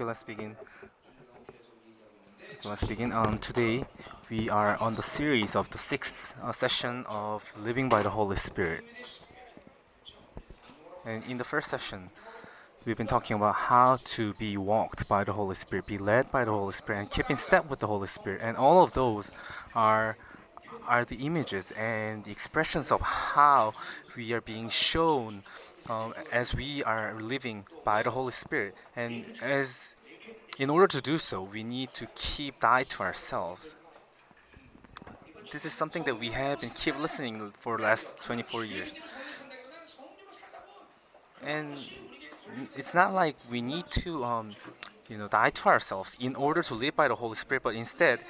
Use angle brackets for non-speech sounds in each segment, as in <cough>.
Let's begin. Let's begin. Um, today we are on the series of the sixth uh, session of Living by the Holy Spirit. And in the first session, we've been talking about how to be walked by the Holy Spirit, be led by the Holy Spirit, and keep in step with the Holy Spirit. And all of those are are the images and the expressions of how we are being shown um, as we are living by the Holy Spirit. And as in order to do so, we need to keep die to ourselves. This is something that we have been keep listening for the last 24 years. And it's not like we need to um, you know, die to ourselves in order to live by the Holy Spirit, but instead,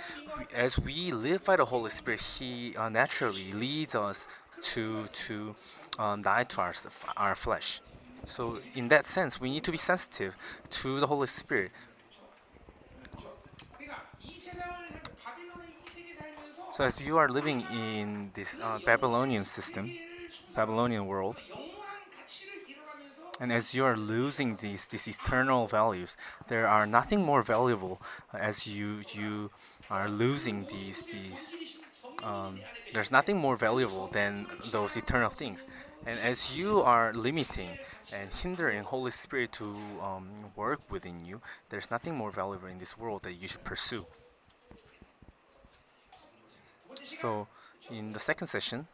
as we live by the Holy Spirit, He uh, naturally leads us to to um, die to our, our flesh. So, in that sense, we need to be sensitive to the Holy Spirit. So, as you are living in this uh, Babylonian system, Babylonian world, and as you are losing these these eternal values, there are nothing more valuable as you you are losing these these. Um, there's nothing more valuable than those eternal things. And as you are limiting and hindering Holy Spirit to um, work within you, there's nothing more valuable in this world that you should pursue. So, in the second session,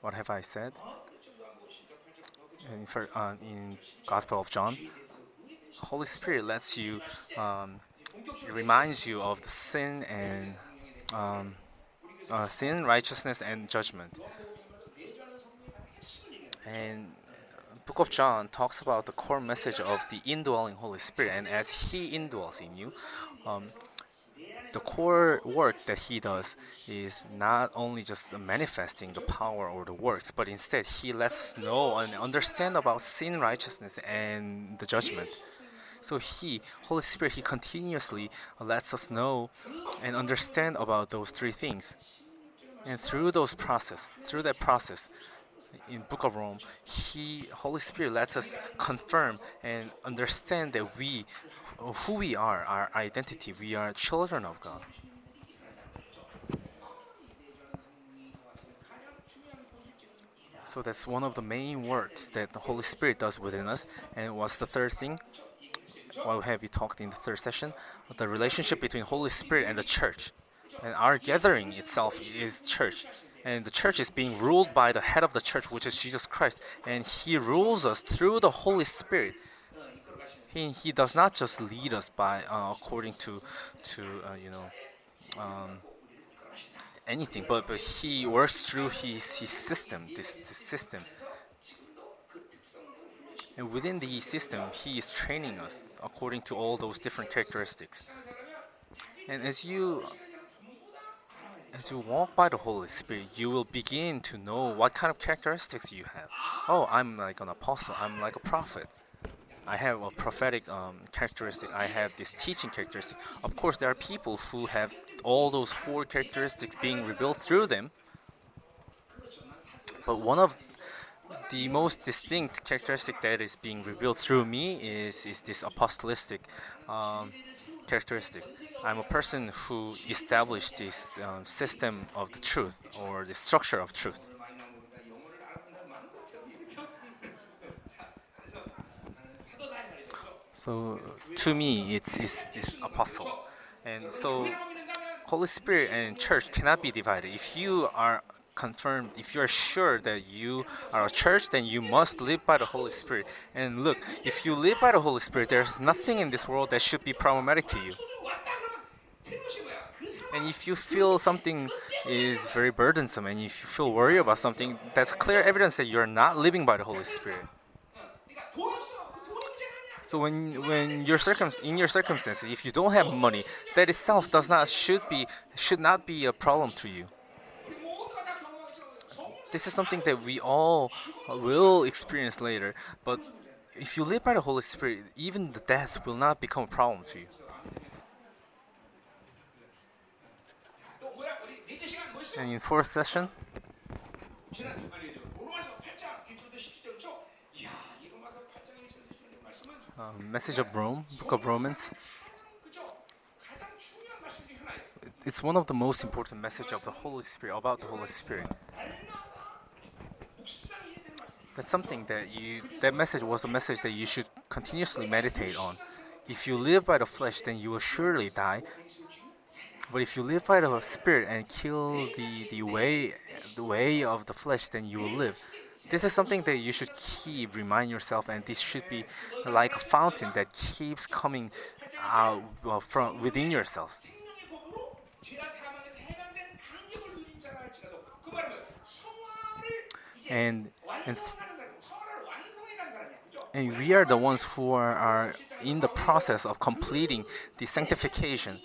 what have I said? in, for, uh, in Gospel of John, Holy Spirit lets you um, reminds you of the sin and um, uh, sin, righteousness, and judgment. And Book of John talks about the core message of the indwelling Holy Spirit, and as He indwells in you, um, the core work that he does is not only just manifesting the power or the works, but instead he lets us know and understand about sin, righteousness, and the judgment. So he, Holy Spirit, he continuously lets us know and understand about those three things. And through those process, through that process, in Book of Rome, he, Holy Spirit, lets us confirm and understand that we who we are, our identity. We are children of God. So that's one of the main works that the Holy Spirit does within us. And what's the third thing? What have we talked in the third session? The relationship between Holy Spirit and the church. And our gathering itself is church. And the church is being ruled by the head of the church, which is Jesus Christ. And he rules us through the Holy Spirit he, he does not just lead us by uh, according to to uh, you know um, anything, but but he works through his his system, this, this system. And within the system, he is training us according to all those different characteristics. And as you as you walk by the Holy Spirit, you will begin to know what kind of characteristics you have. Oh, I'm like an apostle. I'm like a prophet. I have a prophetic um, characteristic. I have this teaching characteristic. Of course, there are people who have all those four characteristics being revealed through them. But one of the most distinct characteristic that is being revealed through me is is this apostolistic um, characteristic. I'm a person who established this um, system of the truth or the structure of truth. So to me, it's, it's this apostle, and so Holy Spirit and church cannot be divided. If you are confirmed, if you are sure that you are a church, then you must live by the Holy Spirit. And look, if you live by the Holy Spirit, there's nothing in this world that should be problematic to you. And if you feel something is very burdensome and if you feel worried about something, that's clear evidence that you're not living by the Holy Spirit. So when when your circum in your circumstances, if you don't have money, that itself does not should be should not be a problem to you. This is something that we all will experience later. But if you live by the Holy Spirit, even the death will not become a problem to you. And in fourth session. uh, message of Rome, book of Romans. It's one of the most important message of the Holy Spirit about the Holy Spirit. That's something that you that message was a message that you should continuously meditate on. If you live by the flesh, then you will surely die. But if you live by the spirit and kill the, the way the way of the flesh, then you will live. This is something that you should keep remind yourself, and this should be like a fountain that keeps coming out uh, from within yourselves. And and and we are the ones who are, are in the process of completing the sanctification.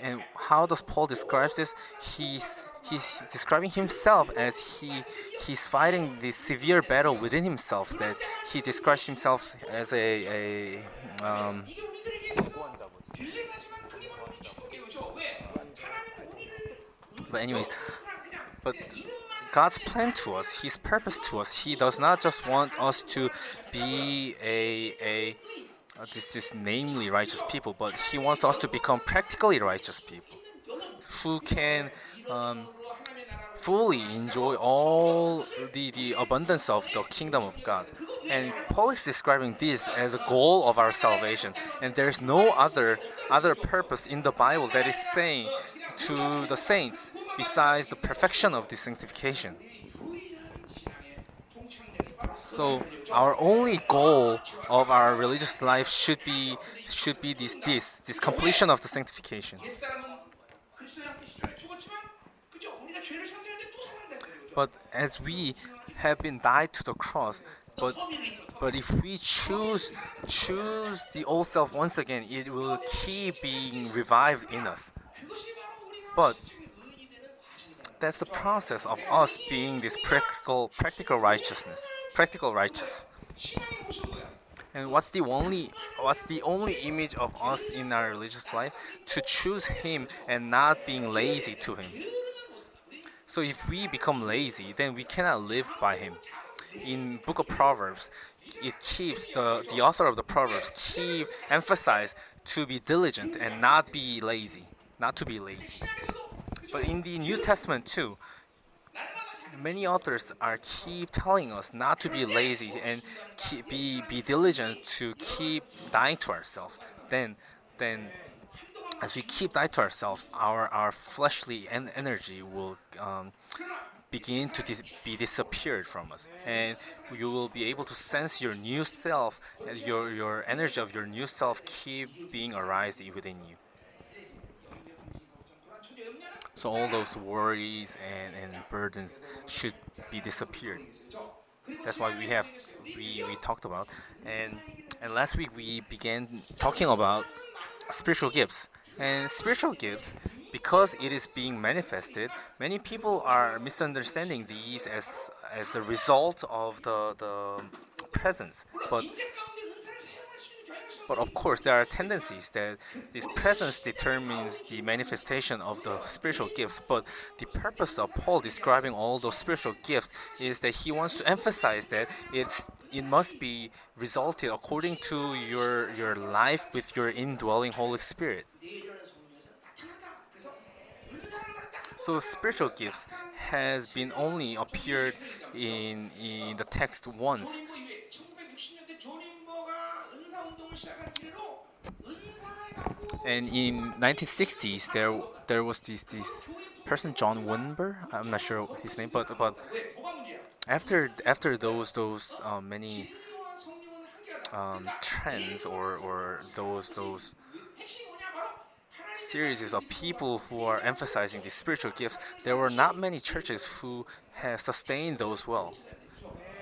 And how does Paul describe this? He's he's describing himself as he he's fighting this severe battle within himself. That he describes himself as a a um, but anyways, but God's plan to us, His purpose to us, He does not just want us to be a a uh, this this namely righteous people, but He wants us to become practically righteous people who can um, fully enjoy all the, the abundance of the kingdom of God. And Paul is describing this as a goal of our salvation. And there's no other other purpose in the Bible that is saying to the saints besides the perfection of the sanctification. So our only goal of our religious life should be should be this this this completion of the sanctification. But as we have been died to the cross, but but if we choose choose the old self once again, it will keep being revived in us. But that's the process of us being this practical practical righteousness, practical righteous. And what's the only what's the only image of us in our religious life? To choose him and not being lazy to him. So if we become lazy, then we cannot live by him. In Book of Proverbs, it keeps the, the author of the Proverbs keep emphasize to be diligent and not be lazy, not to be lazy. But in the New Testament too, many authors are keep telling us not to be lazy and keep, be be diligent to keep dying to ourselves. Then, then, as we keep dying to ourselves, our our fleshly en- energy will um, begin to dis- be disappeared from us, and you will be able to sense your new self, your your energy of your new self keep being arising within you. So all those worries and, and burdens should be disappeared. That's why we have we, we talked about. And and last week we began talking about spiritual gifts. And spiritual gifts because it is being manifested many people are misunderstanding these as as the result of the the presence. But but of course, there are tendencies that this presence determines the manifestation of the spiritual gifts. But the purpose of Paul describing all those spiritual gifts is that he wants to emphasize that it's it must be resulted according to your your life with your indwelling Holy Spirit. So spiritual gifts has been only appeared in in the text once. And in 1960s, there there was this this person John Wimber. I'm not sure his name, but but after after those those uh, many um, trends or or those those series of people who are emphasizing the spiritual gifts, there were not many churches who have sustained those well.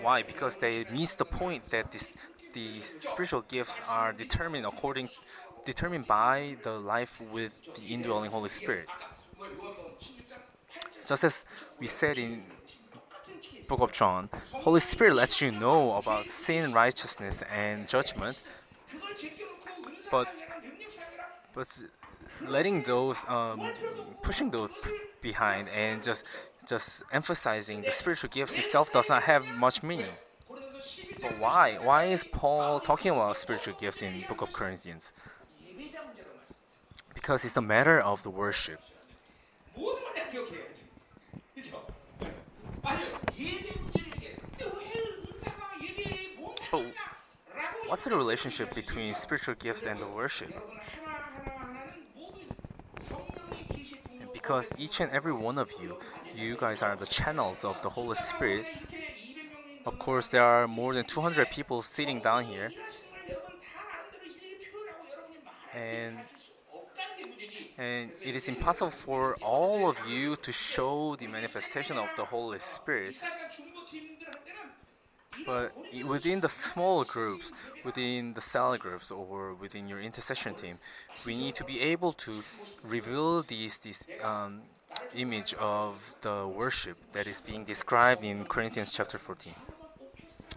Why? Because they missed the point that this the spiritual gifts are determined according determined by the life with the indwelling Holy Spirit. Just as we said in Book of John, Holy Spirit lets you know about sin, righteousness, and judgment. But but letting those um, pushing those behind and just just emphasizing the spiritual gifts itself does not have much meaning. But why? Why is Paul talking about spiritual gifts in Book of Corinthians? Because it's a matter of the worship. But what's the relationship between spiritual gifts and the worship? Because each and every one of you, you guys are the channels of the Holy Spirit of course, there are more than 200 people sitting down here. And, and it is impossible for all of you to show the manifestation of the Holy Spirit. But within the small groups, within the cell groups, or within your intercession team, we need to be able to reveal these, these um, image of the worship that is being described in Corinthians chapter 14.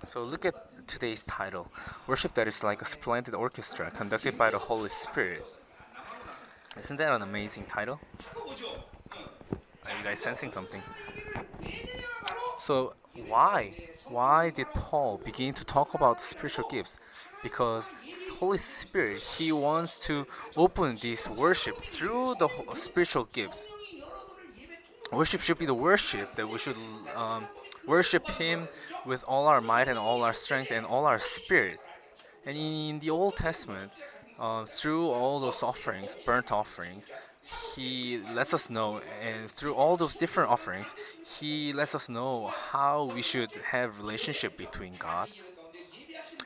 So look at today's title Worship that is like a splendid orchestra conducted by the Holy Spirit. Isn't that an amazing title? Are you guys sensing something? So, why? Why did Paul begin to talk about spiritual gifts? Because Holy Spirit, he wants to open this worship through the spiritual gifts. Worship should be the worship that we should um, worship Him with all our might and all our strength and all our spirit. And in the Old Testament, uh, through all those offerings, burnt offerings, He lets us know, and through all those different offerings, He lets us know how we should have relationship between God.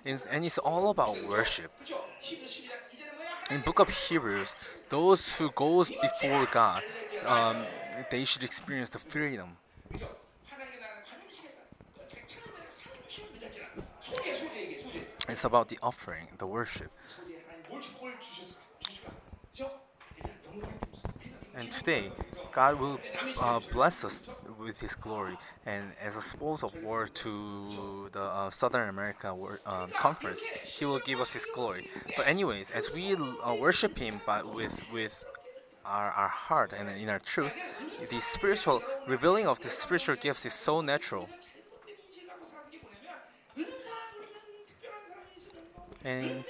And, and it's all about worship. In Book of Hebrews, those who goes before God, um, they should experience the freedom. It's about the offering, the worship. And today, God will uh, bless us with His glory. And as a spoils of war to the uh, Southern America war, uh, Conference, He will give us His glory. But anyways, as we uh, worship Him but with with our, our heart and in our truth, the spiritual revealing of the spiritual gifts is so natural. And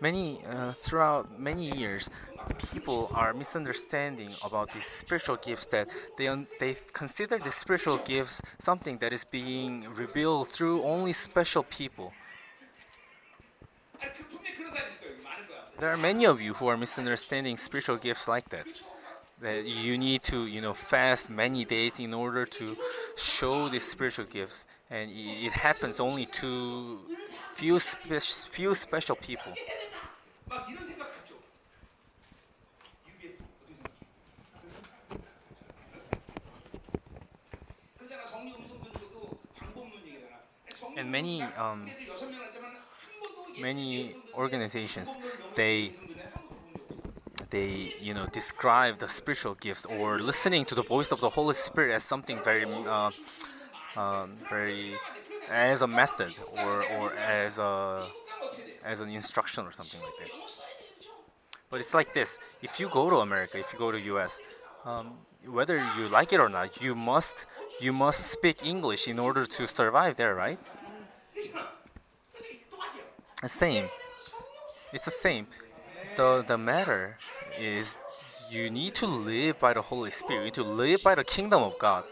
many uh, throughout many years, people are misunderstanding about these spiritual gifts that they they consider the spiritual gifts something that is being revealed through only special people there are many of you who are misunderstanding spiritual gifts like that. That you need to, you know, fast many days in order to show these spiritual gifts, and it happens only to few spe few special people. And many um, many organizations they they you know describe the spiritual gifts or listening to the voice of the Holy Spirit as something very uh, um, very as a method or, or as a as an instruction or something like that. But it's like this: if you go to America, if you go to U.S., um, whether you like it or not, you must you must speak English in order to survive there, right? same. It's the same. The, the matter is you need to live by the Holy Spirit, to live by the kingdom of God.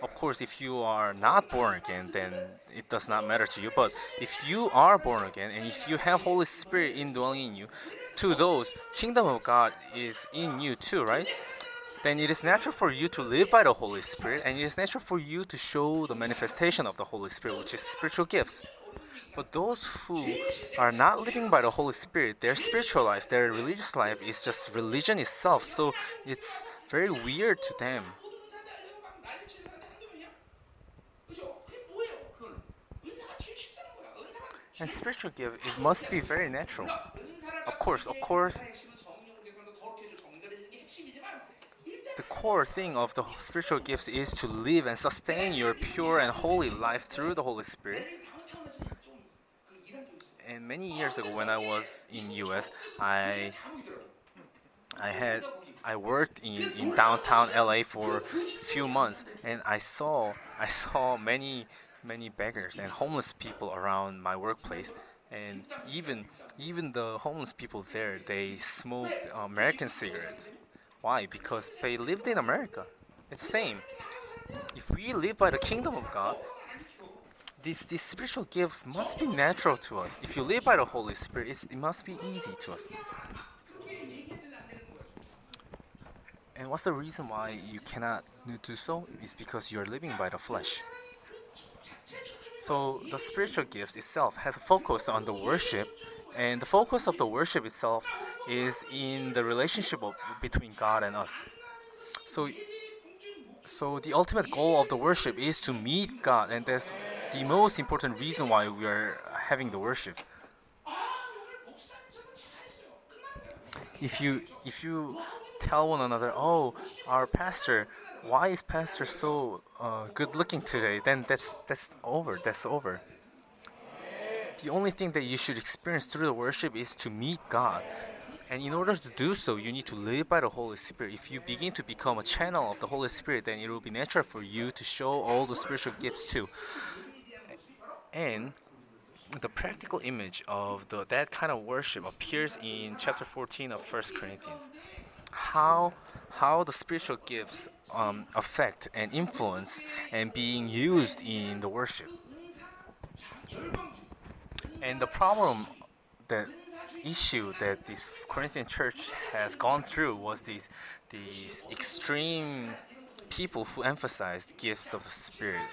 Of course, if you are not born again, then it does not matter to you. But if you are born again and if you have Holy Spirit indwelling in you, to those, kingdom of God is in you too, right? Then it is natural for you to live by the Holy Spirit, and it is natural for you to show the manifestation of the Holy Spirit, which is spiritual gifts. But those who are not living by the Holy Spirit, their spiritual life, their religious life is just religion itself. So it's very weird to them. And spiritual gift, it must be very natural. Of course, of course, the core thing of the spiritual gifts is to live and sustain your pure and holy life through the Holy Spirit and many years ago when I was in US, I I had I worked in, in downtown LA for few months and I saw I saw many many beggars and homeless people around my workplace and even even the homeless people there they smoked American cigarettes. Why? Because they lived in America. It's the same. If we live by the kingdom of God, these, these spiritual gifts must be natural to us. If you live by the Holy Spirit, it must be easy to us. And what's the reason why you cannot do so? Is because you're living by the flesh. So the spiritual gift itself has a focus on the worship, and the focus of the worship itself is in the relationship of, between God and us. So, so the ultimate goal of the worship is to meet God, and that's the most important reason why we are having the worship. If you if you tell one another, "Oh, our pastor, why is pastor so uh, good looking today?" Then that's that's over. That's over. The only thing that you should experience through the worship is to meet God. And in order to do so, you need to live by the Holy Spirit. If you begin to become a channel of the Holy Spirit, then it will be natural for you to show all the spiritual gifts too. And the practical image of the, that kind of worship appears in chapter 14 of 1 Corinthians. How, how the spiritual gifts um, affect and influence and being used in the worship. And the problem, the issue that this Corinthian church has gone through was these, these extreme people who emphasized gifts of the Spirit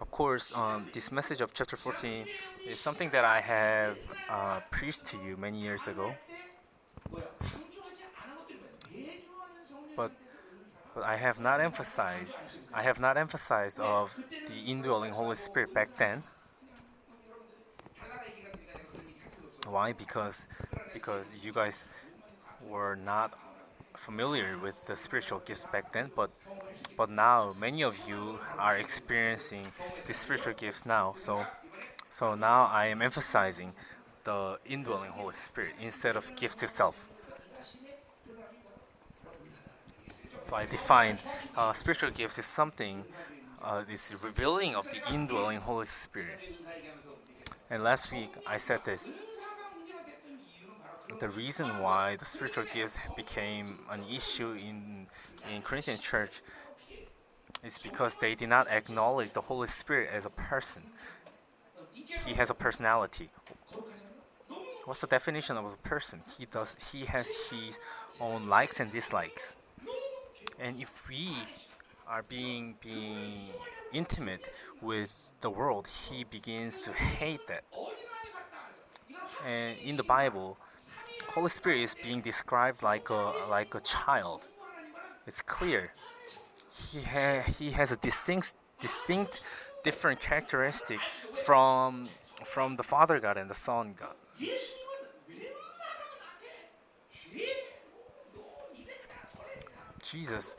Of course, um, this message of chapter 14 is something that I have uh, preached to you many years ago. But, but I have not emphasized I have not emphasized of the indwelling Holy Spirit back then. Why? Because because you guys were not familiar with the spiritual gifts back then, but but now many of you are experiencing the spiritual gifts now. So, so now I am emphasizing the indwelling Holy Spirit instead of gifts itself. So I defined uh, spiritual gifts is something, uh, this revealing of the indwelling Holy Spirit. And last week I said this. The reason why the spiritual gifts became an issue in in Corinthian church it's because they did not acknowledge the Holy Spirit as a person. He has a personality. What's the definition of a person? He does he has his own likes and dislikes. And if we are being being intimate with the world, he begins to hate that. And in the Bible, Holy Spirit is being described like a like a child. It's clear he ha- he has a distinct distinct different characteristic from from the Father God and the Son God. Jesus,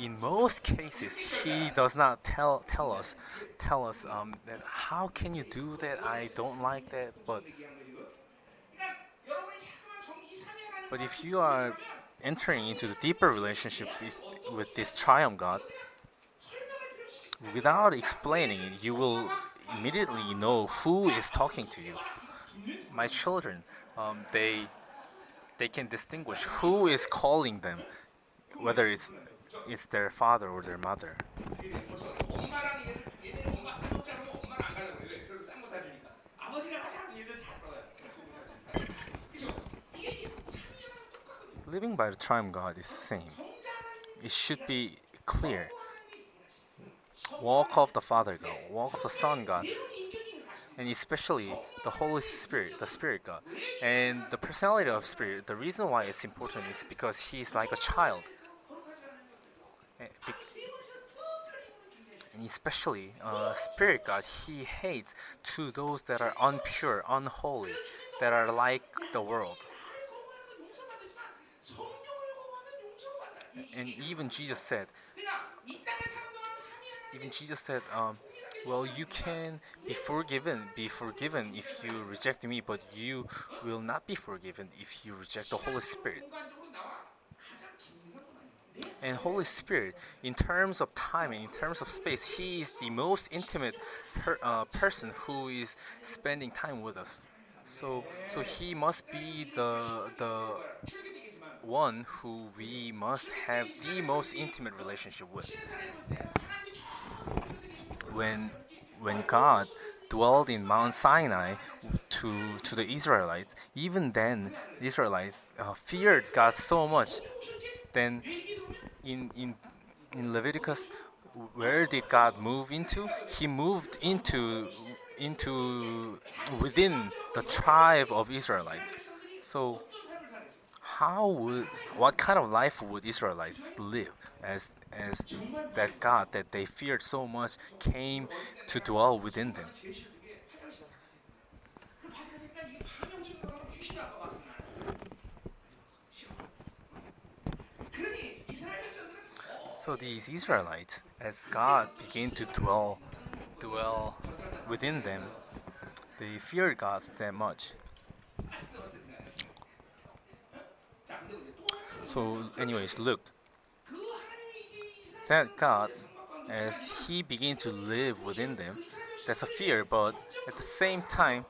in most cases, he does not tell tell us tell us um, that how can you do that? I don't like that, but but if you are entering into the deeper relationship with, this triune God, without explaining it, you will immediately know who is talking to you. My children, um, they they can distinguish who is calling them, whether it's it's their father or their mother. Living by the triune God is the same. It should be clear. Walk of the Father God, walk of the Son God, and especially the Holy Spirit, the Spirit God. And the personality of Spirit, the reason why it's important is because He's like a child. And especially uh, Spirit God, He hates to those that are unpure, unholy, that are like the world. And even Jesus said, even Jesus said, um, well, you can be forgiven, be forgiven if you reject me, but you will not be forgiven if you reject the Holy Spirit. And Holy Spirit, in terms of time and in terms of space, He is the most intimate per, uh, person who is spending time with us. So, so He must be the the one who we must have the most intimate relationship with. When when God dwelled in Mount Sinai to to the Israelites, even then the Israelites uh, feared God so much. Then in in in Leviticus, where did God move into? He moved into into within the tribe of Israelites. So how would what kind of life would Israelites live as as that God that they feared so much came to dwell within them? So these Israelites, as God began to dwell dwell within them, they feared God that much. So, anyways, look. Thank God, as He begins to live within them, there's a fear, but at the same time,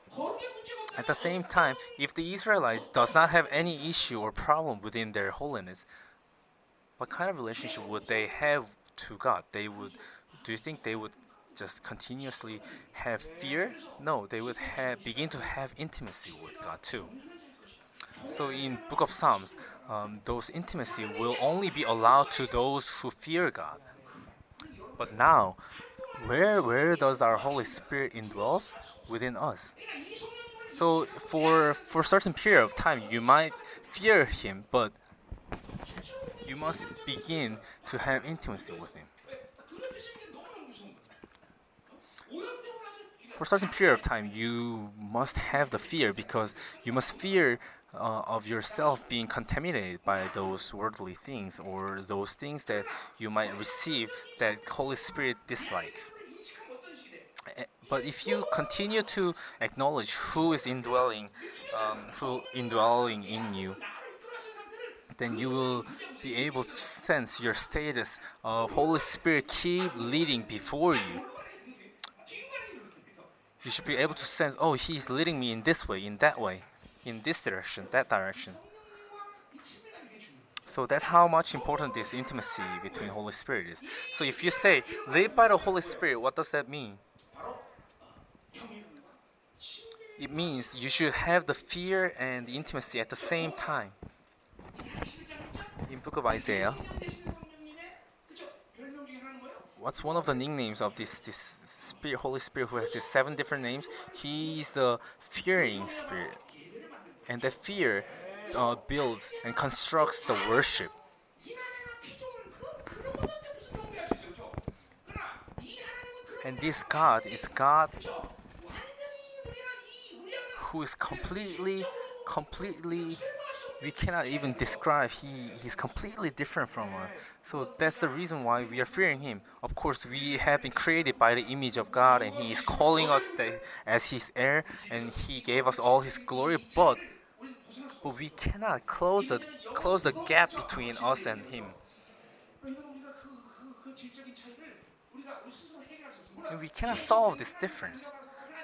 at the same time, if the Israelites does not have any issue or problem within their holiness, what kind of relationship would they have to God? They would. Do you think they would just continuously have fear? No, they would have, begin to have intimacy with God too. So in Book of Psalms, um, those intimacy will only be allowed to those who fear God. But now, where where does our Holy Spirit indwells within us? So for for a certain period of time, you might fear Him, but you must begin to have intimacy with Him. For a certain period of time, you must have the fear because you must fear uh, of yourself being contaminated by those worldly things or those things that you might receive that Holy Spirit dislikes. Eh, but if you continue to acknowledge who is indwelling, um, who indwelling in you, then you will be able to sense your status of Holy Spirit keep leading before you. You should be able to sense, oh, He's leading me in this way, in that way in this direction, that direction. So that's how much important this intimacy between Holy Spirit is. So if you say, live by the Holy Spirit, what does that mean? It means you should have the fear and the intimacy at the same time. In book of Isaiah, what's one of the nicknames of this this spirit, Holy Spirit, who has these seven different names? He is the fearing spirit and the fear uh, builds and constructs the worship. And this God is God who is completely, completely, we cannot even describe. He He's completely different from us. So that's the reason why we are fearing Him. Of course, we have been created by the image of God, and He is calling us as His heir, and He gave us all His glory, but but we cannot close the, close the gap between us and Him. And we cannot solve this difference.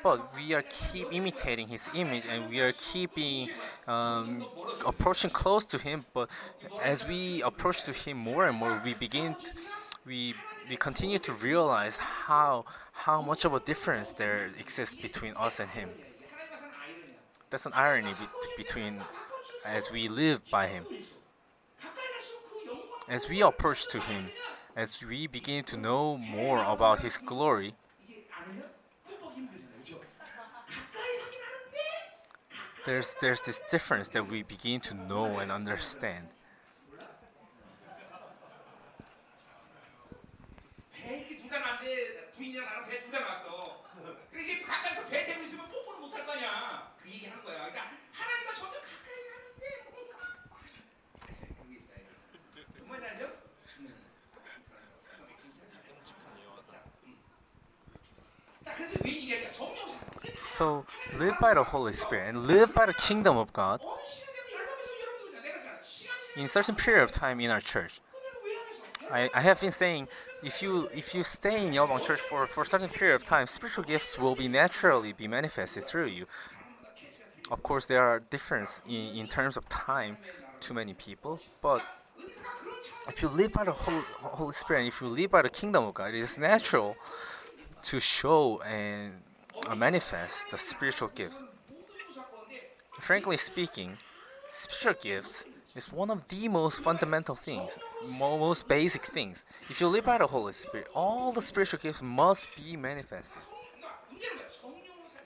But we are keep imitating His image and we are keeping um, approaching close to Him. But as we approach to Him more and more, we begin, to, we we continue to realize how how much of a difference there exists between us and Him. That's an irony be- between as we live by Him, as we approach to Him, as we begin to know more about His glory. There's, there's this difference that we begin to know and understand. So live by the Holy Spirit and live by the kingdom of God in certain period of time in our church. I, I have been saying if you if you stay in Yeobang Church for, for a certain period of time, spiritual gifts will be naturally be manifested through you. Of course there are differences in, in terms of time to many people, but if you live by the Holy, Holy Spirit and if you live by the kingdom of God, it is natural to show and manifest the spiritual gifts. Frankly speaking, spiritual gifts is one of the most fundamental things, most basic things. If you live by the Holy Spirit, all the spiritual gifts must be manifested.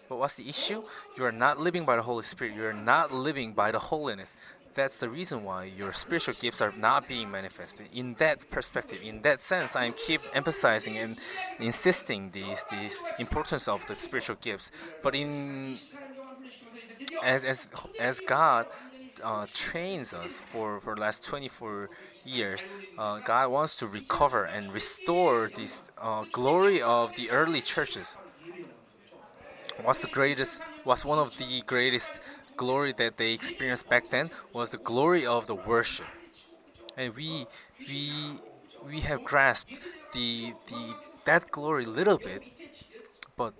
But what's the issue? You are not living by the Holy Spirit. You are not living by the holiness. That's the reason why your spiritual gifts are not being manifested. In that perspective, in that sense, I keep emphasizing and insisting these the importance of the spiritual gifts. But in as as as God uh, trains us for, for the last 24 years. Uh, God wants to recover and restore this uh, glory of the early churches. What's the greatest? What's one of the greatest glory that they experienced back then was the glory of the worship. And we, we, we have grasped the, the, that glory a little bit, but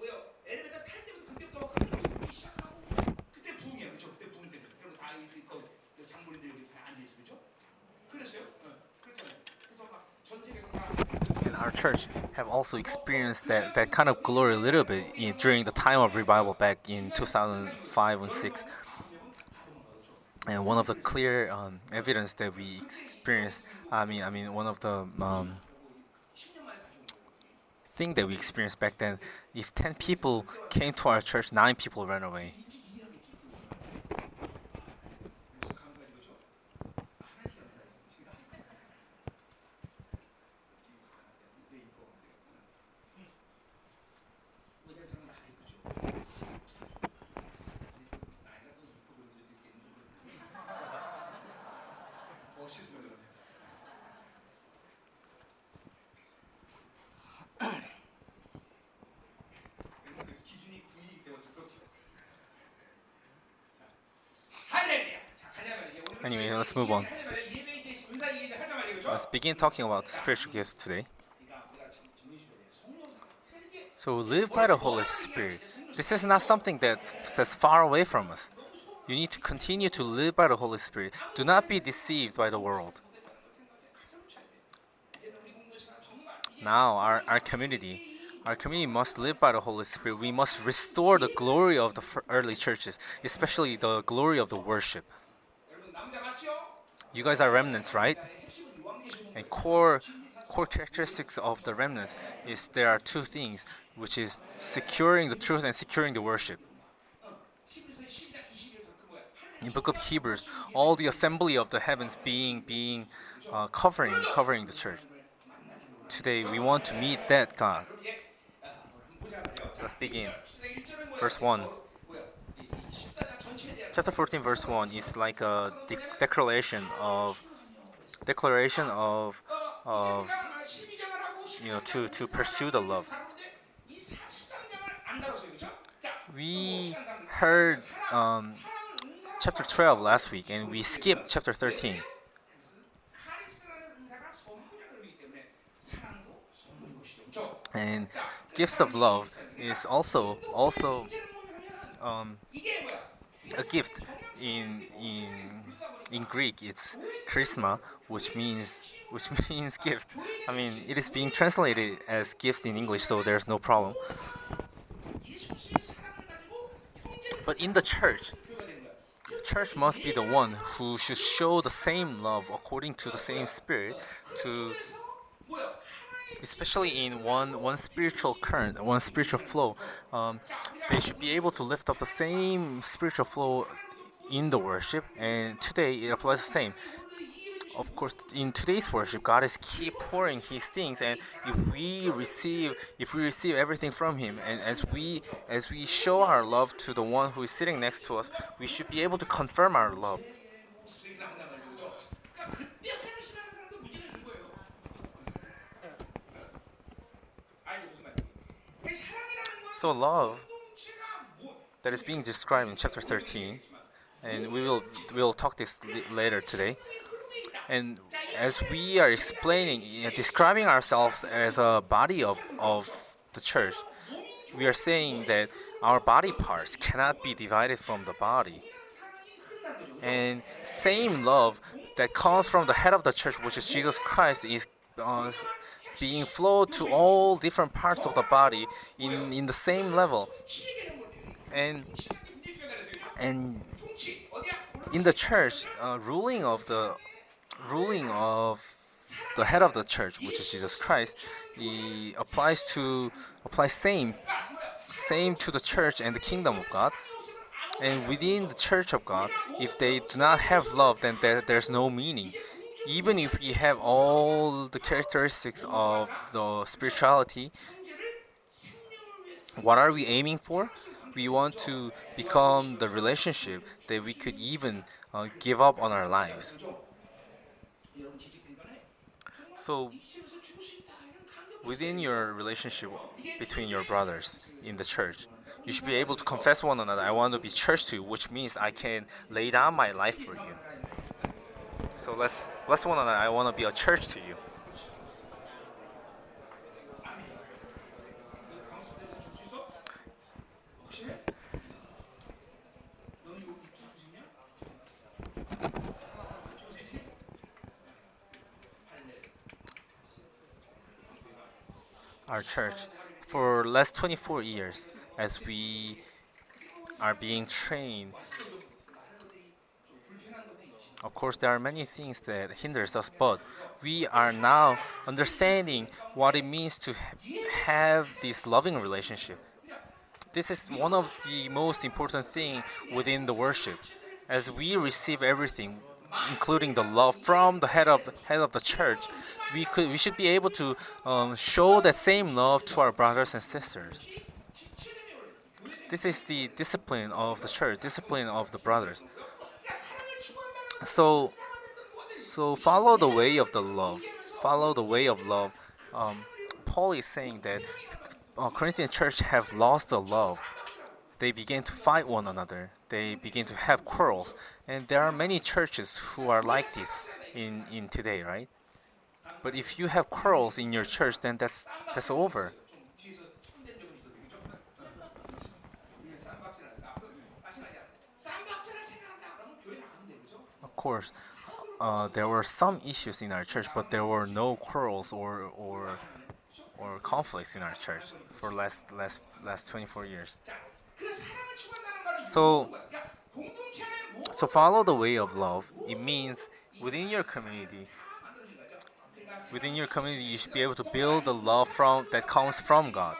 our church have also experienced that, that kind of glory a little bit in, during the time of revival back in 2005 and 6 and one of the clear um, evidence that we experienced i mean i mean one of the um, thing that we experienced back then if 10 people came to our church 9 people ran away let's move on. Let's begin talking about spiritual gifts today. So live by the Holy Spirit. This is not something that, that's far away from us. You need to continue to live by the Holy Spirit. Do not be deceived by the world. Now, our, our community, our community must live by the Holy Spirit. We must restore the glory of the early churches, especially the glory of the worship. You guys are remnants, right? And core core characteristics of the remnants is there are two things, which is securing the truth and securing the worship. In book of Hebrews, all the assembly of the heavens being being uh, covering covering the church. Today we want to meet that God. Let's begin. Verse one chapter 14 verse 1 is like a de declaration of declaration of of you know to to pursue the love. We heard um, chapter 12 last week and we skipped chapter 13 and gifts of love is also also um, a gift in in in Greek it's charisma which means which <laughs> means gift. I mean it is being translated as gift in English so there's no problem. But in the church church must be the one who should show the same love according to the same spirit to especially in one one spiritual current one spiritual flow. Um, they should be able to lift up the same spiritual flow in the worship, and today it applies the same. Of course, in today's worship, God is keep pouring His things, and if we receive, if we receive everything from Him, and as we as we show our love to the one who is sitting next to us, we should be able to confirm our love. So love that is being described in chapter 13, and we will we will talk this later today. And as we are explaining, uh, describing ourselves as a body of, of the church, we are saying that our body parts cannot be divided from the body. And same love that comes from the head of the church, which is Jesus Christ, is uh, being flowed to all different parts of the body in, in the same level. And and in the church, uh, ruling of the ruling of the head of the church, which is Jesus Christ, he applies to applies same same to the church and the kingdom of God. And within the church of God, if they do not have love, then there, there's no meaning. Even if we have all the characteristics of the spirituality, what are we aiming for? We want to become the relationship that we could even uh, give up on our lives. So, within your relationship between your brothers in the church, you should be able to confess one another. I want to be church to you, which means I can lay down my life for you. So let's bless one another. I want to be a church to you. Our church for last 24 years as we are being trained. Of course there are many things that hinders us but we are now understanding what it means to ha- have this loving relationship. This is one of the most important thing within the worship. As we receive everything including the love from the head of head of the church we could we should be able to um, show that same love to our brothers and sisters. This is the discipline of the church discipline of the brothers. So so follow the way of the love follow the way of love. Um, paul is saying that uh, corinthian church have lost the love. They begin to fight one another. They begin to have quarrels and there are many churches who are like this in, in today, right? But if you have quarrels in your church, then that's, that's over. Of course, uh, there were some issues in our church, but there were no quarrels or, or, or conflicts in our church for last, last, last 24 years. So, so follow the way of love. It means within your community, within your community, you should be able to build the love from that comes from God.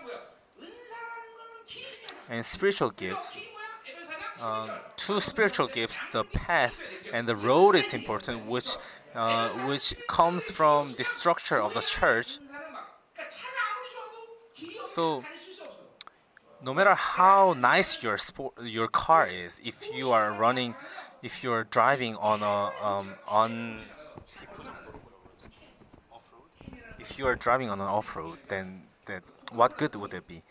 And spiritual gifts, um, two spiritual gifts, the path and the road is important, which uh, which comes from the structure of the church. So no matter how nice your sport, your car is, if you are running, if you are driving on a um, on if you are driving on an off road, then that what good would it be?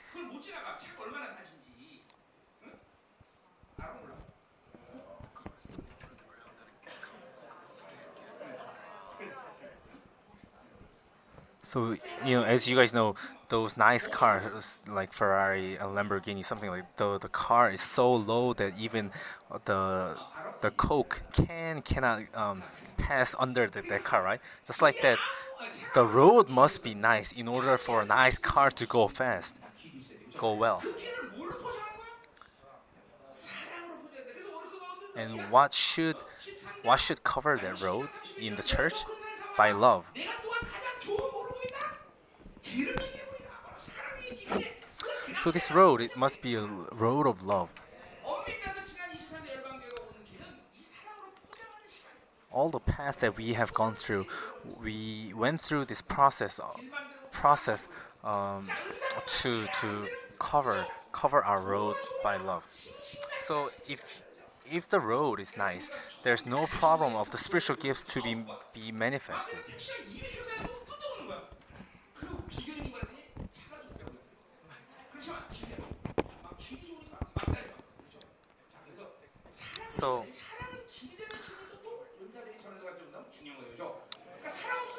So you know, as you guys know, those nice cars like Ferrari and Lamborghini, something like the the car is so low that even the the coke can cannot um, pass under the, that car, right? Just like that, the road must be nice in order for a nice car to go fast, go well. And what should what should cover that road in the church? By love. So this road, it must be a road of love. All the paths that we have gone through, we went through this process, uh, process um, to to cover cover our road by love. So if if the road is nice, there's no problem of the spiritual gifts to be be manifested. So,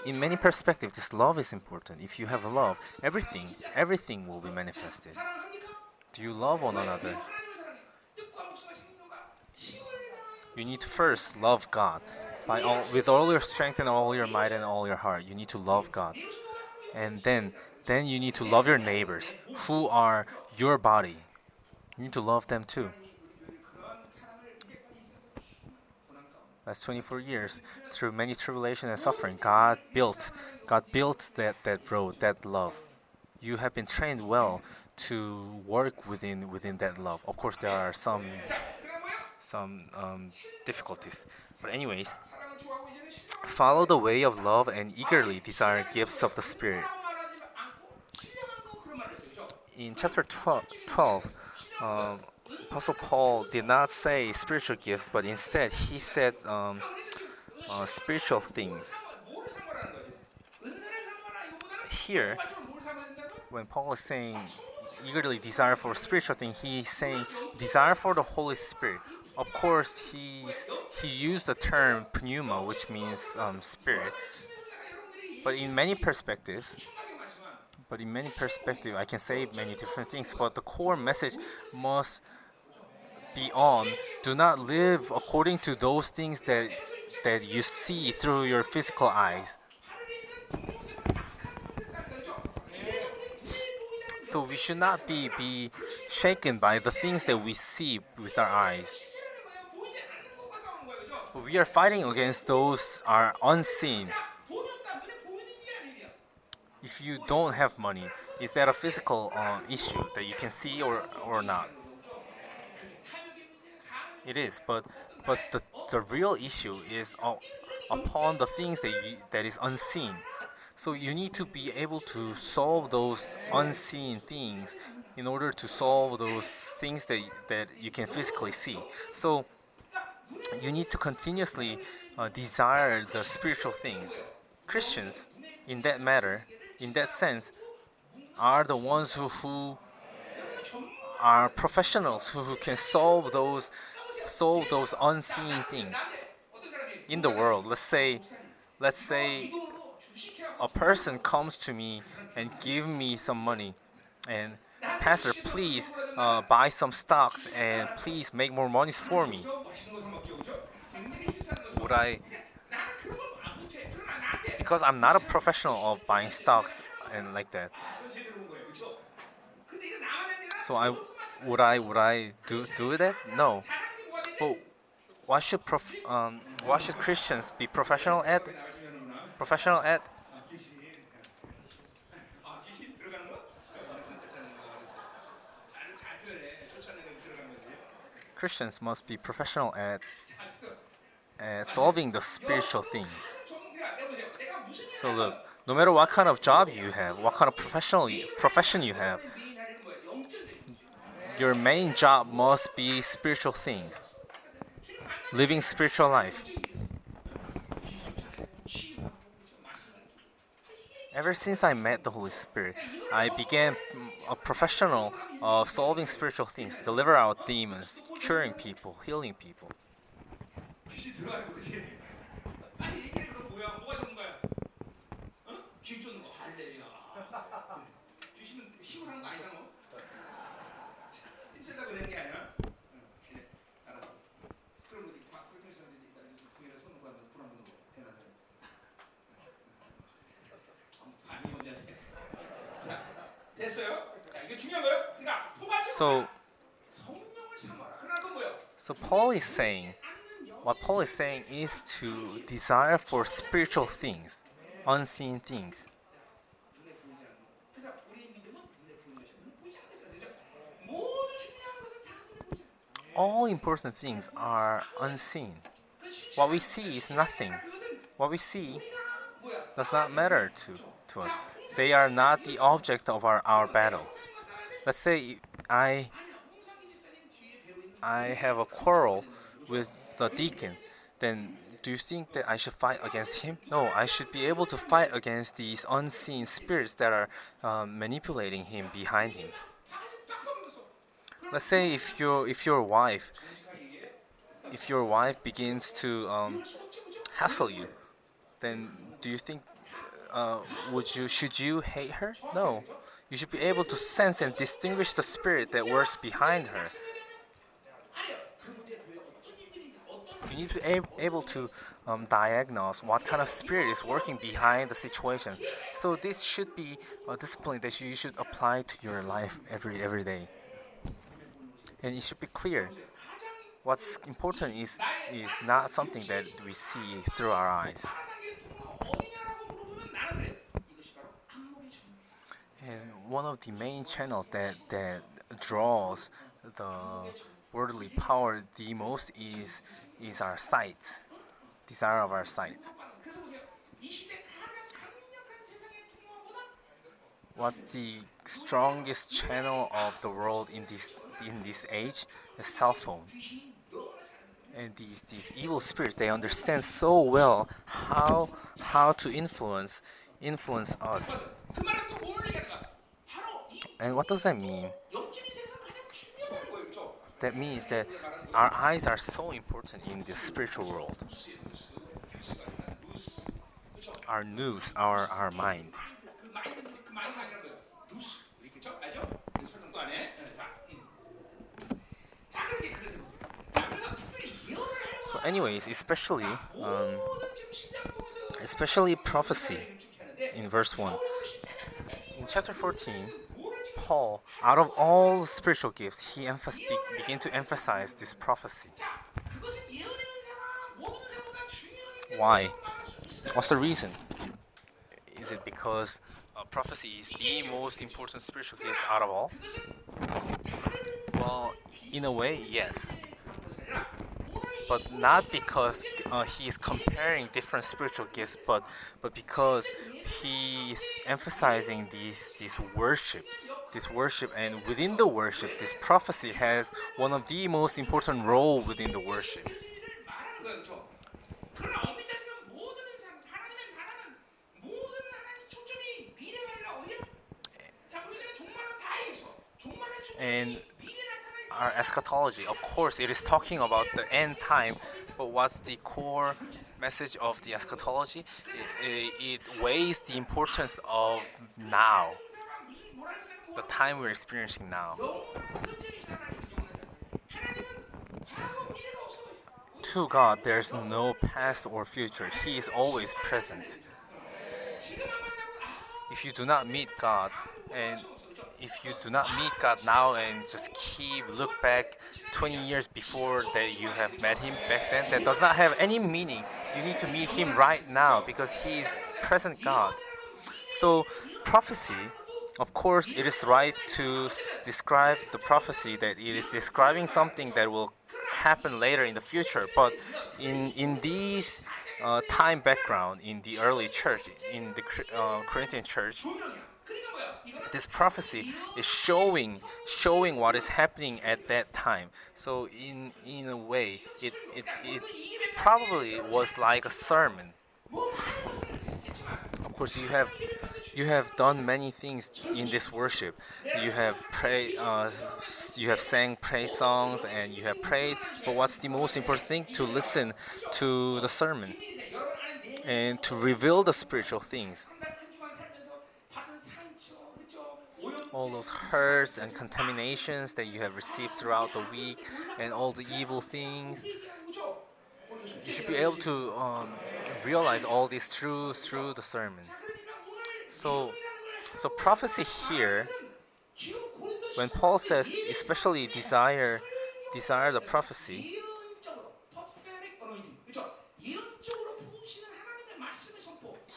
in many perspectives, this love is important. If you have love, everything, everything will be manifested. Do you love one another? You need to first love God by all, with all your strength and all your might and all your heart. You need to love God, and then then you need to love your neighbors who are your body. You need to love them too. last 24 years, through many tribulation and suffering, God built, God built that, that road, that love. You have been trained well to work within within that love. Of course, there are some some um, difficulties, but anyways, follow the way of love and eagerly desire gifts of the Spirit. In chapter 12, 12 um, Apostle Paul did not say spiritual gift, but instead he said um, uh, spiritual things. Here, when Paul is saying eagerly desire for spiritual things, he's saying desire for the Holy Spirit. Of course, he's, he used the term pneuma, which means um, spirit. But in many perspectives, but in many perspectives, I can say many different things, but the core message must be on, do not live according to those things that, that you see through your physical eyes. So we should not be, be shaken by the things that we see with our eyes. We are fighting against those are unseen. If you don't have money, is that a physical uh, issue that you can see or, or not? It is, but but the, the real issue is upon the things that you, that is unseen. So you need to be able to solve those unseen things in order to solve those things that that you can physically see. So you need to continuously uh, desire the spiritual things. Christians, in that matter, in that sense, are the ones who, who are professionals who, who can solve those solve those unseen things in the world. Let's say, let's say a person comes to me and give me some money. And pastor please uh, buy some stocks and please make more money for me. Would i because i'm not a professional of buying stocks and like that. So i would i would i do do that? No well, why should prof, um, should Christians be professional at? Professional at? Christians must be professional at, at solving the spiritual things. So look, no matter what kind of job you have, what kind of professional profession you have, your main job must be spiritual things living spiritual life. Ever since I met the Holy Spirit, I began mm, a professional of solving spiritual things, deliver out demons, curing people, healing people. So, so Paul is saying, what Paul is saying is to desire for spiritual things, unseen things. All important things are unseen. What we see is nothing. What we see does not matter to, to us. They are not the object of our, our battle. Let's say I, I have a quarrel with the deacon, then do you think that I should fight against him? No, I should be able to fight against these unseen spirits that are uh, manipulating him behind him. Let's say if your if your wife if your wife begins to um, hassle you, then do you think uh, would you should you hate her? No, you should be able to sense and distinguish the spirit that works behind her. You need to be able to um, diagnose what kind of spirit is working behind the situation. So this should be a discipline that you should apply to your life every every day. And it should be clear. What's important is is not something that we see through our eyes. one of the main channels that that draws the worldly power the most is is our sight, desire of our sight. What's the strongest channel of the world in this in this age? A cell phone. And these these evil spirits they understand so well how how to influence influence us. And what does that mean? That means that our eyes are so important in the spiritual world. Our news, our, our mind. So, anyways, especially, um, especially prophecy in verse 1. In chapter 14, Paul, out of all spiritual gifts, he emph- began to emphasize this prophecy. Why? What's the reason? Is it because uh, prophecy is the most important spiritual gift out of all? Well, in a way, yes. But not because uh, he is comparing different spiritual gifts, but but because he is emphasizing these this worship this worship and within the worship this prophecy has one of the most important role within the worship. and our eschatology of course it is talking about the end time but what's the core message of the eschatology? It, it, it weighs the importance of now the time we're experiencing now. To God, there's no past or future, He is always present. If you do not meet God, and if you do not meet God now and just keep look back 20 years before that you have met Him back then, that does not have any meaning. You need to meet Him right now because He is present God. So, prophecy of course, it is right to describe the prophecy that it is describing something that will happen later in the future. But in in these uh, time background in the early church, in the uh, Corinthian church, this prophecy is showing showing what is happening at that time. So in in a way, it it, it probably was like a sermon of course, you have you have done many things in this worship. You have pray, uh, you have sang praise songs, and you have prayed. But what's the most important thing? To listen to the sermon and to reveal the spiritual things. all those hurts and contaminations that you have received throughout the week and all the evil things you should be able to um, realize all these through through the sermon. So, so prophecy here, when Paul says, especially desire, desire the prophecy.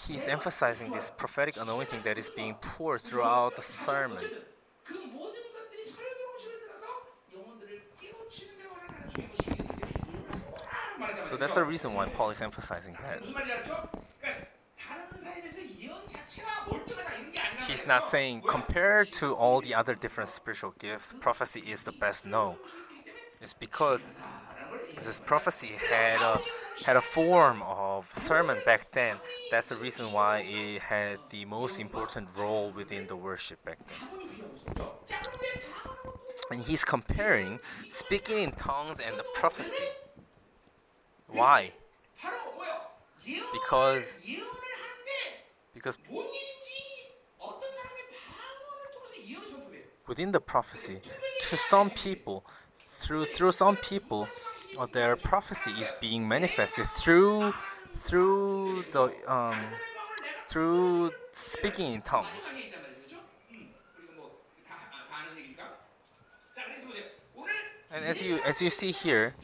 He's emphasizing this prophetic anointing that is being poured throughout the sermon. So that's the reason why Paul is emphasizing that. He's not saying compared to all the other different spiritual gifts, prophecy is the best. No, it's because this prophecy had a had a form of sermon back then. That's the reason why it had the most important role within the worship back then. And he's comparing speaking in tongues and the prophecy. Why? Because because within the prophecy, to some people, through through some people, uh, their prophecy is being manifested through through the um, through speaking in tongues. And as you as you see here,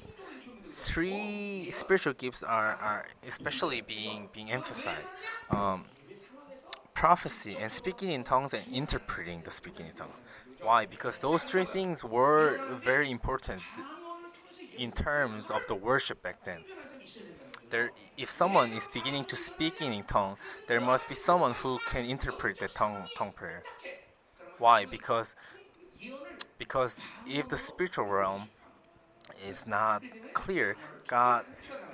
three spiritual gifts are, are especially being being emphasized. Um, prophecy and speaking in tongues and interpreting the speaking in tongues. Why? Because those three things were very important in terms of the worship back then. There, if someone is beginning to speak in tongue, there must be someone who can interpret the tongue tongue prayer. Why? Because because if the spiritual realm is not clear, God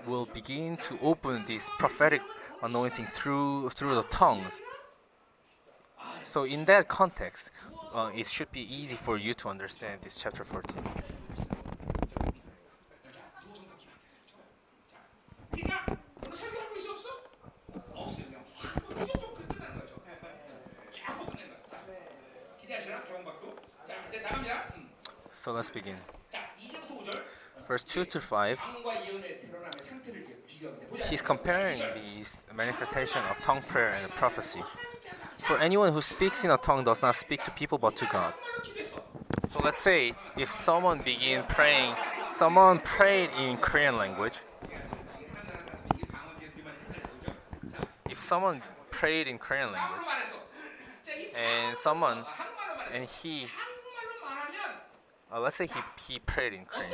will begin to open this prophetic anointing through through the tongues. So in that context, uh, it should be easy for you to understand this chapter 14. So let's begin verse 2 to 5, he's comparing these manifestation of tongue prayer and prophecy. For anyone who speaks in a tongue does not speak to people but to God. So let's say if someone begin praying, someone prayed in Korean language. If someone prayed in Korean language, and someone and he, uh, let's say he he prayed in Korean.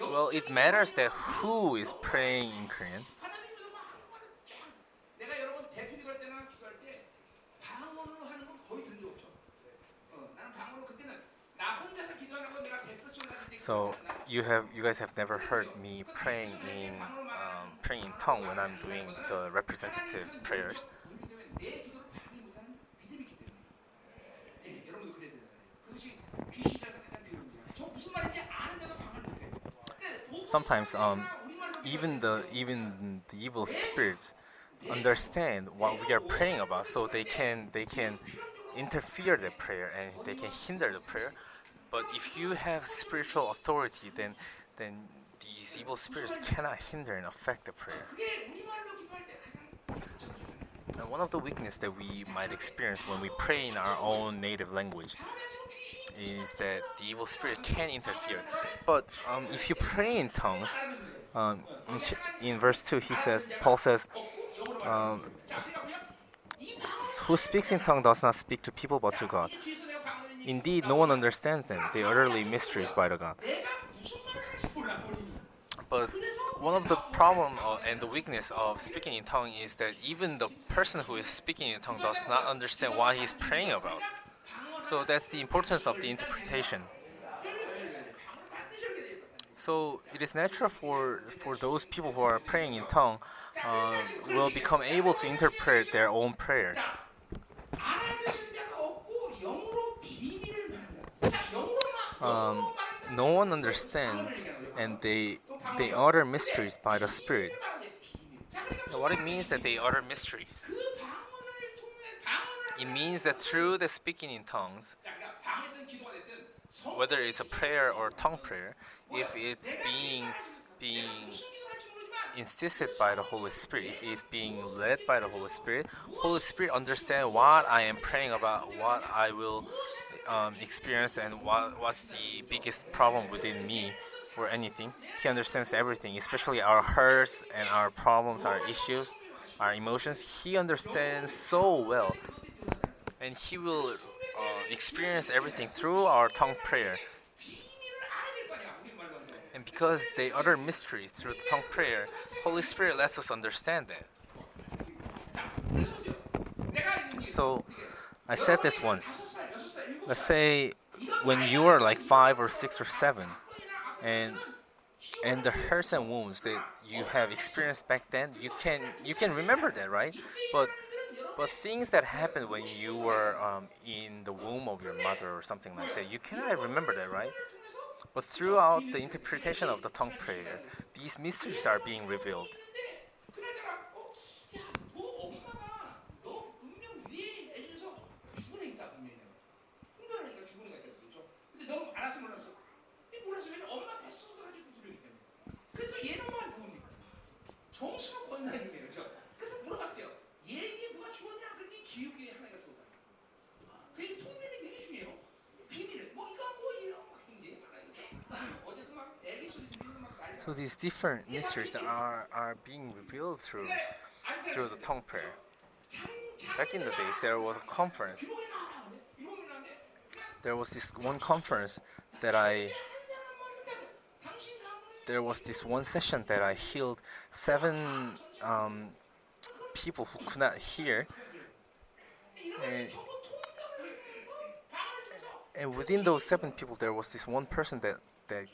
Well, it matters that who is praying in Korean. So you have you guys have never heard me praying in um, praying in tongue when I'm doing the representative prayers. sometimes um, even the even the evil spirits understand what we are praying about, so they can they can interfere the prayer and they can hinder the prayer. But if you have spiritual authority, then then these evil spirits cannot hinder and affect the prayer. And one of the weaknesses that we might experience when we pray in our own native language is that the evil spirit can interfere. But um, if you pray in tongues, um, in verse 2, he says, Paul says, um, who speaks in tongue does not speak to people but to God. Indeed, no one understands them. They utterly mysteries by the God. But one of the problem uh, and the weakness of speaking in tongue is that even the person who is speaking in tongue does not understand what he's praying about. So that's the importance of the interpretation. So it is natural for, for those people who are praying in tongue uh, will become able to interpret their own prayer. Um, no one understands and they they utter mysteries by the Spirit. What it means that they utter mysteries. It means that through the speaking in tongues, whether it's a prayer or tongue prayer, if it's being being insisted by the Holy Spirit, if it's being led by the Holy Spirit, Holy Spirit understand what I am praying about, what I will um, experience, and what, what's the biggest problem within me or anything. He understands everything, especially our hurts and our problems, our issues, our emotions. He understands so well and He will uh, experience everything through our tongue prayer. And because they utter mysteries through the tongue prayer, Holy Spirit lets us understand that. So, I said this once. Let's say when you are like five or six or seven, and and the hurts and wounds that you have experienced back then, you can you can remember that, right? But but things that happened when you were um, in the womb of your mother or something like that, you cannot remember that, right? But throughout the interpretation of the tongue prayer, these mysteries are being revealed. So these different mysteries are are being revealed through through the tongue prayer. Back in the days, there was a conference. There was this one conference that I there was this one session that I healed seven um, people who could not hear, and, and within those seven people, there was this one person that that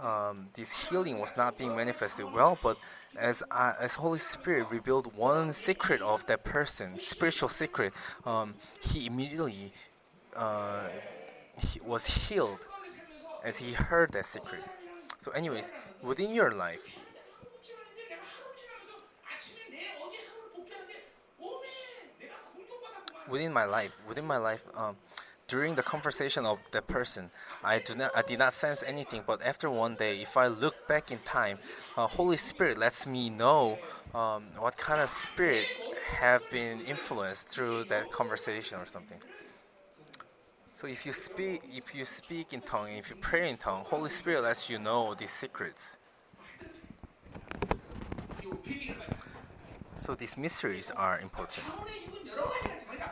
um, this healing was not being manifested well, but as I, as Holy Spirit revealed one secret of that person, spiritual secret, um, he immediately uh, he was healed as he heard that secret. So, anyways, within your life, within my life, within my life, um, during the conversation of that person, I do not, I did not sense anything. But after one day, if I look back in time, uh, Holy Spirit lets me know um, what kind of spirit have been influenced through that conversation or something. So if you speak, if you speak in tongue, if you pray in tongue, Holy Spirit lets you know these secrets. So these mysteries are important.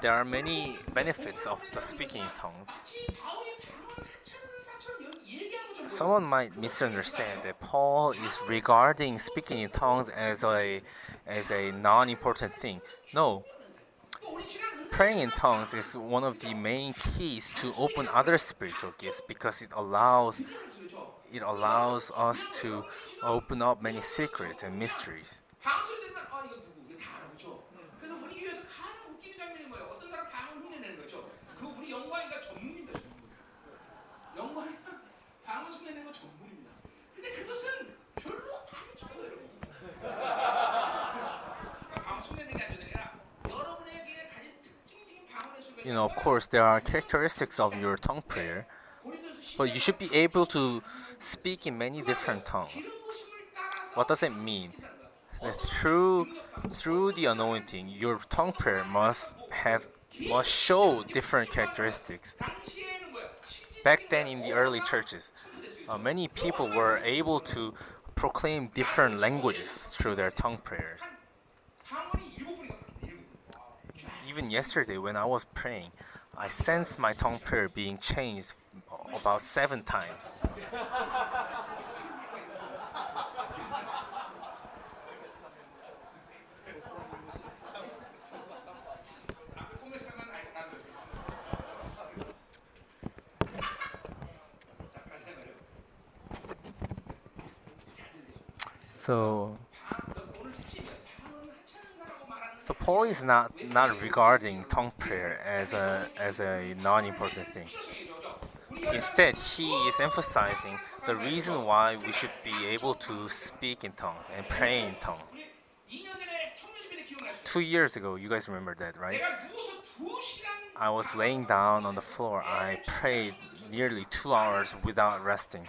There are many benefits of the speaking in tongues. Someone might misunderstand that Paul is regarding speaking in tongues as a as a non-important thing. No. Praying in tongues is one of the main keys to open other spiritual gifts because it allows it allows us to open up many secrets and mysteries. you know, of course, there are characteristics of your tongue prayer, but you should be able to speak in many different tongues. What does it mean? That's true. Through the anointing, your tongue prayer must have must show different characteristics. Back then, in the early churches, uh, many people were able to proclaim different languages through their tongue prayers even yesterday when I was praying, I sensed my tongue prayer being changed about seven times. So so Paul is not not regarding tongue prayer as a as a non-important thing. Instead, he is emphasizing the reason why we should be able to speak in tongues and pray in tongues. Two years ago, you guys remember that, right? I was laying down on the floor. I prayed nearly two hours without resting.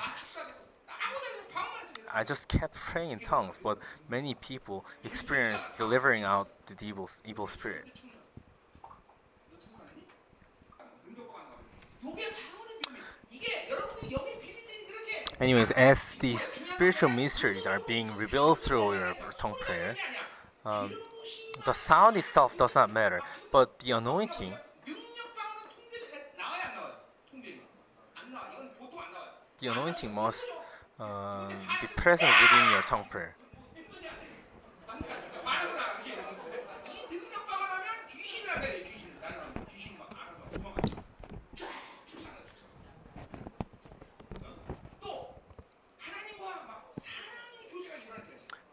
I just kept praying in tongues, but many people experienced delivering out the evil, evil spirit. Anyways, as these spiritual mysteries are being revealed through your tongue prayer, um, the sound itself does not matter, but the anointing the anointing must be present within your tongue prayer.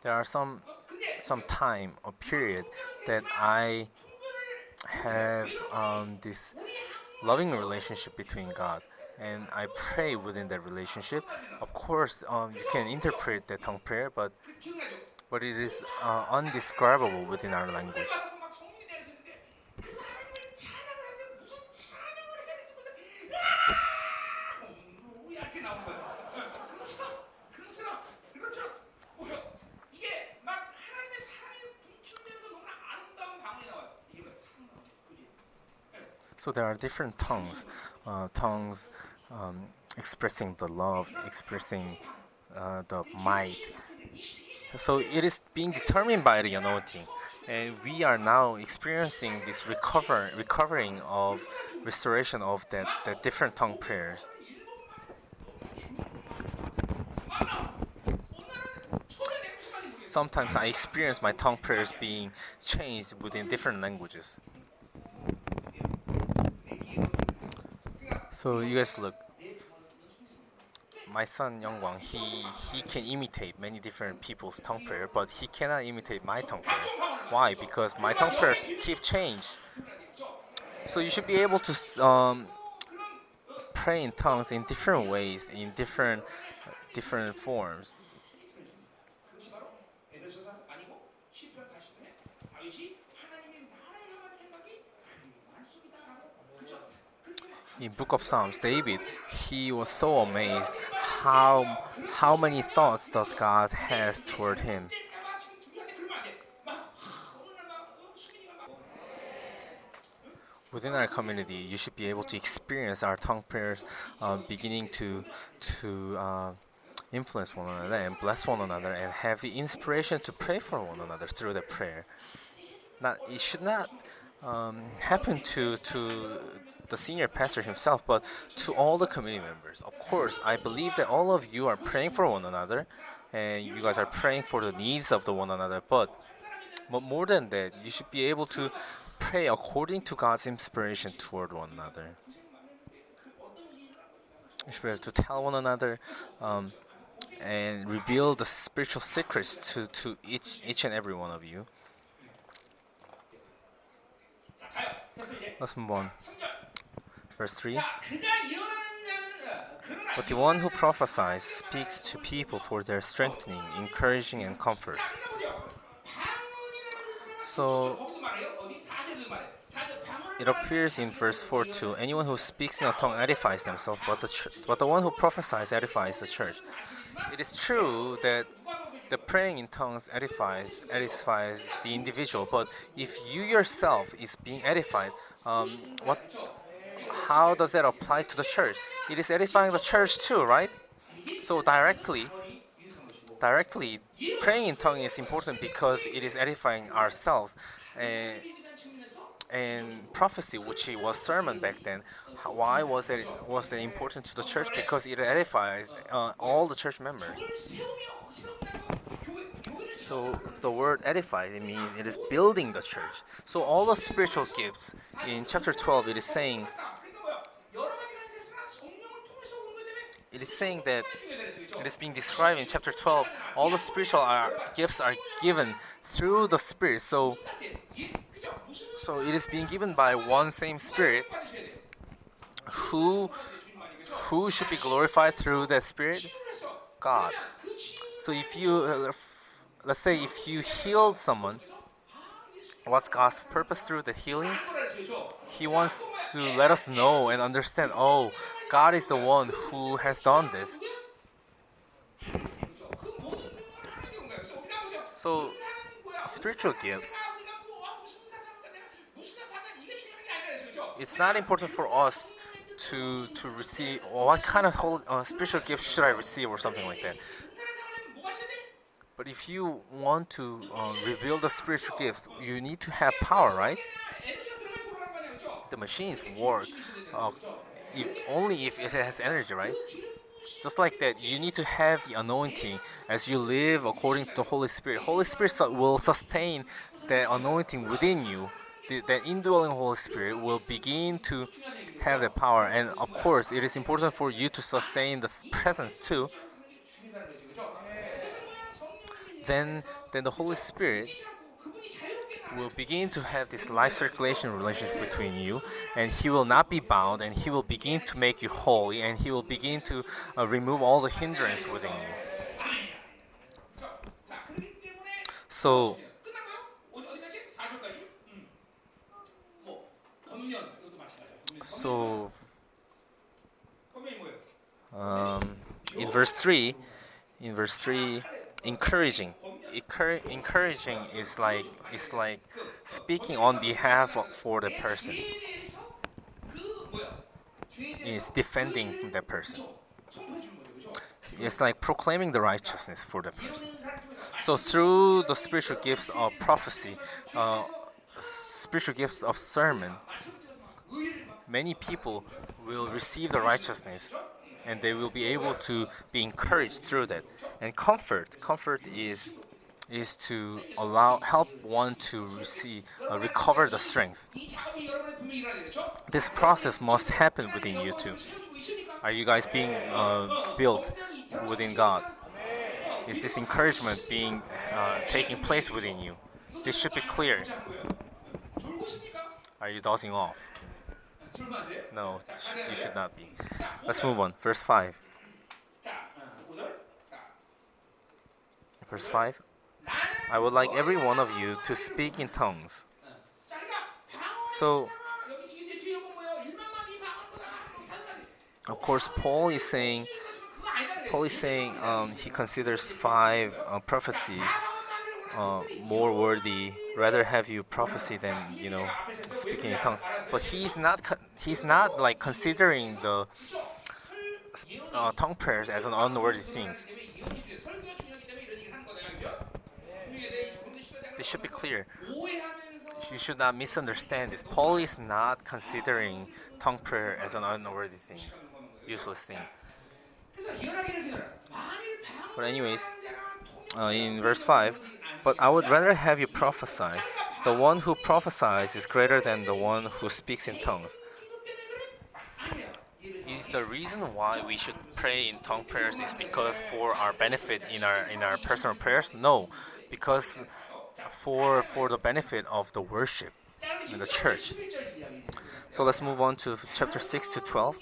There are some some time or period that I have um, this loving relationship between God and I pray within that relationship. Of course, um, you can interpret the tongue prayer, but but it is uh, undescribable within our language. So there are different tongues, uh, tongues um, expressing the love, expressing uh, the might. So it is being determined by the anointing, and we are now experiencing this recover recovering of restoration of that, the different tongue prayers. Sometimes I experience my tongue prayers being changed within different languages. So you guys look. My son Youngwang, he he can imitate many different people's tongue prayer, but he cannot imitate my tongue prayer. Why? Because my tongue prayers keep change. So you should be able to um, pray in tongues in different ways, in different different forms. in Book of Psalms, David, he was so amazed how how many thoughts does God has toward him. Within our community, you should be able to experience our tongue prayers uh, beginning to to uh, influence one another and bless one another and have the inspiration to pray for one another through the prayer. Not it should not um, happen to to the senior pastor himself, but to all the community members. Of course, I believe that all of you are praying for one another, and you guys are praying for the needs of the one another. But but more than that, you should be able to pray according to God's inspiration toward one another. You should be able to tell one another um, and reveal the spiritual secrets to, to each each and every one of you. Lesson 1, verse 3 But the one who prophesies speaks to people for their strengthening, encouraging, and comfort. So it appears in verse 4 too anyone who speaks in a tongue edifies themselves, but the, but the one who prophesies edifies the church. It is true that the praying in tongues edifies edifies the individual, but if you yourself is being edified, um, what? How does that apply to the church? It is edifying the church too, right? So directly, directly praying in tongues is important because it is edifying ourselves. Uh, and prophecy, which was sermon back then. Why was it was it important to the church? Because it edifies uh, all the church members. So the word edify it means it is building the church. So all the spiritual gifts in chapter 12 it is saying it is saying that it is being described in chapter 12 all the spiritual are, gifts are given through the spirit. So so it is being given by one same spirit who who should be glorified through that spirit? God. So if you uh, let's say if you healed someone what's god's purpose through the healing? He wants to let us know and understand oh God is the one who has done this. So, spiritual gifts, it's not important for us to to receive what kind of special uh, spiritual should I receive or something like that. But if you want to uh, reveal the spiritual gifts, you need to have power, right? The machines work uh, if, only if it has energy, right? Just like that, you need to have the anointing as you live according to the Holy Spirit. Holy Spirit will sustain that anointing within you. The, that indwelling Holy Spirit will begin to have the power. And of course, it is important for you to sustain the presence too. Then, then the Holy Spirit will begin to have this life circulation relationship between you, and He will not be bound, and He will begin to make you holy, and He will begin to uh, remove all the hindrance within you. So, so um, in verse 3, in verse 3, encouraging encouraging is like is like speaking on behalf of, for the person. Is defending the person. It's like proclaiming the righteousness for the person. So through the spiritual gifts of prophecy, uh, spiritual gifts of sermon, many people will receive the righteousness and they will be able to be encouraged through that. And comfort, comfort is is to allow help one to receive uh, recover the strength. This process must happen within you too. Are you guys being uh, built within God? Is this encouragement being uh, taking place within you? This should be clear. Are you dozing off? No, you should not be. Let's move on. Verse 5. Verse 5. I would like every one of you to speak in tongues. So, of course, Paul is saying, Paul is saying um, he considers five uh, prophecies uh, more worthy. Rather have you prophecy than you know speaking in tongues. But he's not he's not like considering the uh, tongue prayers as an unworthy thing. This should be clear. You should not misunderstand this. Paul is not considering tongue prayer as an unworthy thing, useless thing. But, anyways, uh, in verse 5, but I would rather have you prophesy. The one who prophesies is greater than the one who speaks in tongues. Is the reason why we should pray in tongue prayers is because for our benefit in our in our personal prayers? No, because for for the benefit of the worship in the church. So let's move on to chapter 6 to 12.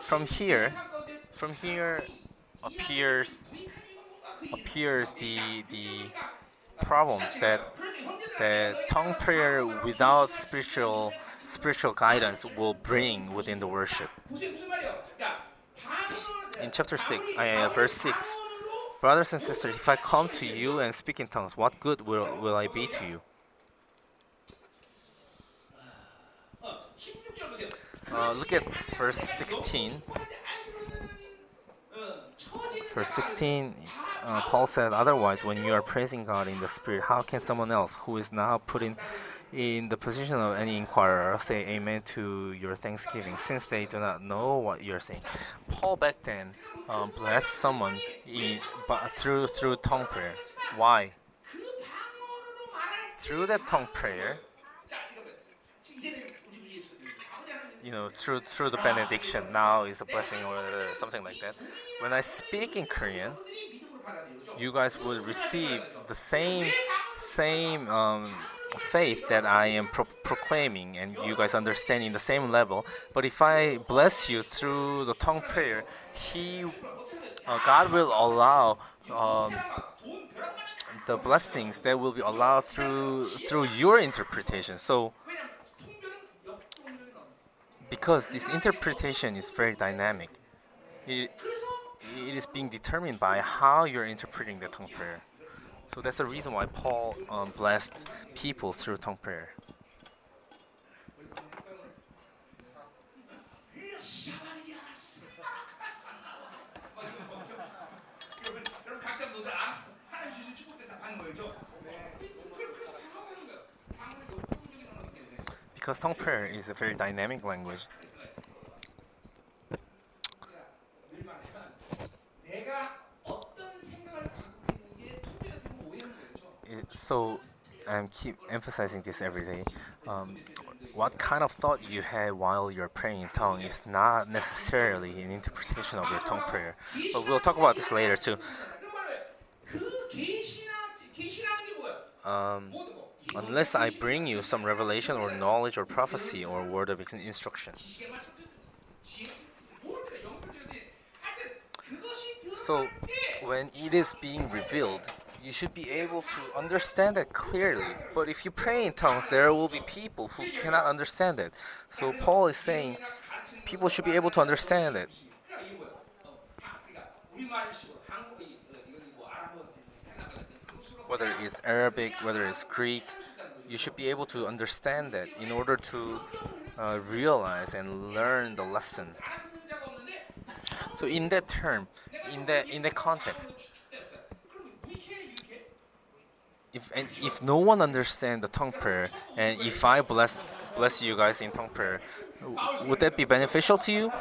From here, from here appears appears the the problems that that tongue prayer without spiritual spiritual guidance will bring within the worship. In chapter 6, uh, verse 6, brothers and sisters, if I come to you and speak in tongues, what good will, will I be to you? Uh, look at verse 16. Verse 16, uh, Paul said, Otherwise, when you are praising God in the Spirit, how can someone else who is now put in, the position of any inquirer say amen to your thanksgiving, since they do not know what you're saying? Paul back then um, blessed someone in, but through, through tongue prayer. Why? Through that tongue prayer, you know, through through the benediction now is a blessing or uh, something like that. When I speak in Korean, you guys would receive the same same um, faith that I am pro- proclaiming, and you guys understand in the same level. But if I bless you through the tongue prayer, He, uh, God will allow. Um, the blessings that will be allowed through through your interpretation. So because this interpretation is very dynamic. It, it is being determined by how you're interpreting the tongue prayer. So that's the reason why Paul um, blessed people through tongue prayer. Because tongue prayer is a very dynamic language, so I keep emphasizing this every day. Um, what kind of thought you have while you're praying in tongue is not necessarily an interpretation of your tongue prayer. But we'll talk about this later too. Um, unless I bring you some revelation or knowledge or prophecy or word of instruction. So, when it is being revealed, you should be able to understand it clearly. But if you pray in tongues, there will be people who cannot understand it. So Paul is saying people should be able to understand it. Whether it's Arabic, whether it's Greek, you should be able to understand it in order to uh, realize and learn the lesson. So in that term, in that in that context, if and if no one understands the tongue prayer, and if I bless bless you guys in tongue prayer, would that be beneficial to you?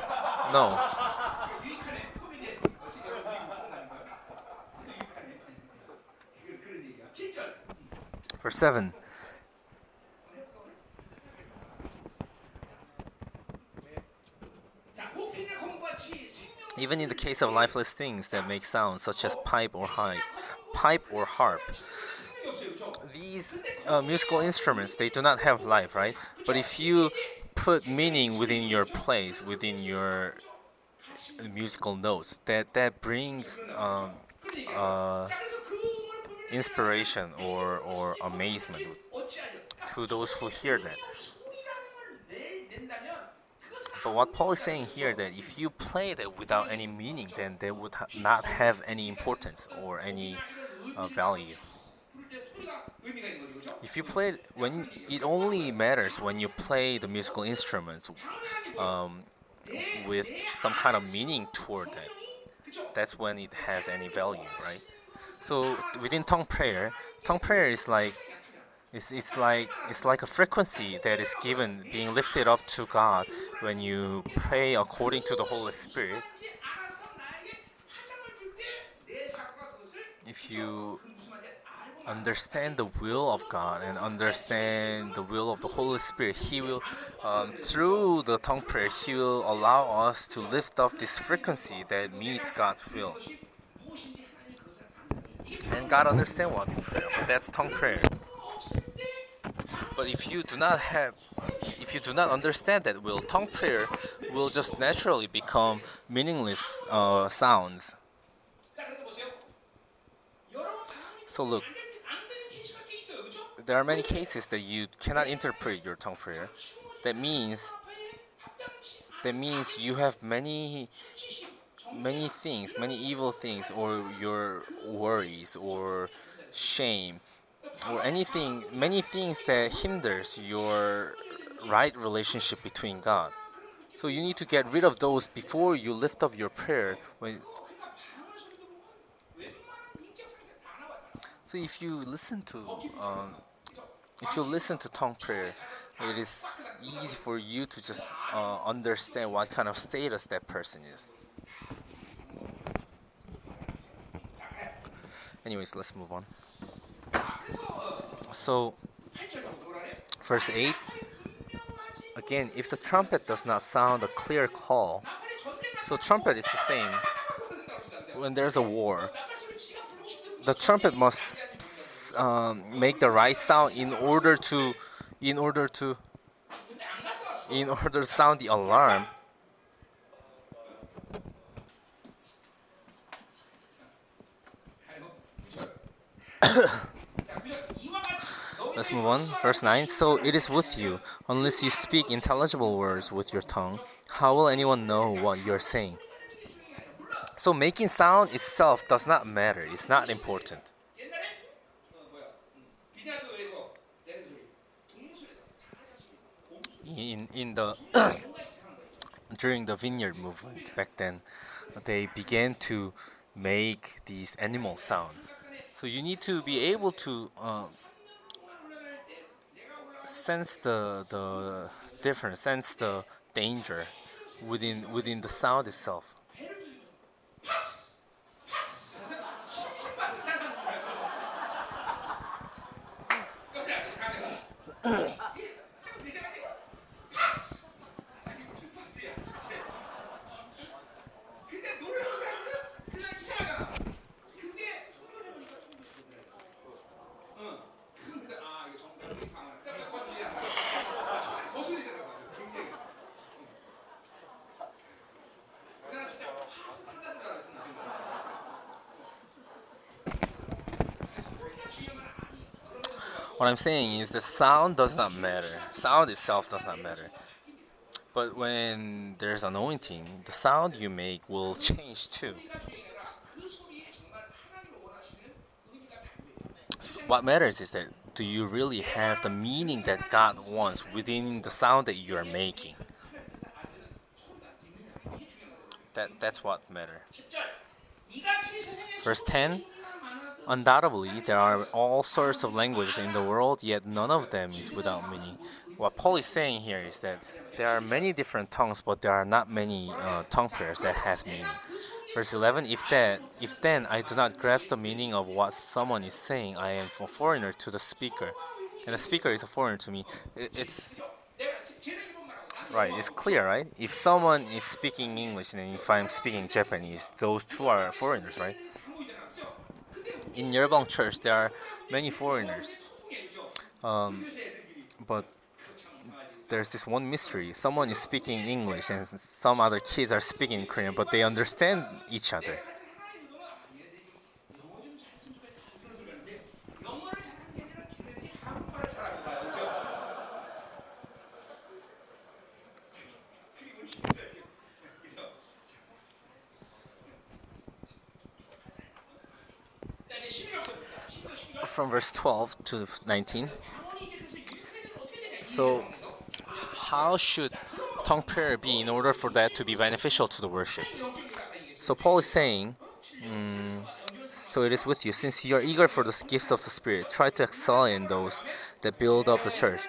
No. Verse seven. Even in the case of lifeless things that make sounds, such as pipe or harp, pipe or harp, these uh, musical instruments, they do not have life, right? But if you put meaning within your plays, within your musical notes, that, that brings um, uh, inspiration or, or amazement to those who hear that. But what Paul is saying here that if you play that without any meaning, then they would ha not have any importance or any uh, value. If you play when it only matters when you play the musical instruments um, with some kind of meaning toward that. That's when it has any value, right? So within tongue prayer, tongue prayer is like it's, it's like it's like a frequency that is given being lifted up to God when you pray according to the Holy Spirit. If you understand the will of God and understand the will of the Holy Spirit, He will, um, through the tongue prayer, He will allow us to lift up this frequency that meets God's will. And God understands what prayer, that's tongue prayer. But if you do not have, if you do not understand that will, tongue prayer will just naturally become meaningless uh, sounds. So look, there are many cases that you cannot interpret your tongue prayer. That means that means you have many many things, many evil things, or your worries, or shame, or anything, many things that hinders your right relationship between God. So you need to get rid of those before you lift up your prayer. When, so if you listen to, um, if you listen to tongue prayer, it is easy for you to just uh, understand what kind of status that person is. Anyways, let's move on. So, verse 8 again, if the trumpet does not sound a clear call, so trumpet is the same. When there's a war, the trumpet must um, make the right sound in order to, in order to, in order to sound the alarm. <coughs> Let's move on. Verse 9. So it is with you, unless you speak intelligible words with your tongue, how will anyone know what you're saying? So making sound itself does not matter, it's not important. in in the during the vineyard movement back then, they began to make these animal sounds. So you need to be able to uh, sense the the difference, sense the danger within within the sound itself. I'm saying is the sound does not matter. Sound itself does not matter. But when there's anointing, the sound you make will change too. What matters is that do you really have the meaning that God wants within the sound that you are making? That, that's what matters. Verse 10 Undoubtedly, there are all sorts of languages in the world, yet none of them is without meaning. What Paul is saying here is that there are many different tongues, but there are not many uh, tongue prayers that has meaning. Verse 11 If that, if then I do not grasp the meaning of what someone is saying, I am a foreigner to the speaker. And the speaker is a foreigner to me. It, it's right, it's clear, right? If someone is speaking English and if I'm speaking Japanese, those two are foreigners, right? in Yerevan church there are many foreigners. Um, but there's this one mystery. Someone is speaking English and some other kids are speaking Korean, but they understand each other. from verse 12 to 19. So, how should tongue prayer be in order for that to be beneficial to the worship? So, Paul is saying, mm, So it is with you. Since you are eager for the gifts of the Spirit, try to excel in those that build up the church.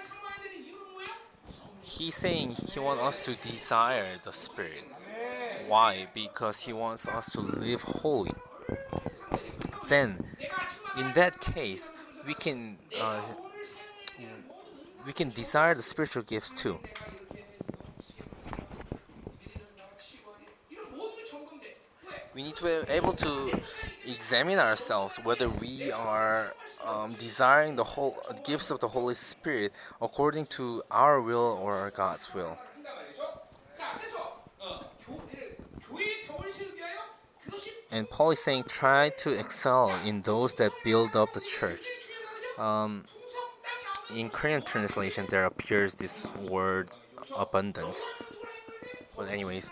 He's saying he wants us to desire the Spirit. Why? Because he wants us to live holy then in that case, we can uh, we can desire the spiritual gifts too. We need to be able to examine ourselves whether we are um, desiring the whole gifts of the Holy Spirit according to our will or God's will. And Paul is saying, try to excel in those that build up the church. Um, in Korean translation, there appears this word abundance. But anyways,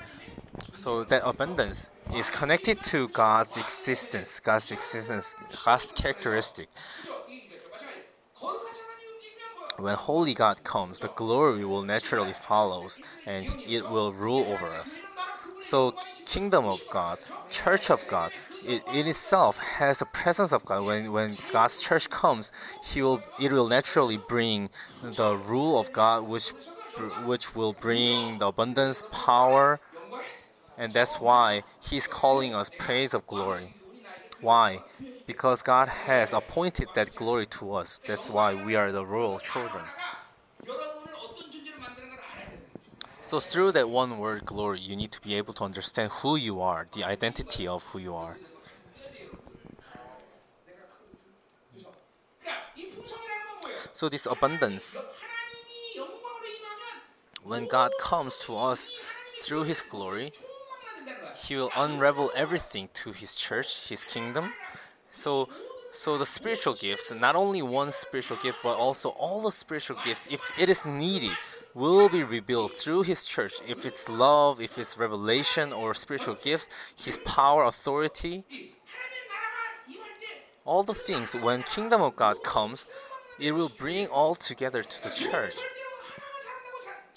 so that abundance is connected to God's existence, God's existence, God's characteristic. When holy God comes, the glory will naturally follows and it will rule over us. So kingdom of God, church of God, it in itself has the presence of God. When when God's church comes, He will it will naturally bring the rule of God, which which will bring the abundance, power, and that's why He's calling us praise of glory. Why? Because God has appointed that glory to us. That's why we are the royal children. So through that one word glory, you need to be able to understand who you are, the identity of who you are. So this abundance, when God comes to us through His glory, He will unravel everything to His church, His kingdom. So so the spiritual gifts, not only one spiritual gift, but also all the spiritual gifts, if it is needed, will be revealed through His church. If it's love, if it's revelation or spiritual gifts, His power, authority, all the things. When Kingdom of God comes, it will bring all together to the church.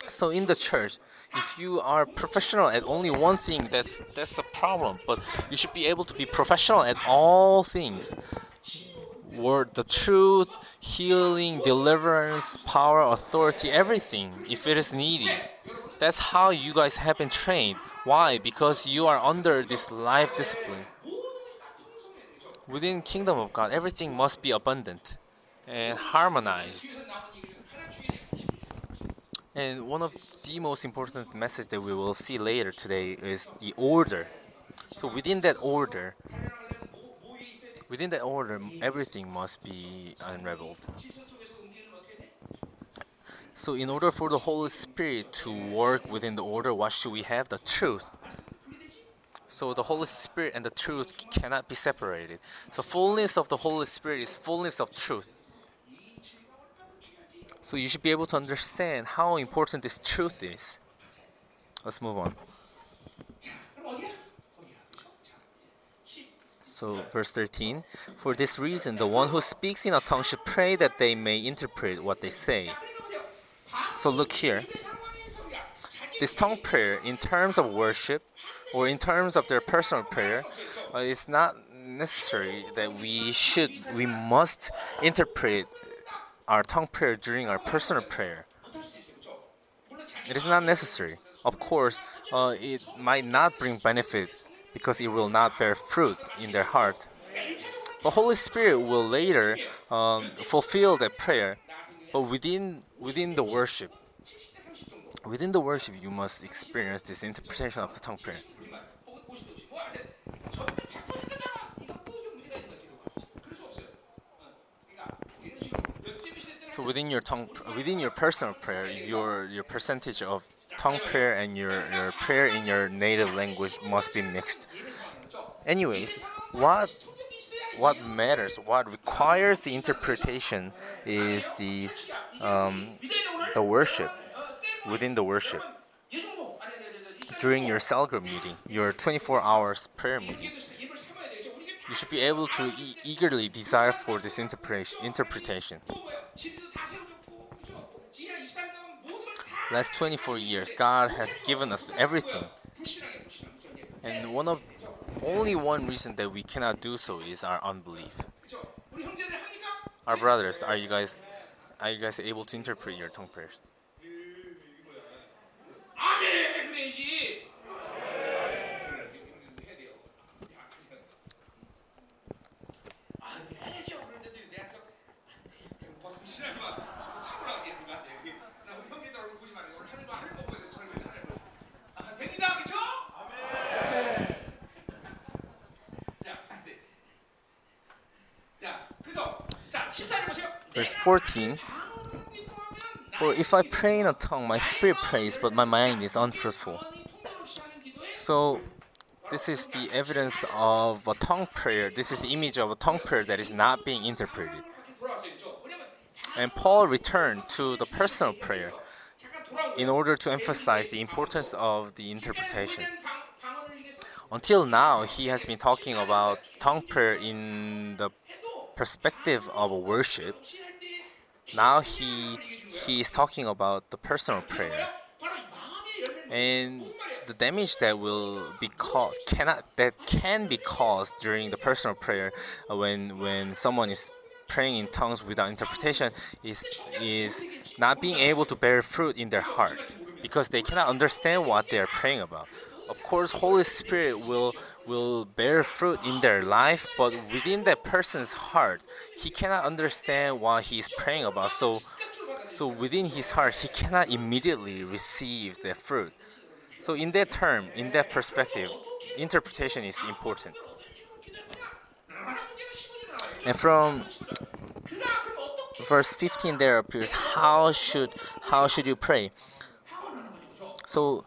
So in the church, if you are professional at only one thing, that's that's the problem. But you should be able to be professional at all things word, the truth, healing, deliverance, power, authority, everything, if it is needed. That's how you guys have been trained. Why? Because you are under this life discipline. Within kingdom of God, everything must be abundant and harmonized. And one of the most important message that we will see later today is the order. So within that order, Within that order, everything must be unraveled. So, in order for the Holy Spirit to work within the order, what should we have? The truth. So, the Holy Spirit and the truth cannot be separated. So, fullness of the Holy Spirit is fullness of truth. So, you should be able to understand how important this truth is. Let's move on. So, verse 13 For this reason, the one who speaks in a tongue should pray that they may interpret what they say. So, look here. This tongue prayer, in terms of worship or in terms of their personal prayer, uh, it's not necessary that we should, we must interpret our tongue prayer during our personal prayer. It is not necessary. Of course, uh, it might not bring benefit because it will not bear fruit in their heart. The Holy Spirit will later um, fulfill that prayer, but within within the worship, within the worship, you must experience this interpretation of the tongue prayer. So within your tongue, within your personal prayer, your your percentage of tongue prayer and your, your prayer in your native language must be mixed. Anyways, what what matters, what requires the interpretation is these um, the worship within the worship during your cell group meeting, your 24 hours prayer meeting. You should be able to e eagerly desire for this interpretation last 24 years, God has given us everything. And one of only one reason that we cannot do so is our unbelief. Our brothers, are you guys are you guys able to interpret your tongue prayers? Verse 14. For if I pray in a tongue, my spirit prays, but my mind is unfruitful. So, this is the evidence of a tongue prayer. This is the image of a tongue prayer that is not being interpreted. And Paul returned to the personal prayer in order to emphasize the importance of the interpretation. Until now, he has been talking about tongue prayer in the perspective of worship. Now he he is talking about the personal prayer and the damage that will be caused cannot that can be caused during the personal prayer uh, when when someone is praying in tongues without interpretation is is not being able to bear fruit in their hearts because they cannot understand what they are praying about. Of course, Holy Spirit will will bear fruit in their life, but within that person's heart, he cannot understand what he is praying about. So, so within his heart, he cannot immediately receive the fruit. So, in that term, in that perspective, interpretation is important. And from verse 15 there appears how should how should you pray? So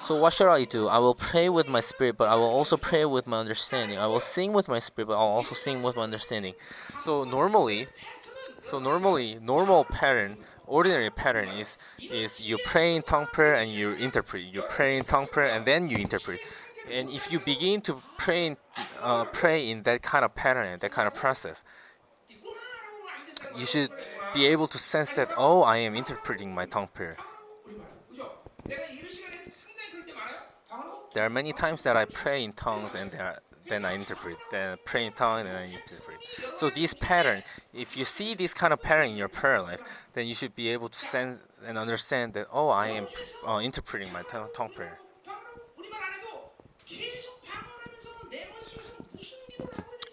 so what shall I do? I will pray with my spirit, but I will also pray with my understanding. I will sing with my spirit, but I'll also sing with my understanding. So normally, so normally, normal pattern, ordinary pattern is is you pray in tongue prayer and you interpret. You pray in tongue prayer and then you interpret. And if you begin to pray in, uh, pray in that kind of pattern that kind of process, you should be able to sense that oh, I am interpreting my tongue prayer. There are many times that I pray in tongues and there, then I interpret. Then I pray in tongue and I interpret. So this pattern, if you see this kind of pattern in your prayer life, then you should be able to sense and understand that oh, I am uh, interpreting my tongue, tongue prayer.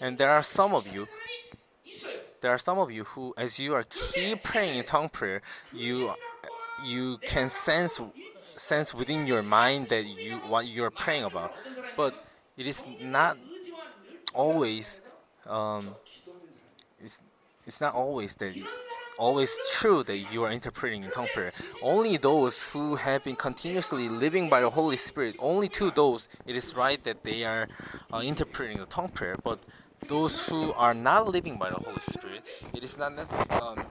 And there are some of you, there are some of you who, as you are keep praying in tongue prayer, you you can sense sense within your mind that you what you are praying about, but it is not always um, it's, it's not always that always true that you are interpreting in tongue prayer. Only those who have been continuously living by the Holy Spirit, only to those it is right that they are uh, interpreting the tongue prayer. But those who are not living by the Holy Spirit, it is not necessary. Um,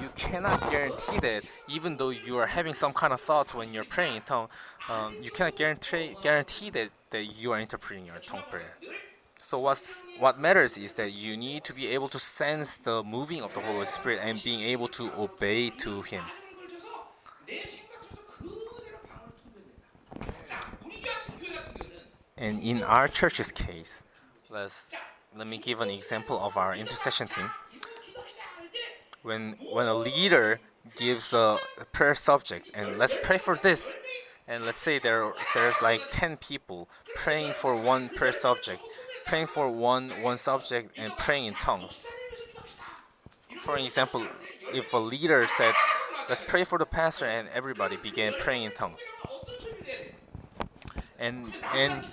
you cannot guarantee that even though you are having some kind of thoughts when you're praying in tongue, um, you cannot guarantee guarantee that, that you are interpreting your tongue prayer. So what's, what matters is that you need to be able to sense the moving of the Holy Spirit and being able to obey to Him. And in our church's case, let's let me give an example of our intercession team when when a leader gives a prayer subject and let's pray for this and let's say there there's like 10 people praying for one prayer subject praying for one one subject and praying in tongues. For example if a leader said let's pray for the pastor and everybody began praying in tongues. And and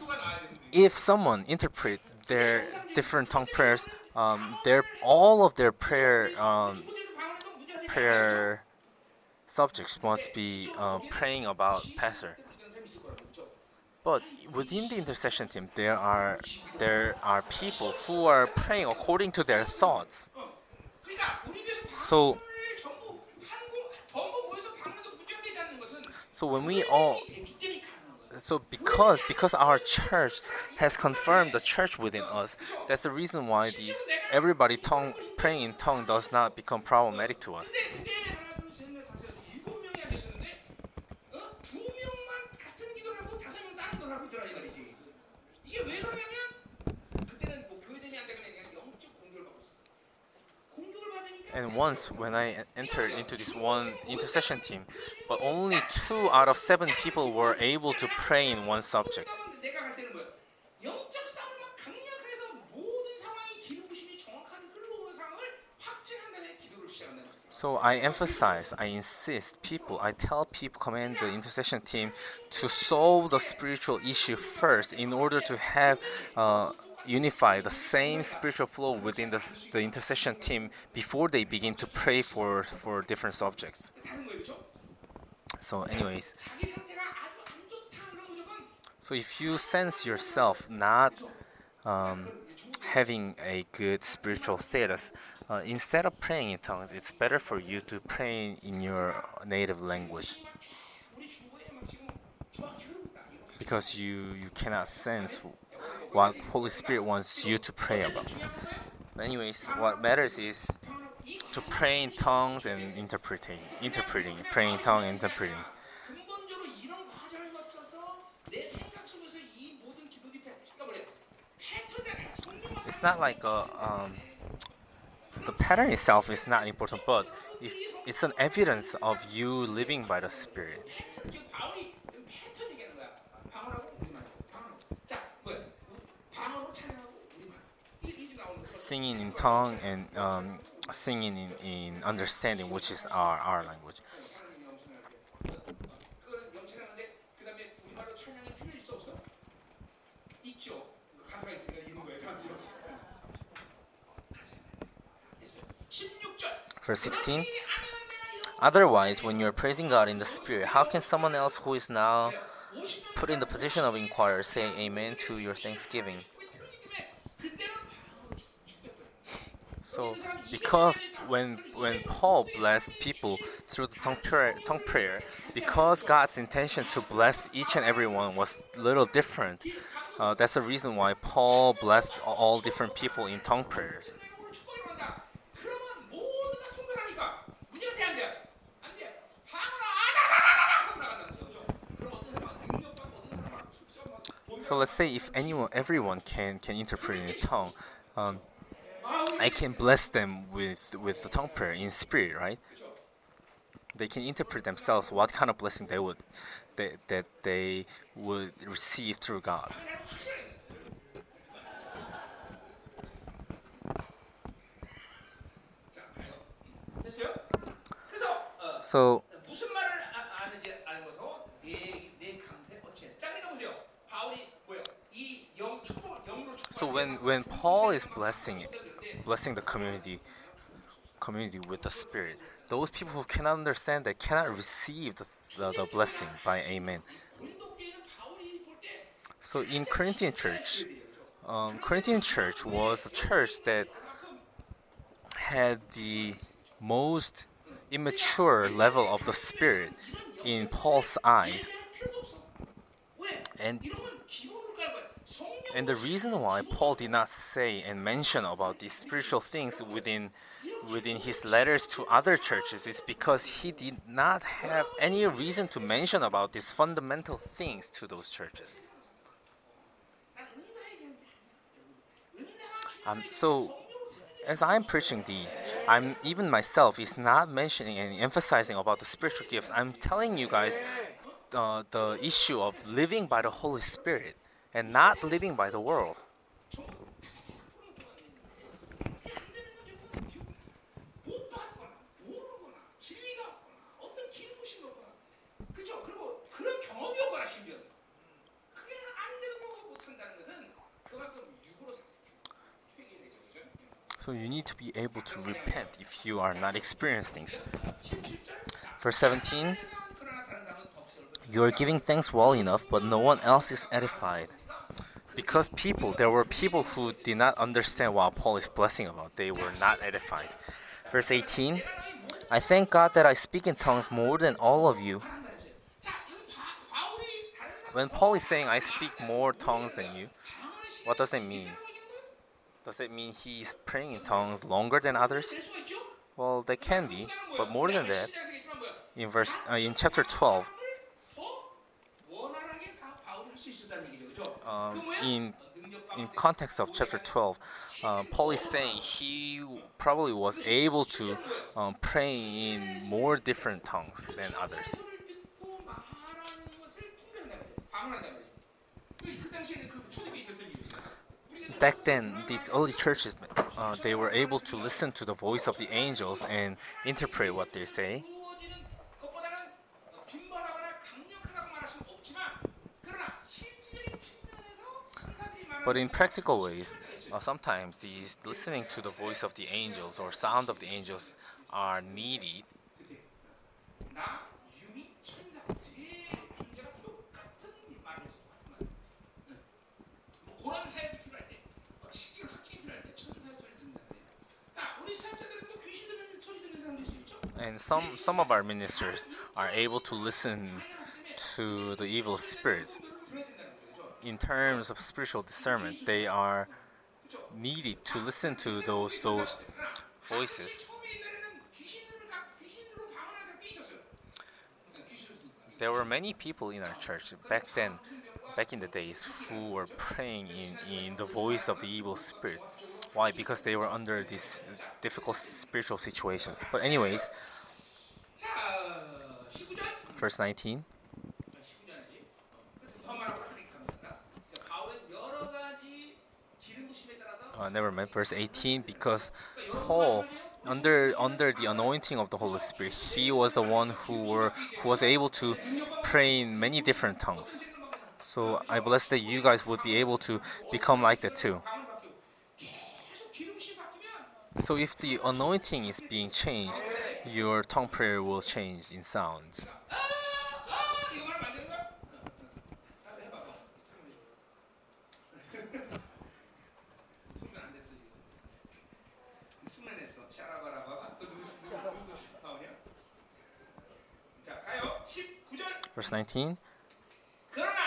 if someone interpret their different tongue prayers um, their all of their prayer um, prayer subjects must be uh, praying about pastor. But within the intercession team, there are there are people who are praying according to their thoughts. So, so when we all so because because our church has confirmed the church within us, that's the reason why these everybody tongue praying in tongue does not become problematic to us. 근데 그때 하나 둘셋넷 다섯 여섯 일곱 명이 안 계셨는 And once when I entered into this one intercession team, but only two out of seven people were able to pray in one subject. So I emphasize, I insist, people, I tell people, command the intercession team to solve the spiritual issue first in order to have. Uh, unify the same spiritual flow within the, the intercession team before they begin to pray for, for different subjects. So, anyways, so if you sense yourself not um, having a good spiritual status, uh, instead of praying in tongues, it's better for you to pray in your native language because you, you cannot sense what Holy Spirit wants you to pray about. Anyways, what matters is to pray in tongues and interpreting, interpreting, praying in tongue, interpreting. It's not like a, um, the pattern itself is not important, but if it's an evidence of you living by the Spirit. singing in tongue and um, singing in, in understanding, which is our, our language. Verse 16 Otherwise, when you are praising God in the Spirit, how can someone else who is now put in the position of inquirer say amen to your thanksgiving? So, because when when Paul blessed people through the tongue prayer, tongue prayer, because God's intention to bless each and everyone was little different, uh, that's the reason why Paul blessed all different people in tongue prayers. So let's say if anyone, everyone can can interpret in a tongue. Um, I can bless them with, with the tongue prayer in spirit, right? They can interpret themselves what kind of blessing they would they, that they would receive through God. So So when when Paul is blessing it, blessing the community community with the spirit. Those people who cannot understand that cannot receive the, the, the blessing by amen. So in corinthian church um, corinthian church was a church that had the most immature level of the spirit in paul's eyes. And and the reason why Paul did not say and mention about these spiritual things within within his letters to other churches is because he did not have any reason to mention about these fundamental things to those churches. Um, so as I'm preaching these, I'm even myself is not mentioning and emphasizing about the spiritual gifts. I'm telling you guys uh, the issue of living by the Holy Spirit and not living by the world. So you need to be able to repent if you are not experiencing things. Verse 17 You are giving thanks well enough, but no one else is edified because people there were people who did not understand what Paul is blessing about. They were not edified. Verse 18 I thank God that I speak in tongues more than all of you. When Paul is saying I speak more tongues than you, what does it mean? Does it mean he is praying in tongues longer than others? Well, they can be, but more than that, in verse uh, in chapter 12, um, in in context of chapter 12, uh, Paul is saying he probably was able to um, pray in more different tongues than others. Back then, these early churches, uh, they were able to listen to the voice of the angels and interpret what they say. But in practical ways, uh, sometimes these listening to the voice of the angels or sound of the angels are needed. And some, some of our ministers are able to listen to the evil spirits in terms of spiritual discernment, they are needed to listen to those those voices. There were many people in our church back then, back in the days, who were praying in, in the voice of the evil spirit. Why? Because they were under these difficult spiritual situations. But anyways, verse 19. uh, never mind, verse 18, because Paul, under under the anointing of the Holy Spirit, he was the one who were who was able to pray in many different tongues. So I bless that you guys would be able to become like that too. So if the anointing is being changed, your tongue prayer will change in sounds. Verse 19.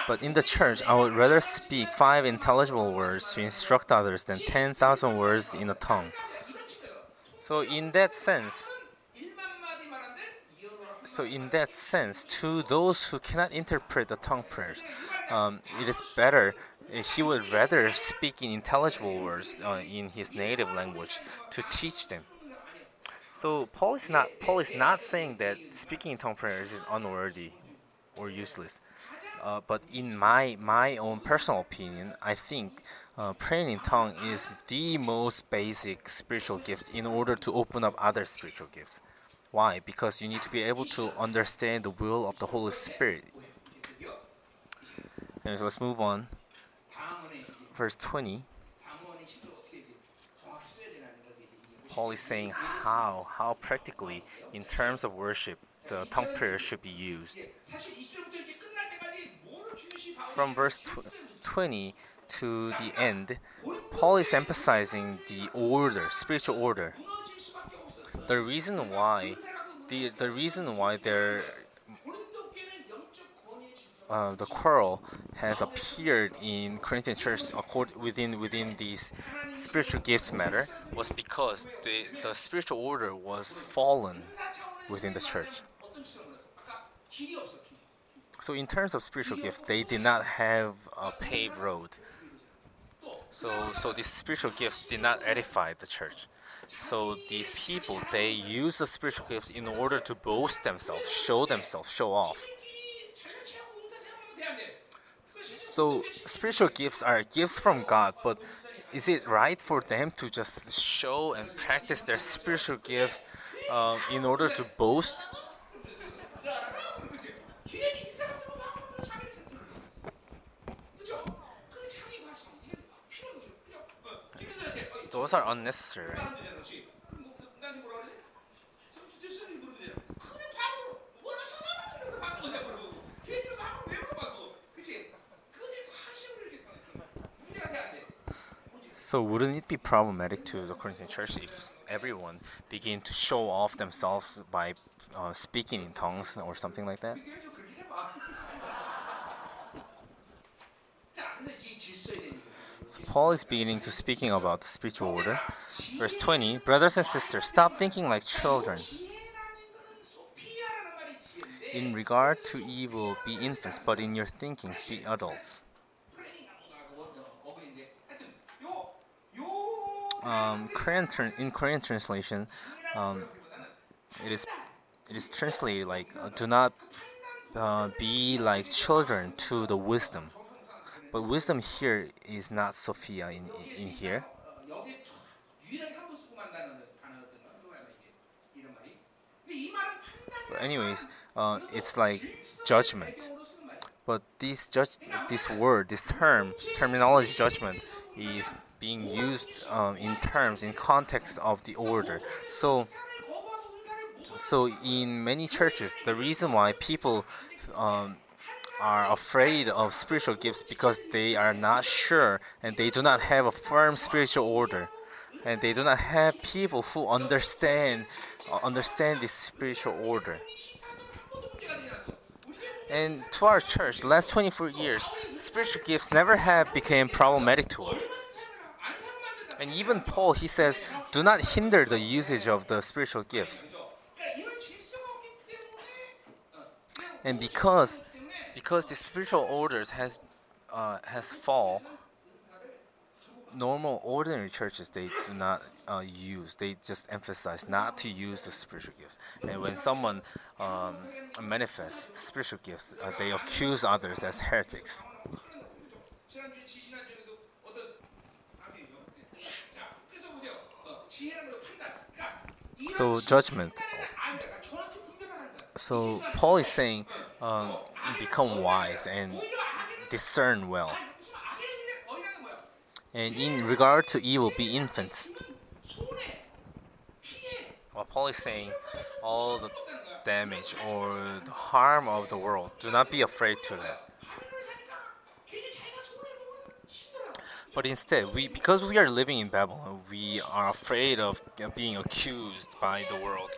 But in the church, I would rather speak five intelligible words to instruct others than 10,000 words in a tongue. So, in that sense, so in that sense, to those who cannot interpret the tongue prayers, um, it is better he would rather speak in intelligible words uh, in his native language to teach them. So Paul is not Paul is not saying that speaking in tongue prayers is unworthy or useless. Uh, but in my my own personal opinion, I think uh, praying in tongue is the most basic spiritual gift in order to open up other spiritual gifts. Why? Because you need to be able to understand the will of the Holy Spirit. And so let's move on. Verse 20. Paul is saying how, how practically, in terms of worship, the tongue prayer should be used. From verse tw 20 to the end, Paul is emphasizing the order, spiritual order. The reason why, the, the reason why there, uh, the quarrel has appeared in Corinthian church within within these spiritual gifts matter was because the, the spiritual order was fallen within the church. So, in terms of spiritual gift, they did not have a paved road. So, so these spiritual gifts did not edify the church. So these people, they use the spiritual gifts in order to boast themselves, show themselves, show off. So spiritual gifts are gifts from God, but is it right for them to just show and practice their spiritual gifts uh, in order to boast? 괜히 인사 같은 거 막 하면 자기를 그죠? 그 자기 과시 이게 필요 없는 거죠. 그죠? 어, 김민수한테 어, Those are unnecessary. 안 되잖아, 그렇지? 그럼 뭐 나한테 뭐라 그래? 저 주제수님이 물으면 되잖아. 그래 방으로 원하시나? 이러면서 방으로 내가 물어보고 괜히 방으로 왜 물어봐도 그치? 그들이 과시로 이렇게 생각해. 문제가 돼안 돼. 문제. So wouldn't it be problematic to the Corinthian church if everyone begin to show off themselves by uh, speaking in tongues or something like that? 그게 So Paul is beginning to speaking about the spiritual order. Verse 20, brothers and sisters, stop thinking like children. In regard to evil, be infants, but in your thinking, be adults. Um, Korean in Korean translation, um, it is it is translated like uh, "Do not uh, be like children to the wisdom." But wisdom here is not Sophia in, in here. But anyways, uh, it's like judgment. But this judge, this word, this term, terminology judgment, is being used um, in terms, in context of the order. So, so in many churches, the reason why people um, are afraid of spiritual gifts because they are not sure and they do not have a firm spiritual order, and they do not have people who understand uh, understand this spiritual order. And to our church, last 24 years, spiritual gifts never have become problematic to us. And even Paul, he says, do not hinder the usage of the spiritual gifts And because because the spiritual orders has uh, has fall normal ordinary churches they do not uh, use they just emphasize not to use the spiritual gifts. And when someone um, manifests spiritual gifts uh, they accuse others as heretics. So judgment. So Paul is saying, um, become wise and discern well. And in regard to evil, be infants. Well, Paul is saying all the damage or the harm of the world. Do not be afraid to that. But instead, we because we are living in Babylon, we are afraid of being accused by the world,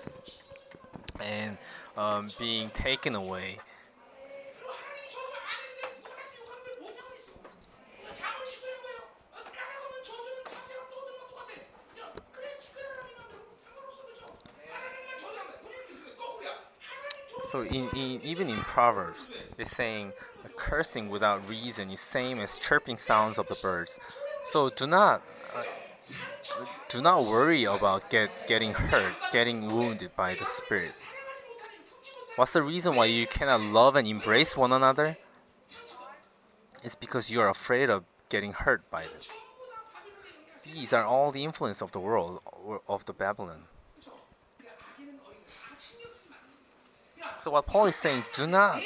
and um, being taken away. So in, in, even in Proverbs, it's saying cursing without reason is same as chirping sounds of the birds. So do not uh, do not worry about get, getting hurt, getting wounded by the spirit. What's the reason why you cannot love and embrace one another? It's because you are afraid of getting hurt by them. These are all the influence of the world, of the Babylon. So what Paul is saying, do not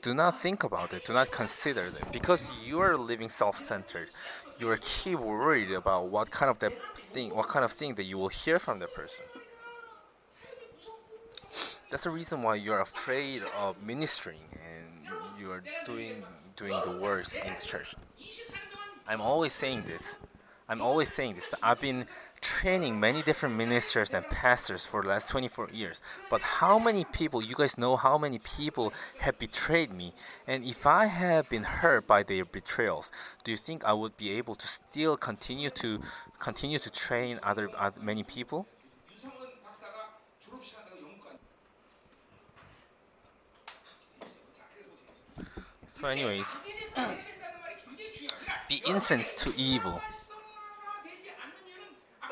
do not think about it, do not consider it, because you are living self-centered. You are keep worried about what kind of that thing, what kind of thing that you will hear from that person that's the reason why you're afraid of ministering and you are doing doing the worst in the church. I'm always saying this. I'm always saying this. I've been training many different ministers and pastors for the last 24 years. But how many people, you guys know how many people have betrayed me? And if I have been hurt by their betrayals, do you think I would be able to still continue to continue to train other, other many people? So, anyways, the infants to evil.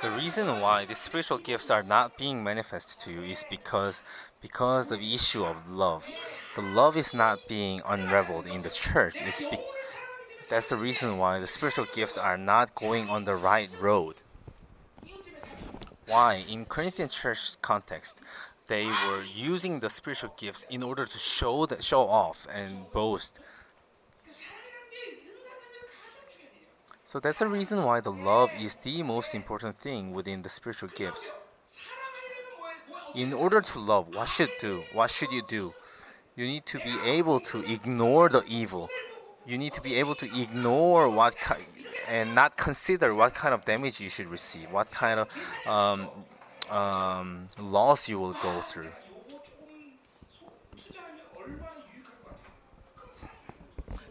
The reason why the spiritual gifts are not being manifested to you is because because of the issue of love. The love is not being unraveled in the church. It's be- that's the reason why the spiritual gifts are not going on the right road. Why? In Corinthian church context, they were using the spiritual gifts in order to show that show off and boast. So that's the reason why the love is the most important thing within the spiritual gifts. In order to love, what should do? What should you do? You need to be able to ignore the evil. You need to be able to ignore what and not consider what kind of damage you should receive, what kind of um, um, loss you will go through.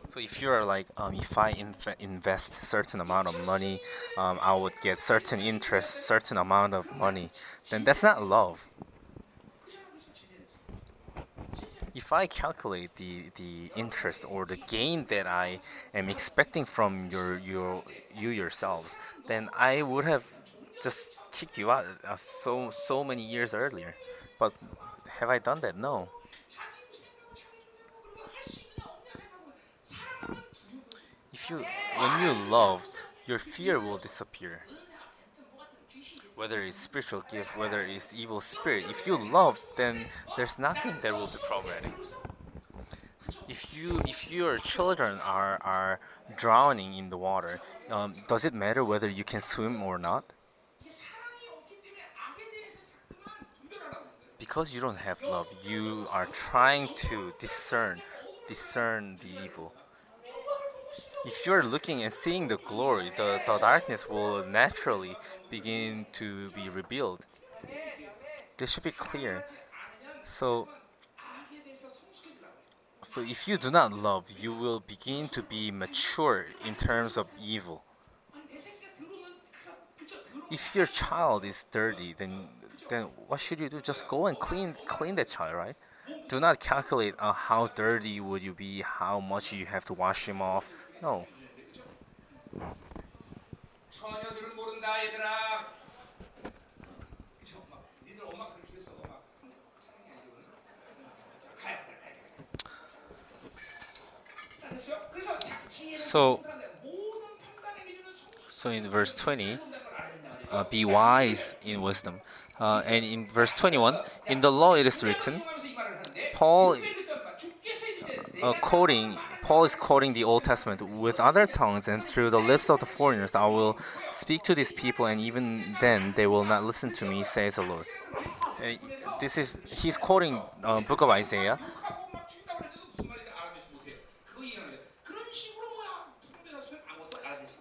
So if you're like, um, if I inf- invest certain amount of money, um, I would get certain interest, certain amount of money. Then that's not love. If I calculate the, the interest or the gain that I am expecting from your your you yourselves, then I would have just kicked you out uh, so so many years earlier. But have I done that? No. If you when you love, your fear will disappear. Whether it's spiritual gift, whether it's evil spirit, if you love, then there's nothing that will be problematic. If you if your children are are drowning in the water, um, does it matter whether you can swim or not? because you don't have love, you are trying to discern, discern the evil. If you're looking and seeing the glory, the, the darkness will naturally begin to be revealed. This should be clear. So, so if you do not love, you will begin to be mature in terms of evil. If your child is dirty, then then what should you do? Just go and clean clean the child, right? Do not calculate uh, how dirty would you be, how much you have to wash him off. No. So, so in verse 20, uh, be wise in wisdom uh, and in verse 21, in the law it is written, Paul, uh, quoting, Paul is quoting the Old Testament, with other tongues and through the lips of the foreigners I will speak to these people, and even then they will not listen to me, says the Lord. Uh, this is he's quoting uh, Book of Isaiah.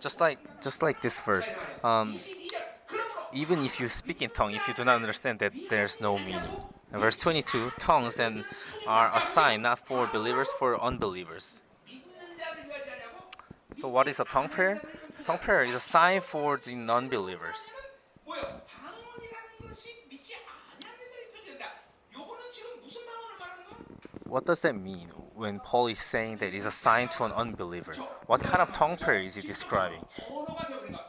Just like just like this verse. Um, even if you speak in tongue, if you do not understand that, there's no meaning. And verse 22 tongues then are a sign not for believers, for unbelievers. So, what is a tongue prayer? Tongue prayer is a sign for the non believers. What does that mean when Paul is saying that it's a sign to an unbeliever? What kind of tongue prayer is he describing?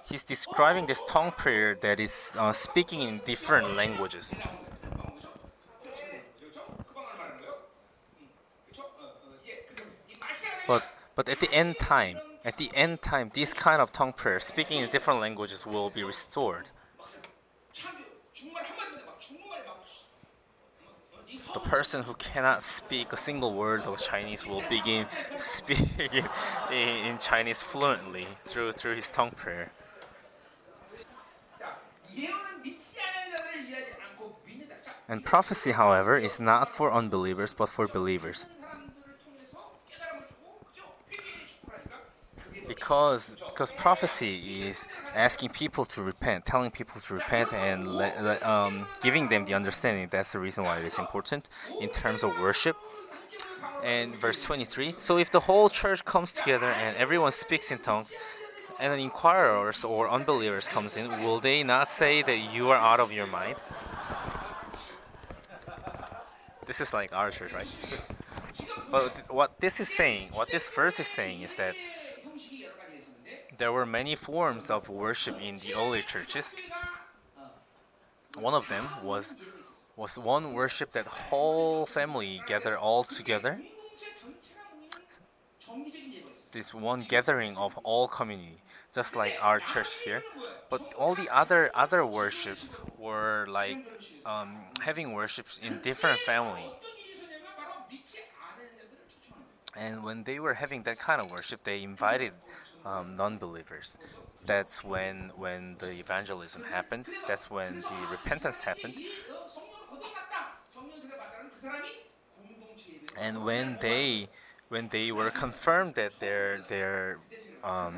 He's describing this tongue prayer that is uh, speaking in different languages. But, but at the end time, at the end time, this kind of tongue prayer, speaking in different languages, will be restored. the person who cannot speak a single word of Chinese will begin <laughs> speaking in, Chinese fluently through through his tongue prayer. And prophecy, however, is not for unbelievers but for believers. Because because prophecy is asking people to repent, telling people to repent, and um, giving them the understanding. That's the reason why it is important in terms of worship. And verse 23. So if the whole church comes together and everyone speaks in tongues, and an inquirers or unbelievers comes in, will they not say that you are out of your mind? This is like our church, right? But what this is saying, what this verse is saying is that there were many forms of worship in the early churches. One of them was was one worship that whole family gathered all together. This one gathering of all community, just like our church here. But all the other other worships were like um, having worships in different family. And when they were having that kind of worship, they invited um, non-believers. That's when when the evangelism happened. That's when the repentance happened. And when they when they were confirmed that they're they're um,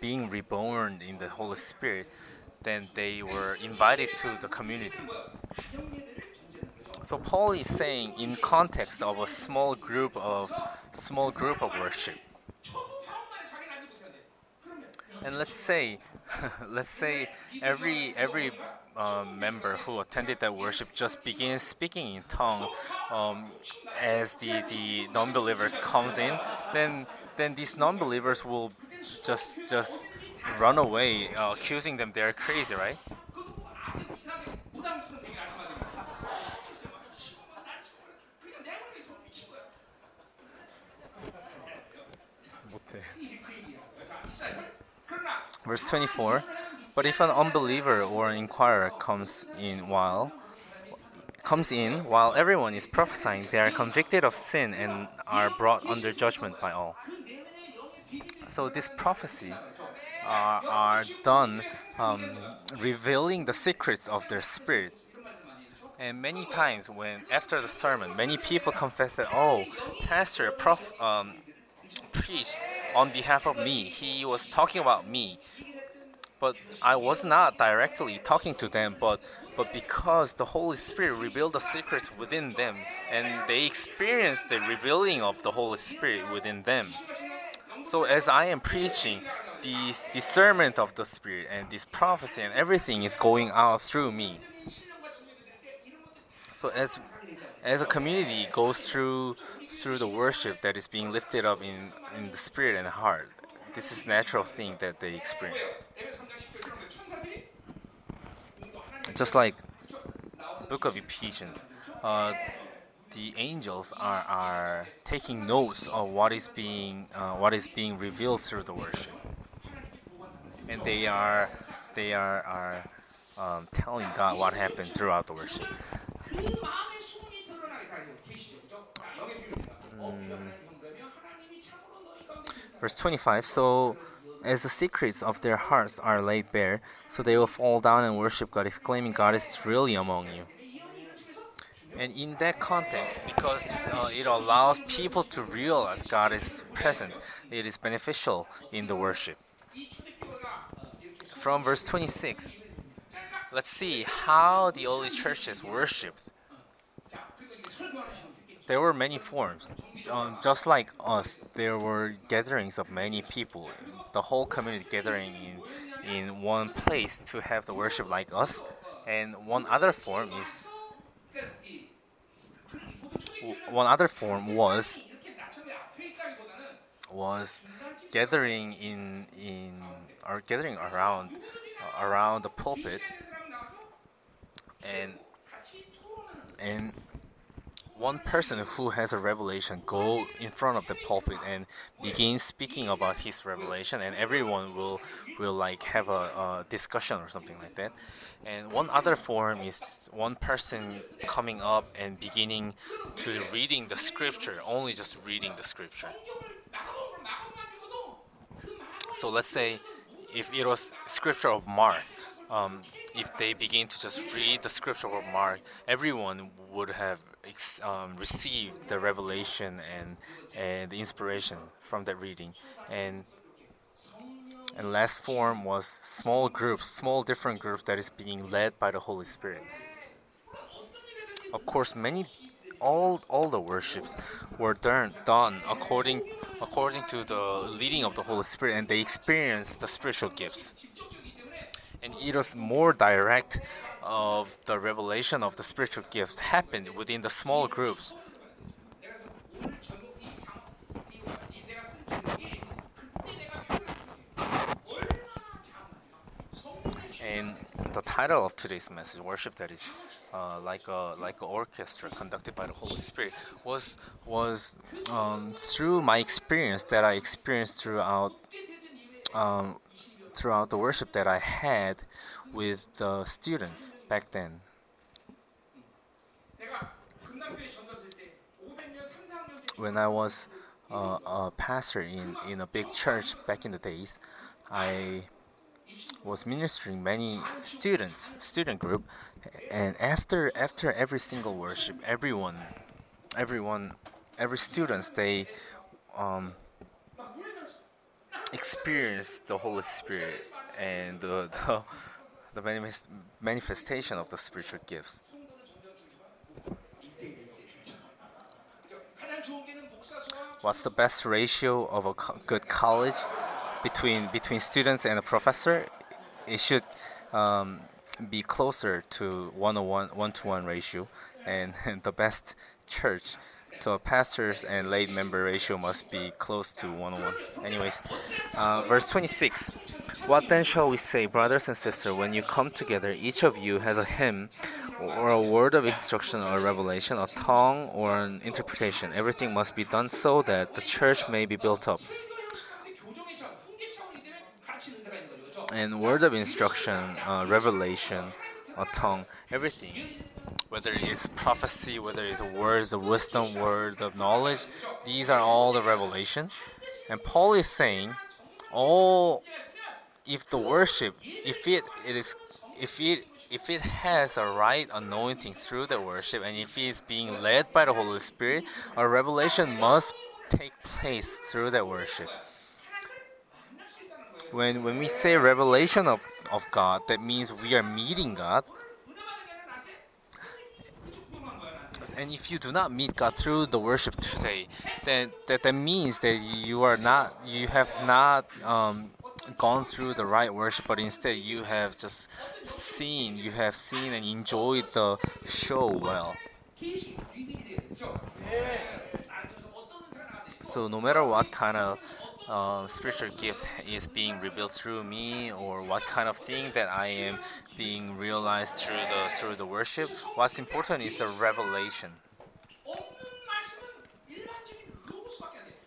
being reborn in the Holy Spirit, then they were invited to the community. So Paul is saying in context of a small group of small group of worship. And let's say <laughs> let's say every every um, member who attended that worship just begins speaking in tongue um, as the, the non-believers comes in, then then these non-believers will just just run away, uh, accusing them they're crazy, right? Verse 24 But if an unbeliever or an inquirer comes in while comes in while everyone is prophesying they are convicted of sin and are brought under judgment by all. So this prophecy are, are done um, revealing the secrets of their spirit. And many times when after the sermon many people confess that oh pastor prof, um, Priest, on behalf of me. He was talking about me. But I was not directly talking to them, but but because the Holy Spirit revealed the secrets within them and they experienced the revealing of the Holy Spirit within them. So as I am preaching, this discernment of the Spirit and this prophecy and everything is going out through me. So as as a community goes through through the worship that is being lifted up in, in the spirit and heart. This is natural thing that they experience. Just like book of Ephesians, uh, the angels are, are taking notes of what is being uh, what is being revealed through the worship, and they are they are are um, telling God what happened throughout the worship. Hmm. Verse 25 So, as the secrets of their hearts are laid bare, so they will fall down and worship God, exclaiming, God is really among you. And in that context, because uh, it allows people to realize God is present, it is beneficial in the worship. From verse 26, let's see how the early churches worshipped there were many forms. Um, just like us, there were gatherings of many people, the whole community gathering in, in one place to have the worship like us. And one other form is one other form was was gathering in in or gathering around uh, around the pulpit and and one person who has a revelation go in front of the pulpit and begin speaking about his revelation and everyone will will like have a, a discussion or something like that. And one other form is one person coming up and beginning to reading the scripture only just reading the scripture. So let's say if it was scripture of mark um, if they begin to just read the scripture of mark everyone would have um, received the revelation and, and the inspiration from that reading. And and last form was small groups, small different groups that is being led by the Holy Spirit. Of course, many all all the worships were done, done according according to the leading of the Holy Spirit, and they experienced the spiritual gifts. And it was more direct of the revelation of the spiritual gift happened within the small groups. And the title of today's message, worship that is uh, like a like an orchestra conducted by the Holy Spirit, was was um, through my experience that I experienced throughout um, throughout the worship that I had with the students back then. When I was uh, a pastor in, in a big church back in the days, I was ministering many students, student group, and after after every single worship, everyone, everyone, every students they um, the Holy Spirit and the the manifest manifestation of the spiritual gifts. What's the best ratio of a co good college between between students and a professor? It should um, be closer to one-to-one, oh one-to-one ratio, and, and <laughs> the best church so pastors and lay member ratio must be close to 101. Anyways, uh, verse 26. What then shall we say, brothers and sisters, when you come together, each of you has a hymn or a word of instruction or revelation, a tongue or an interpretation. Everything must be done so that the church may be built up. And word of instruction, uh, revelation, a tongue, everything whether it's prophecy, whether it's words of wisdom, words of knowledge, these are all the revelation. And Paul is saying, all if the worship, if it, it is, if it, if it has a right anointing through the worship, and if it is being led by the Holy Spirit, a revelation must take place through that worship. When when we say revelation of, of God, that means we are meeting God. and if you do not meet God through the worship today, then that, that means that you are not you have not um, gone through the right worship, but instead you have just seen you have seen and enjoyed the show well. So no matter what kind of uh, spiritual gift is being revealed through me or what kind of thing that I am being realized through the through the worship. What's important is the revelation.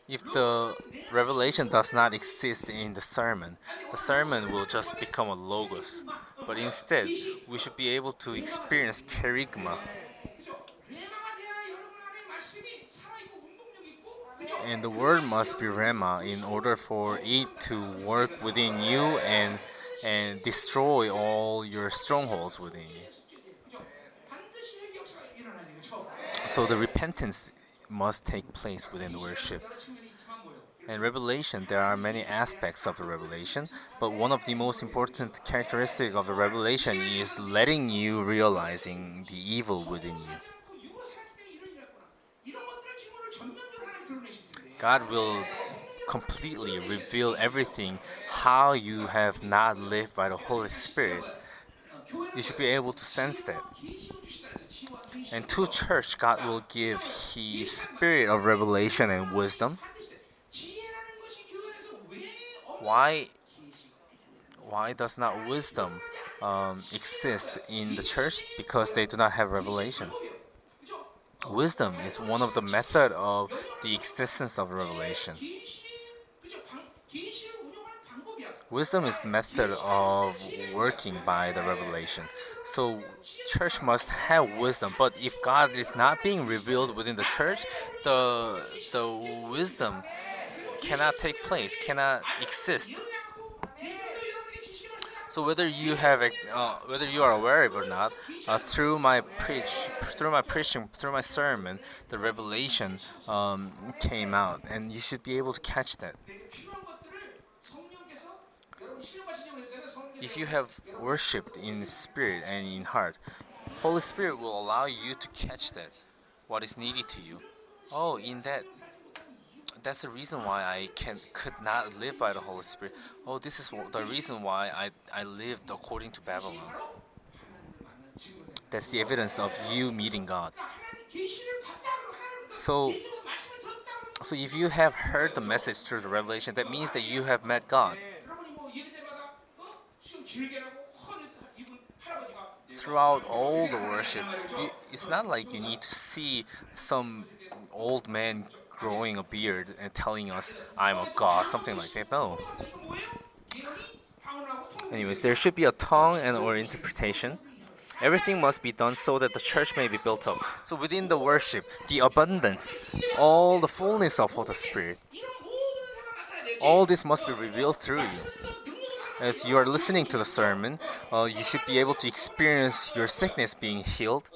If the revelation does not exist in the sermon, the sermon will just become a logos. But instead, we should be able to experience kerygma, and the word must be Rhema in order for it to work within you and and destroy all your strongholds within you. So the repentance must take place within the worship. In Revelation, there are many aspects of the revelation, but one of the most important characteristic of the revelation is letting you realizing the evil within you. God will completely reveal everything how you have not lived by the Holy Spirit. You should be able to sense that. And to church, God will give His spirit of revelation and wisdom. Why, why does not wisdom um, exist in the church? Because they do not have revelation. Wisdom is one of the method of the existence of revelation. Wisdom is method of working by the revelation. So church must have wisdom, but if God is not being revealed within the church, the the wisdom cannot take place, cannot exist. So whether you have a, uh, whether you are aware of or not, uh, through my preach, through my preaching, through my sermon, the revelation um, came out, and you should be able to catch that. If you have worshipped in spirit and in heart, Holy Spirit will allow you to catch that, what is needed to you. Oh, in that that's the reason why I can could not live by the Holy Spirit. Oh, this is the reason why I, I lived according to Babylon. That's the evidence of you meeting God. So, so if you have heard the message through the revelation, that means that you have met God. Throughout all the worship, you, it's not like you need to see some old man growing a beard and telling us I'm a god, something like that. No. Anyways, there should be a tongue and or interpretation. Everything must be done so that the church may be built up. So within the worship, the abundance, all the fullness of the Spirit, all this must be revealed through you. As you are listening to the sermon, uh, you should be able to experience your sickness being healed.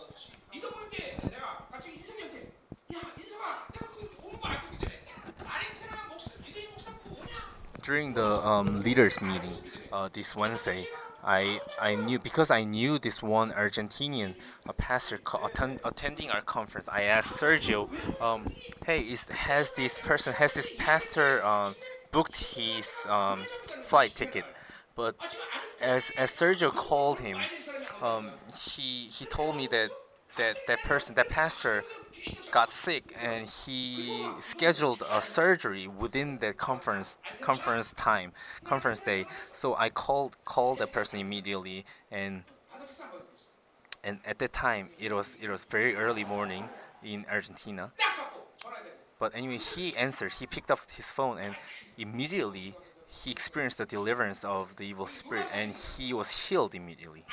during the um, leaders meeting uh, this Wednesday, I I knew because I knew this one Argentinian a pastor attend, attending our conference. I asked Sergio, um, "Hey, is has this person has this pastor uh, booked his um, flight ticket?" But as as Sergio called him, um, he he told me that that that person, that pastor, got sick and he scheduled a surgery within the conference conference time, conference day. So I called called that person immediately and and at that time it was it was very early morning in Argentina. But anyway, he answered. He picked up his phone and immediately he experienced the deliverance of the evil spirit and he was healed immediately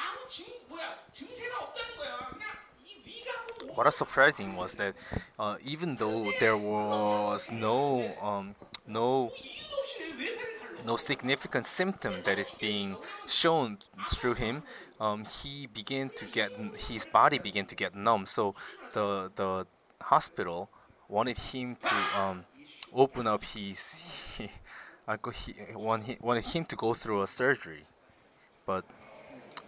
what was surprising was that uh, even though there was no um, no no significant symptom that is being shown through him, um, he began to get his body began to get numb. So the the hospital wanted him to um, open up his. <laughs> Uh, he, wanted him to go through a surgery, but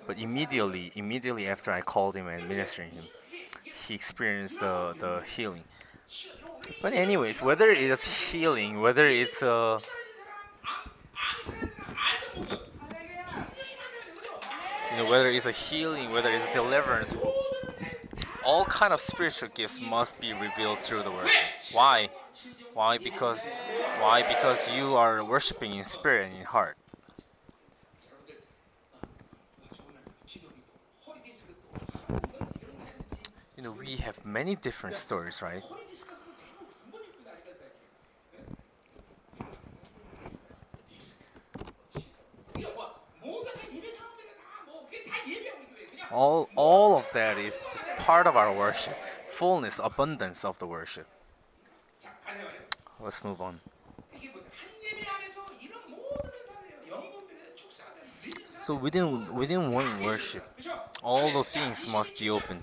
but immediately immediately after I called him and ministering him, he experienced the the healing. But anyways, whether it is healing, whether it's uh, you know, whether it's a healing, whether it's deliverance, all kind of spiritual gifts must be revealed through the word. Why? Why? Because why? Because you are worshiping in spirit and in heart. You know, we have many different stories, right? All all of that is just part of our worship, fullness, abundance of the worship. Let's move on. So within within one worship, all the things must be opened.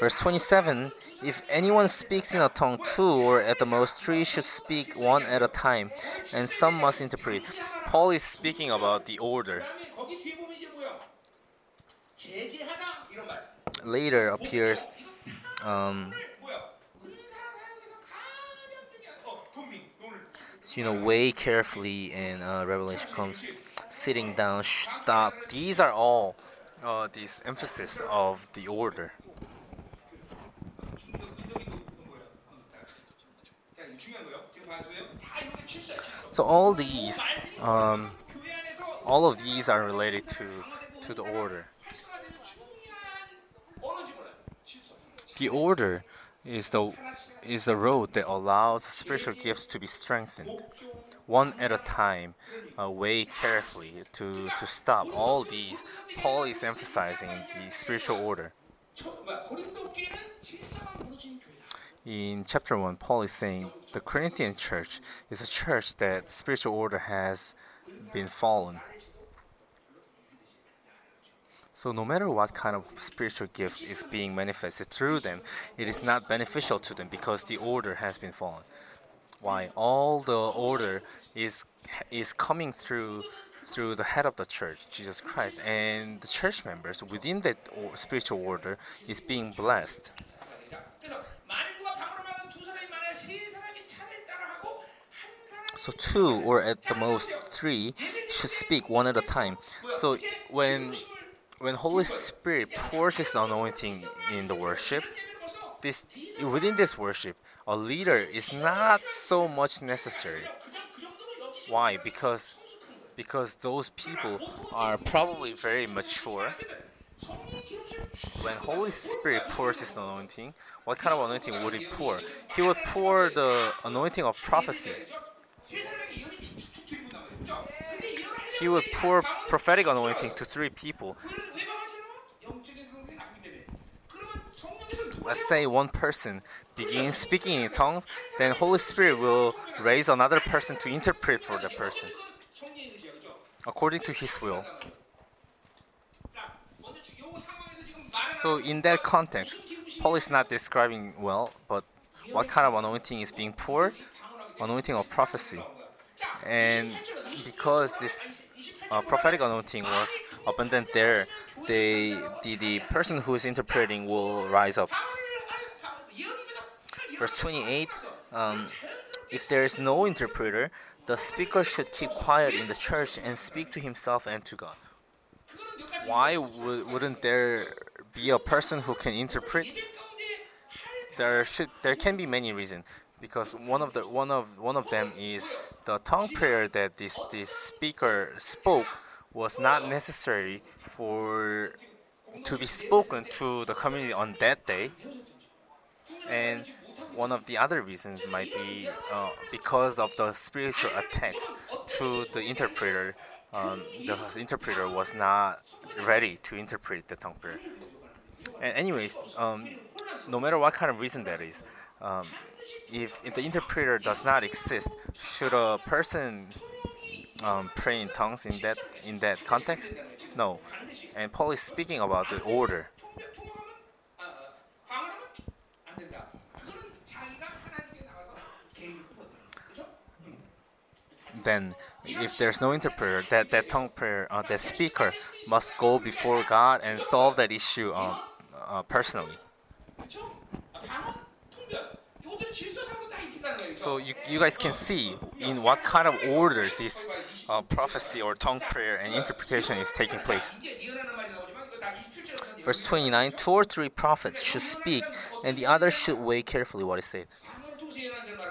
Verse 27 If anyone speaks in a tongue, two or at the most three should speak one at a time, and some must interpret. Paul is speaking about the order. Later appears um, so, you know, weigh carefully, and uh, revelation comes. Sitting down, stop. These are all uh, these emphasis of the order. So all these, um, all of these are related to to the order. The order is the is the road that allows spiritual gifts to be strengthened, one at a time. Uh, weigh carefully to to stop all these. Paul is emphasizing the spiritual order. In chapter 1, Paul is saying the Corinthian church is a church that spiritual order has been fallen. So, no matter what kind of spiritual gift is being manifested through them, it is not beneficial to them because the order has been fallen. Why? All the order is is coming through through the head of the church, Jesus Christ, and the church members within that spiritual order is being blessed. So two or at the most three should speak one at a time. So when when Holy Spirit pours His anointing in the worship, this within this worship, a leader is not so much necessary. Why? Because because those people are probably very mature. When Holy Spirit pours His anointing, what kind of anointing would He pour? He would pour the anointing of prophecy. He would pour prophetic anointing to three people. Let's say one person begins speaking in tongues, then Holy Spirit will raise another person to interpret for that person. according to his will. So, in that context, Paul is not describing well, but what kind of anointing is being poured? Anointing of prophecy. And because this uh, prophetic anointing was abundant there, they, the, the person who is interpreting will rise up. Verse 28 um, If there is no interpreter, the speaker should keep quiet in the church and speak to himself and to God. Why would, wouldn't there be a person who can interpret? There should there can be many reasons because one of the one of one of them is the tongue prayer that this this speaker spoke was not necessary for to be spoken to the community on that day and one of the other reasons might be uh, because of the spiritual attacks to the interpreter. Um, the interpreter was not ready to interpret the tongue prayer. And anyways, um, no matter what kind of reason that is, um, if, if the interpreter does not exist, should a person um, pray in tongues in that in that context? No. And Paul is speaking about the order. Then, if there's no interpreter, that, that tongue prayer, uh, that speaker must go before God and solve that issue uh, uh, personally. So you, you guys can see in what kind of order this uh, prophecy or tongue prayer and interpretation is taking place. Verse 29 Two or three prophets should speak, and the others should weigh carefully what is said.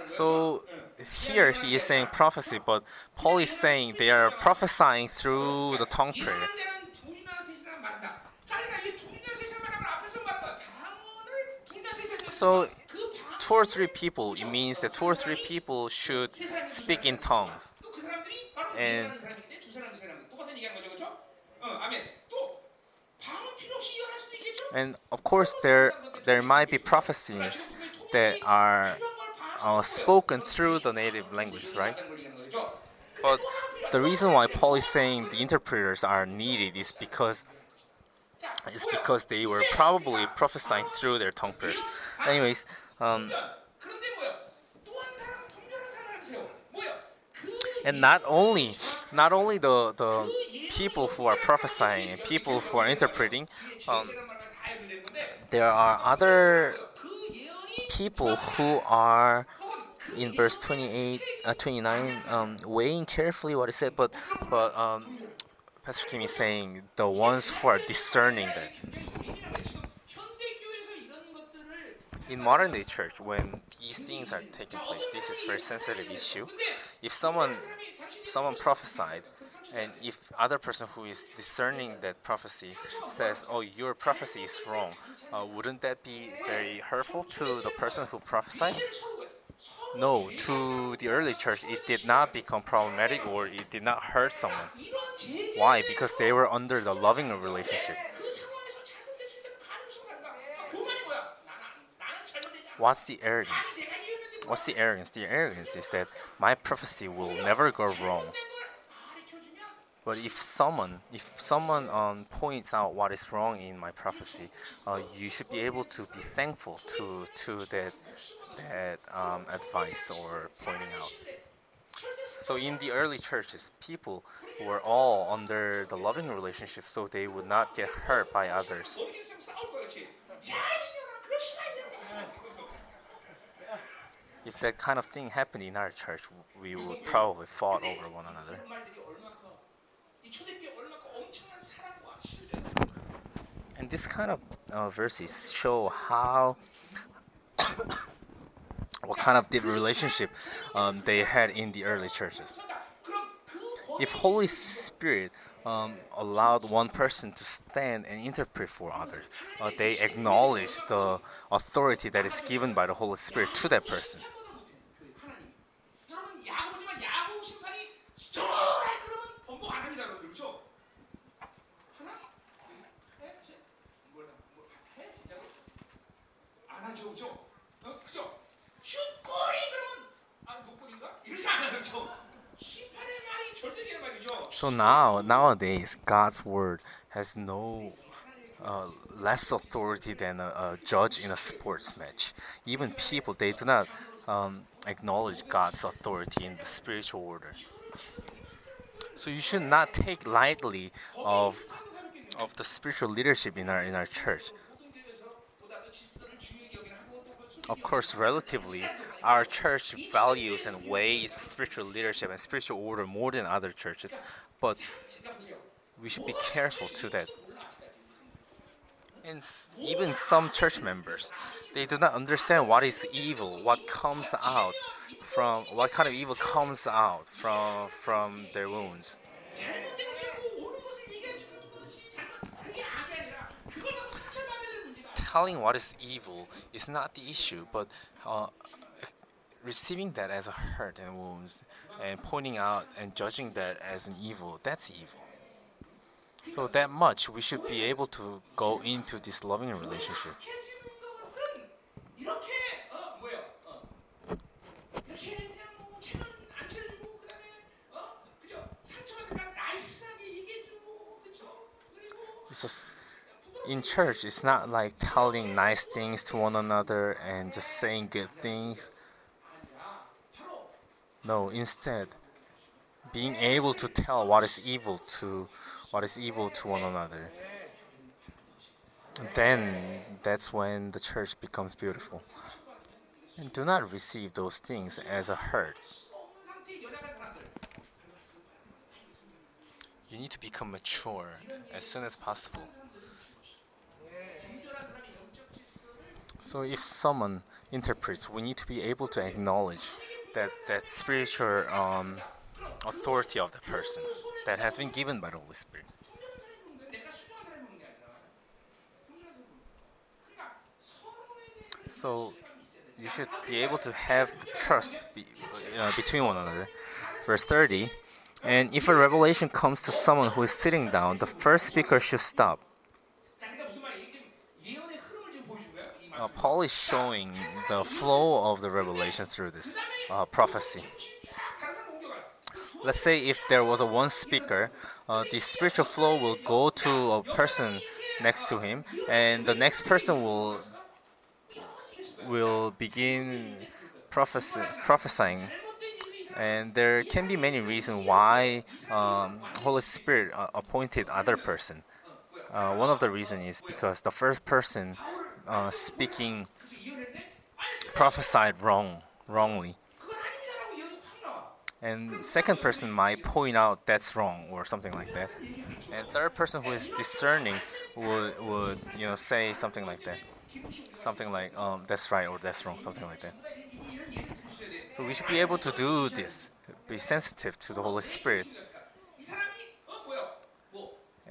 So here he is saying prophecy, but Paul is saying they are prophesying through the tongue prayer. So two or three people, it means that two or three people should speak in tongues. And and of course, there there might be prophecies that are uh, spoken through the native languages, right? But the reason why Paul is saying the interpreters are needed is because is because they were probably prophesying through their tongue first. Anyways, um, and not only, not only the, the people who are prophesying and people who are interpreting, um, there are other people who are in verse 28, uh, 29, um, weighing carefully what is said, but, but um, Pastor Kim is saying the ones who are discerning that in modern day church, when these things are taking place, this is a very sensitive issue. If someone someone prophesied, and if other person who is discerning that prophecy says, "Oh, your prophecy is wrong," uh, wouldn't that be very hurtful to the person who prophesied? No, to the early church, it did not become problematic or it did not hurt someone. Why? Because they were under the loving relationship. What's the arrogance? What's the arrogance? The arrogance is that my prophecy will never go wrong. But if someone, if someone um, points out what is wrong in my prophecy, uh, you should be able to be thankful to to that that um, advice or pointing out. So in the early churches, people were all under the loving relationship, so they would not get hurt by others if that kind of thing happened in our church, we would probably fought over one another. And this kind of uh, verses show how <coughs> what kind of deep relationship um, they had in the early churches. If Holy Spirit um, allowed one person to stand and interpret for others, uh, they acknowledge the authority that is given by the Holy Spirit to that person. So now, nowadays, God's word has no uh, less authority than a, a, judge in a sports match. Even people, they do not um, acknowledge God's authority in the spiritual order. So you should not take lightly of of the spiritual leadership in our in our church. Of course, relatively, our church values and weighs spiritual leadership and spiritual order more than other churches but we should be careful to that. And even some church members, they do not understand what is evil, what comes out from what kind of evil comes out from from their wounds. Telling what is evil is not the issue, but uh, receiving that as a hurt and wounds and pointing out and judging that as an evil, that's evil. So that much we should be able to go into this loving relationship. So in church, it's not like telling nice things to one another and just saying good things. No, instead, being able to tell what is evil to what is evil to one another. Then that's when the church becomes beautiful. And do not receive those things as a hurt. You need to become mature as soon as possible. So if someone interprets, we need to be able to acknowledge that that spiritual um, authority of the person that has been given by the Holy Spirit. So you should be able to have the trust be, uh, between one another. Verse 30 And if a revelation comes to someone who is sitting down, the first speaker should stop. Uh, Paul is showing the flow of the revelation through this uh, prophecy. Let's say if there was a one speaker, uh, the spiritual flow will go to a person next to him, and the next person will will begin prophesying. And there can be many reasons why um, Holy Spirit uh, appointed other person. Uh, one of the reason is because the first person uh, speaking prophesied wrong, wrongly and second person might point out that's wrong or something like that. And third person who is discerning would would you know say something like that. Something like um, that's right or that's wrong something like that. So we should be able to do this be sensitive to the holy spirit.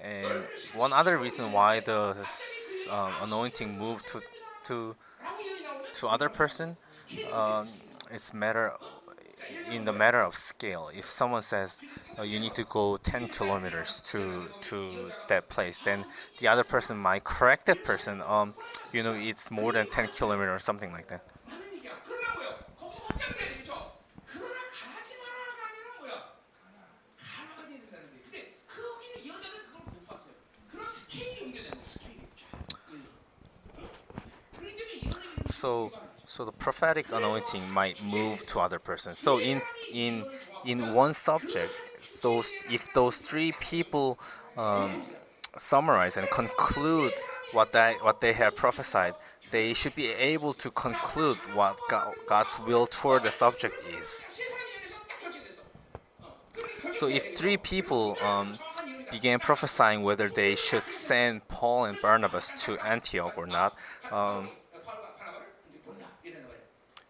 And one other reason why the um, anointing moved to to to other person um, it's matter in the matter of scale. If someone says oh, you need to go 10 kilometers to to that place, then the other person might correct that person. Um, you know, it's more than 10 kilometers or something like that. So so the prophetic anointing might move to other persons. So in in in one subject, those if those three people um, summarize and conclude what they what they have prophesied, they should be able to conclude what God, God's will toward the subject is. So if three people um, began prophesying whether they should send Paul and Barnabas to Antioch or not, um,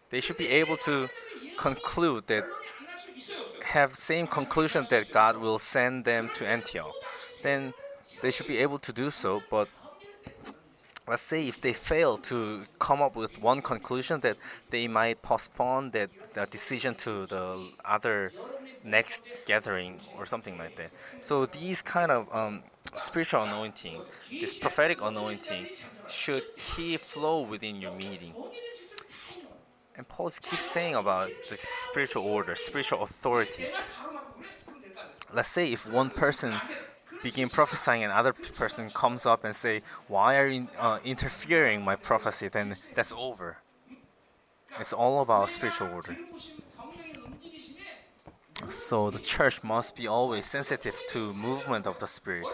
they should be able to conclude that have same conclusion that God will send them to Antioch. Then they should be able to do so, but let's say if they fail to come up with one conclusion that they might postpone that, that decision to the other next gathering or something like that. So these kind of um, spiritual anointing, this prophetic anointing should keep flow within your meeting. And Paul keeps saying about the spiritual order, spiritual authority. Let's say if one person begin prophesying and other person comes up and say, why are you uh, interfering my prophecy, then that's over. It's all about spiritual order. So the church must be always sensitive to movement of the spirit.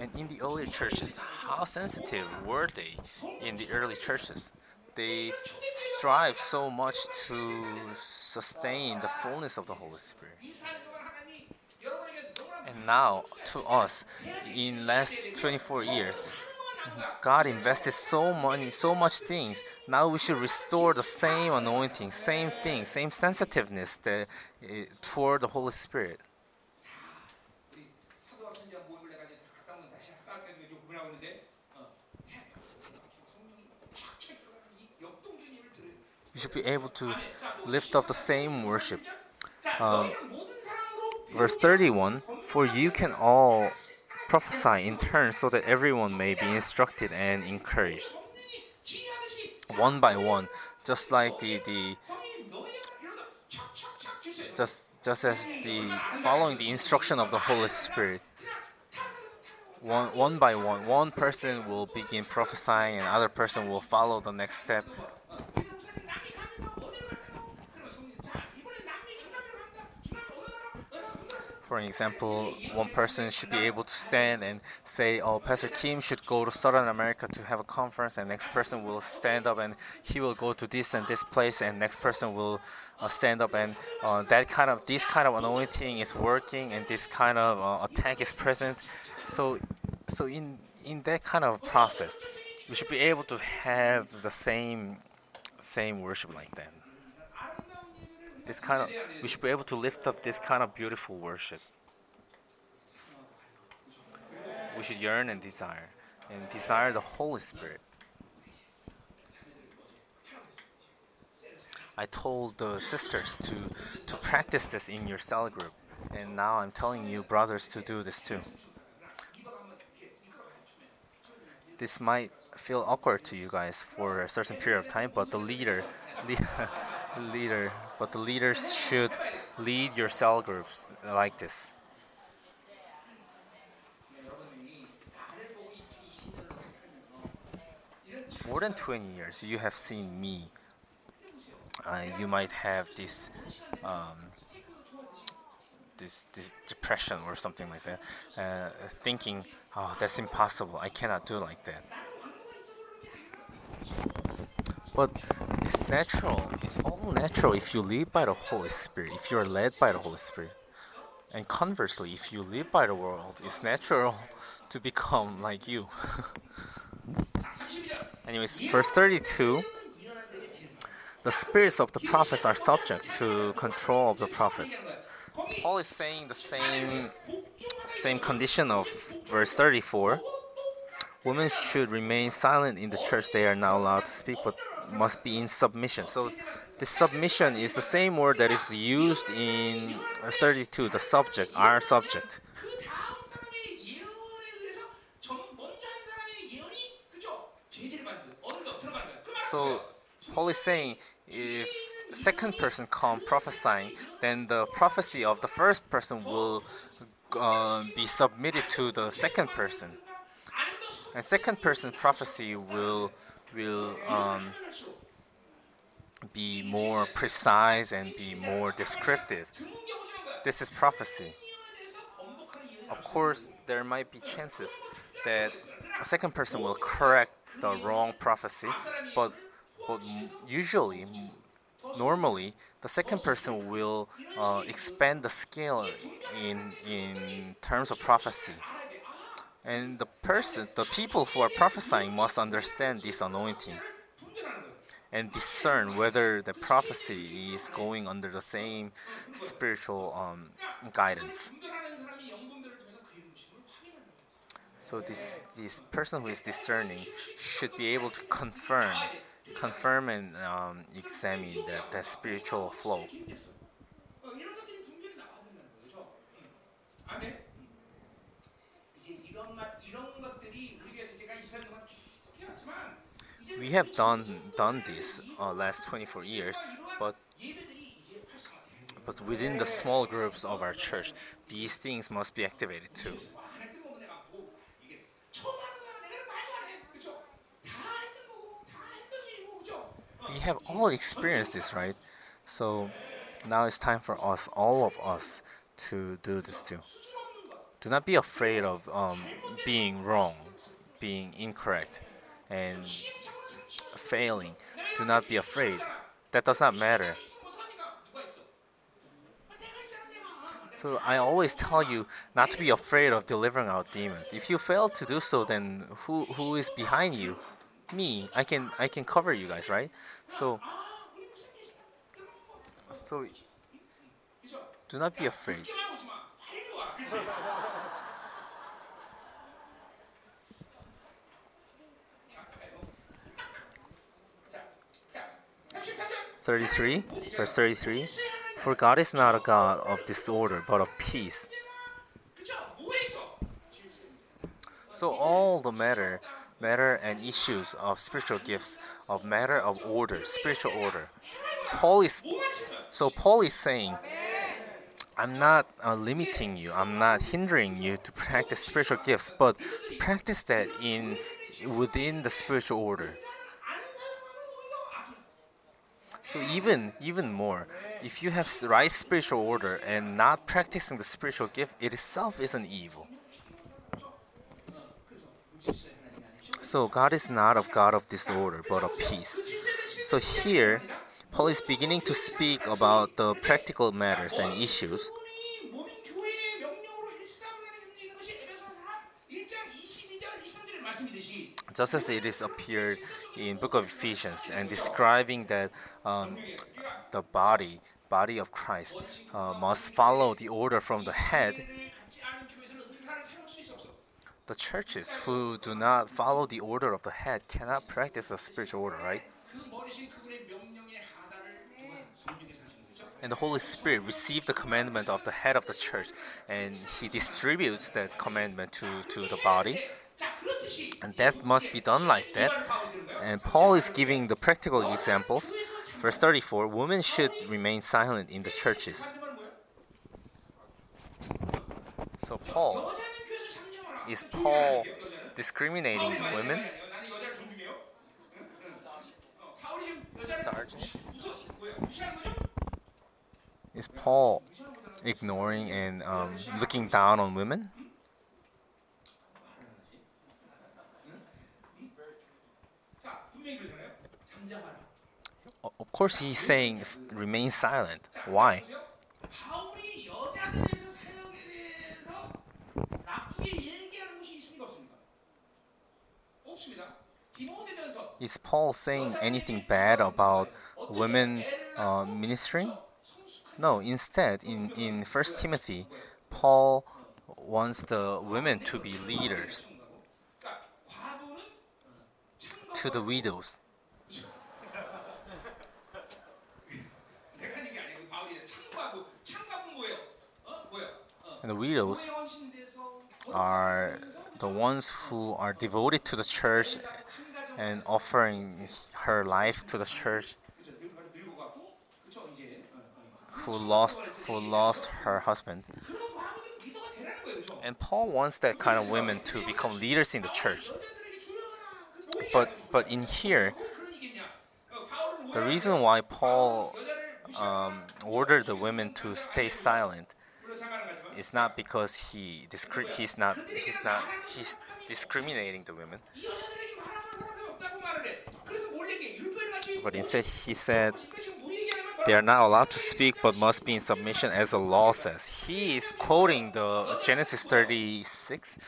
And in the early churches, how sensitive were they in the early churches? They strive so much to sustain the fullness of the Holy Spirit. And now, to us, in last 24 years, God invested so many, so much things. Now we should restore the same anointing, same thing, same sensitiveness uh, toward the Holy Spirit. you should be able to lift up the same worship. Uh, verse 31 For you can all prophesy in turn so that everyone may be instructed and encouraged. One by one, just like the, the just just as the following the instruction of the Holy Spirit. One, one by one, one person will begin prophesying and other person will follow the next step. For example, one person should be able to stand and say, "Oh, Pastor Kim should go to Southern America to have a conference," and next person will stand up and he will go to this and this place, and next person will uh, stand up and uh, that kind of this kind of anointing is working, and this kind of uh, attack is present. So, so in in that kind of process, we should be able to have the same same worship like that this kind of we should be able to lift up this kind of beautiful worship. We should yearn and desire and desire the Holy Spirit. I told the sisters to to practice this in your cell group and now I'm telling you brothers to do this too. This might feel awkward to you guys for a certain period of time, but the leader, <laughs> leader but the leaders should lead your cell groups like this. More than 20 years, you have seen me. Uh, you might have this, um, this, this depression or something like that, uh, thinking, "Oh, that's impossible. I cannot do like that." But it's natural. It's all natural if you live by the Holy Spirit, if you're led by the Holy Spirit. And conversely, if you live by the world, it's natural to become like you. <laughs> Anyways, verse 32 The spirits of the prophets are subject to control of the prophets. Paul is saying the same same condition of verse 34. Women should remain silent in the church. They are not allowed to speak, but must be in submission. So the submission is the same word that is used in 32, the subject, our subject. So Paul is saying if second person come prophesying, then the prophecy of the first person will uh, be submitted to the second person. And second person prophecy will will um, be more precise and be more descriptive. This is prophecy. Of course, there might be chances that a second person will correct the wrong prophecy, but, but usually, normally, the second person will uh, expand the scale in, in terms of prophecy. And the person, the people who are prophesying must understand this anointing and discern whether the prophecy is going under the same spiritual um, guidance. So this this person who is discerning should be able to confirm, confirm and um, examine the, the spiritual flow. we have done done this uh, last 24 years, but but within the small groups of our church, these things must be activated too. We have all experienced this, right? So now it's time for us, all of us, to do this too. Do not be afraid of um, being wrong, being incorrect, and failing. Do not be afraid. That does not matter. So I always tell you not to be afraid of delivering out demons. If you fail to do so, then who who is behind you? Me. I can I can cover you guys, right? So so do not be afraid. 33, verse 33. For God is not a God of disorder, but of peace. So all the matter, matter and issues of spiritual gifts, of matter of order, spiritual order. Paul is, so Paul is saying, I'm not uh, limiting you. I'm not hindering you to practice spiritual gifts, but practice that in within the spiritual order. So even even more, if you have right spiritual order and not practicing the spiritual gift, it itself is an evil. So God is not a God of disorder, but of peace. So here, Paul is beginning to speak about the practical matters and issues. just as it is appeared in book of Ephesians and describing that um, the body, body of Christ, uh, must follow the order from the head. The churches who do not follow the order of the head cannot practice the spiritual order, right? and the Holy Spirit received the commandment of the head of the church, and he distributes that commandment to, to the body. And that must be done like that. And Paul is giving the practical examples. Verse 34 Women should remain silent in the churches. So, Paul is Paul discriminating women? Sergeant. Is Paul ignoring and um, looking down on women? Of course, he's saying remain silent. Why? Is Paul saying anything bad about women uh, ministering? No, instead, in, in 1 Timothy, Paul wants the women to be leaders to the widows. And the widows are the ones who are devoted to the church and offering her life to the church who lost who lost her husband. And Paul wants that kind of women to become leaders in the church. But but in here the reason why Paul um, ordered the women to stay silent it's not because he discri- he's not he's not he's discriminating the women. But instead he said they are not allowed to speak but must be in submission as the law says. He is quoting the Genesis 36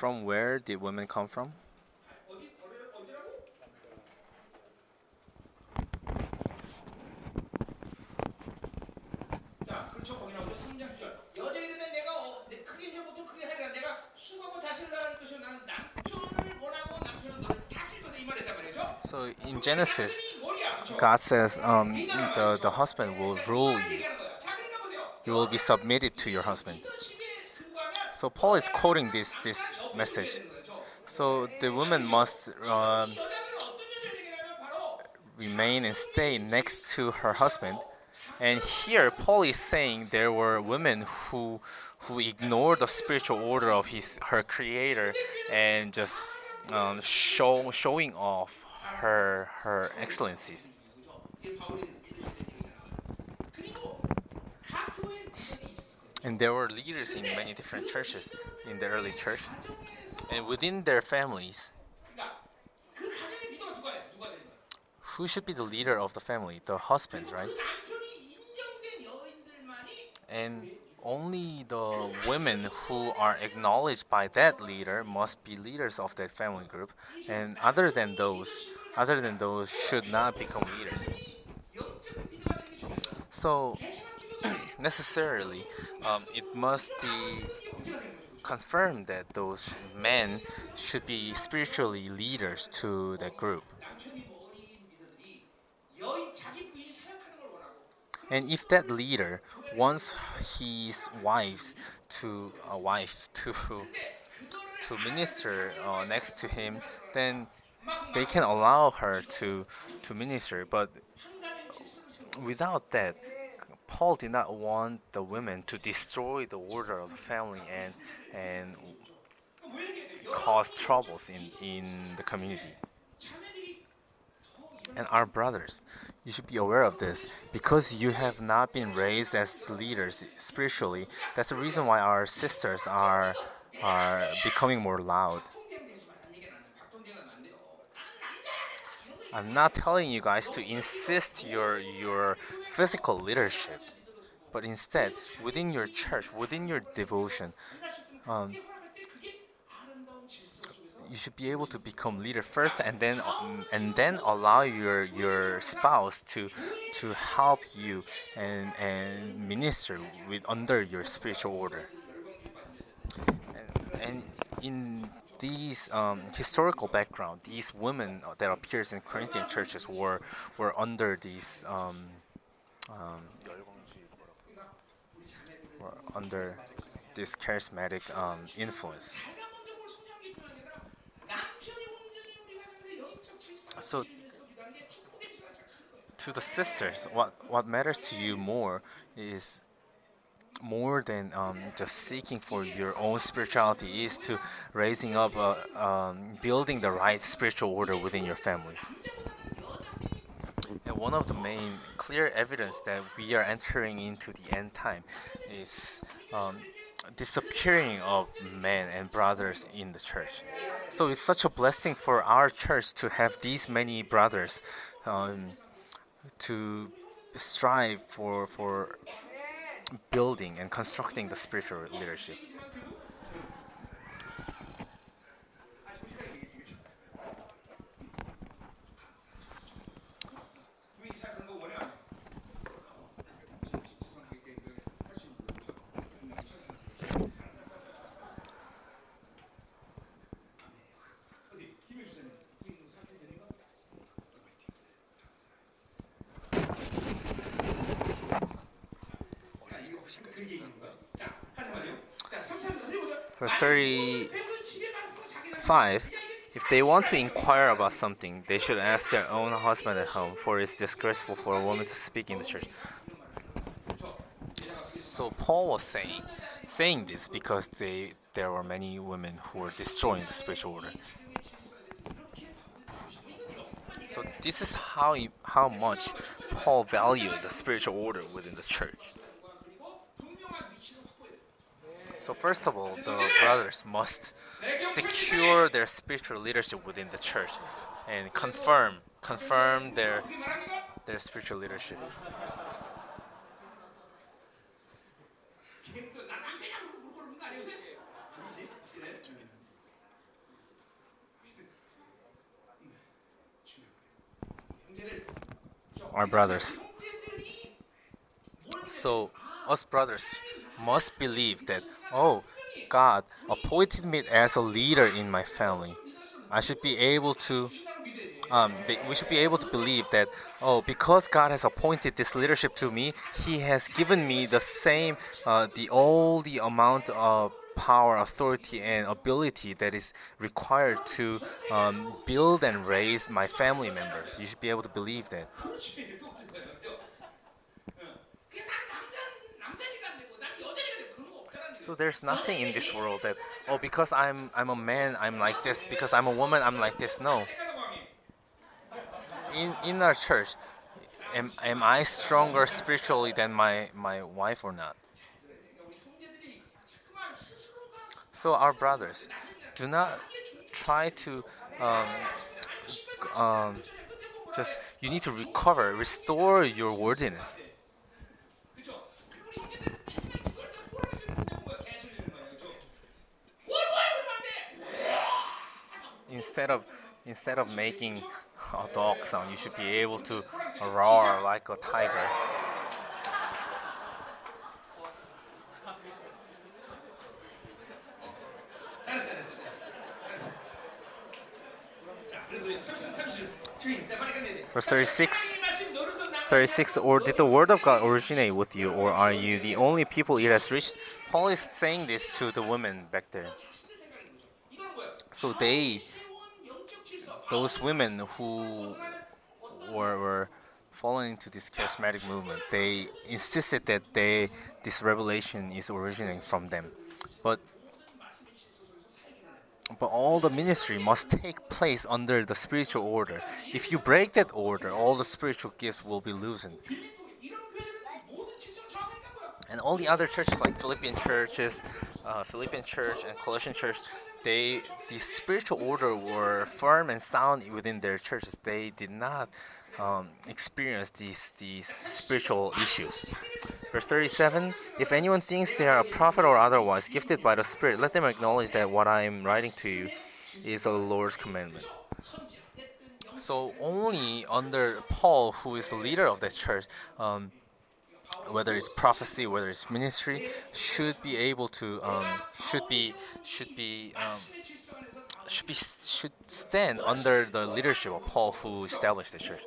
From where did women come from? 보통 크게 하리라. 내가 수고하고 자신을 나를 것이요 나는 남편을 원하고 남편은 너를 다스릴 것을 이 말했단 말이죠. So in Genesis, 남편이 머리야. 그렇죠? God says um, the the husband will rule you. 얘기하는 거야. 자, 그러니까 보세요. You will be submitted to your husband. 이런 시대에 근거하면 So Paul is quoting this this message. So the woman must um, 이 여자들은 어떤 여자를 얘기하면 바로 remain and stay next to her husband. And here Paul is saying there were women who who ignored the spiritual order of his her creator and just um, show, showing off her her excellencies. And there were leaders in many different churches in the early church, and within their families. Who should be the leader of the family? The husband, right? And only the women who are acknowledged by that leader must be leaders of that family group, and other than those, other than those should not become leaders. So <clears throat> necessarily, um, it must be confirmed that those men should be spiritually leaders to that group. And if that leader wants his wives to a wife <laughs> to to minister uh, next to him, then they can allow her to to minister. But without that, Paul did not want the women to destroy the order of the family and and cause troubles in, in the community. And our brothers, you should be aware of this. Because you have not been raised as leaders spiritually, that's the reason why our sisters are, are becoming more loud. I'm not telling you guys to insist your, your physical leadership, but instead, within your church, within your devotion, um, you should be able to become leader first, and then and then allow your your spouse to to help you and and minister with under your spiritual order. And, and in these um, historical background, these women that appears in Corinthian churches were were under these um, um, were under this charismatic um, influence. so to the sisters, what what matters to you more is more than um, just seeking for your own spirituality is to raising up, uh, um, building the right spiritual order within your family. And one of the main clear evidence that we are entering into the end time is um, disappearing of men and brothers in the church. So it's such a blessing for our church to have these many brothers um, to strive for for building and constructing the spiritual leadership. Verse 35 If they want to inquire about something, they should ask their own husband at home, for it's disgraceful for a woman to speak in the church. So Paul was saying saying this because they there were many women who were destroying the spiritual order. So this is how how much Paul valued the spiritual order within the church. So first of all, the brothers must secure their spiritual leadership within the church and confirm confirm their their spiritual leadership. Our brothers. So us brothers must believe that, oh, God appointed me as a leader in my family. I should be able to, um, we should be able to believe that, oh, because God has appointed this leadership to me, He has given me the same, uh, the all the amount of power, authority, and ability that is required to um, build and raise my family members. You should be able to believe that. So there's nothing in this world that oh because I'm I'm a man I'm like this because I'm a woman I'm like this no. In in our church, am am I stronger spiritually than my my wife or not? So our brothers, do not try to um, um, just you need to recover, restore your worthiness. instead of instead of making a dog sound, you should be able to roar like a tiger. Verse 36, 36 Or did the word of God originate with you, or are you the only people it has reached? Paul is saying this to the women back there. So they those women who were, were falling into this charismatic movement, they insisted that they this revelation is originating from them. But but all the ministry must take place under the spiritual order. If you break that order, all the spiritual gifts will be loosened. And all the other churches, like Philippian churches, uh, Philippian church and Colossian church, they the spiritual order were firm and sound within their churches. They did not um, experience these these spiritual issues. Verse 37 If anyone thinks they are a prophet or otherwise gifted by the Spirit, let them acknowledge that what I am writing to you is the Lord's commandment. So, only under Paul, who is the leader of this church, um, whether it's prophecy, whether it's ministry, should be able to um, should be should be um, should be should stand under the leadership of Paul, who established the church.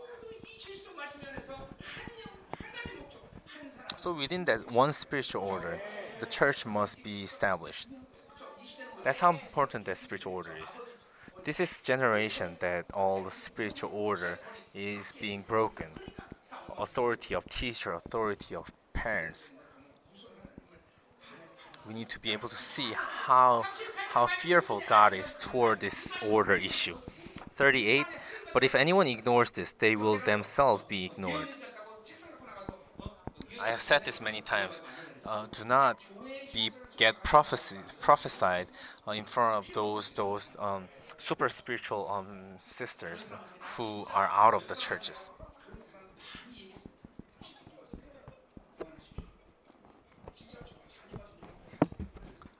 So within that one spiritual order, the church must be established. That's how important that spiritual order is. This is generation that all the spiritual order is being broken. Authority of teacher, authority of parents. We need to be able to see how how fearful God is toward this order issue. 38. But if anyone ignores this, they will themselves be ignored. I have said this many times. Uh, do not be get prophesied uh, in front of those those um, super spiritual um, sisters who are out of the churches.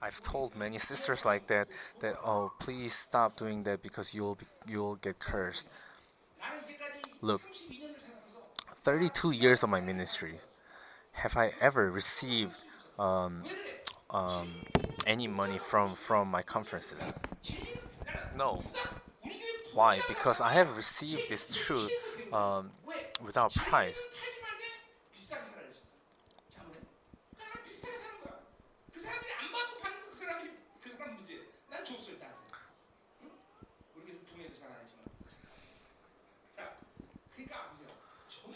I've told many sisters like that that oh please stop doing that because you'll be, you'll get cursed. Look, 32 years of my ministry, have I ever received um, um, any money from from my conferences? No. Why? Because I have received this truth um, without price.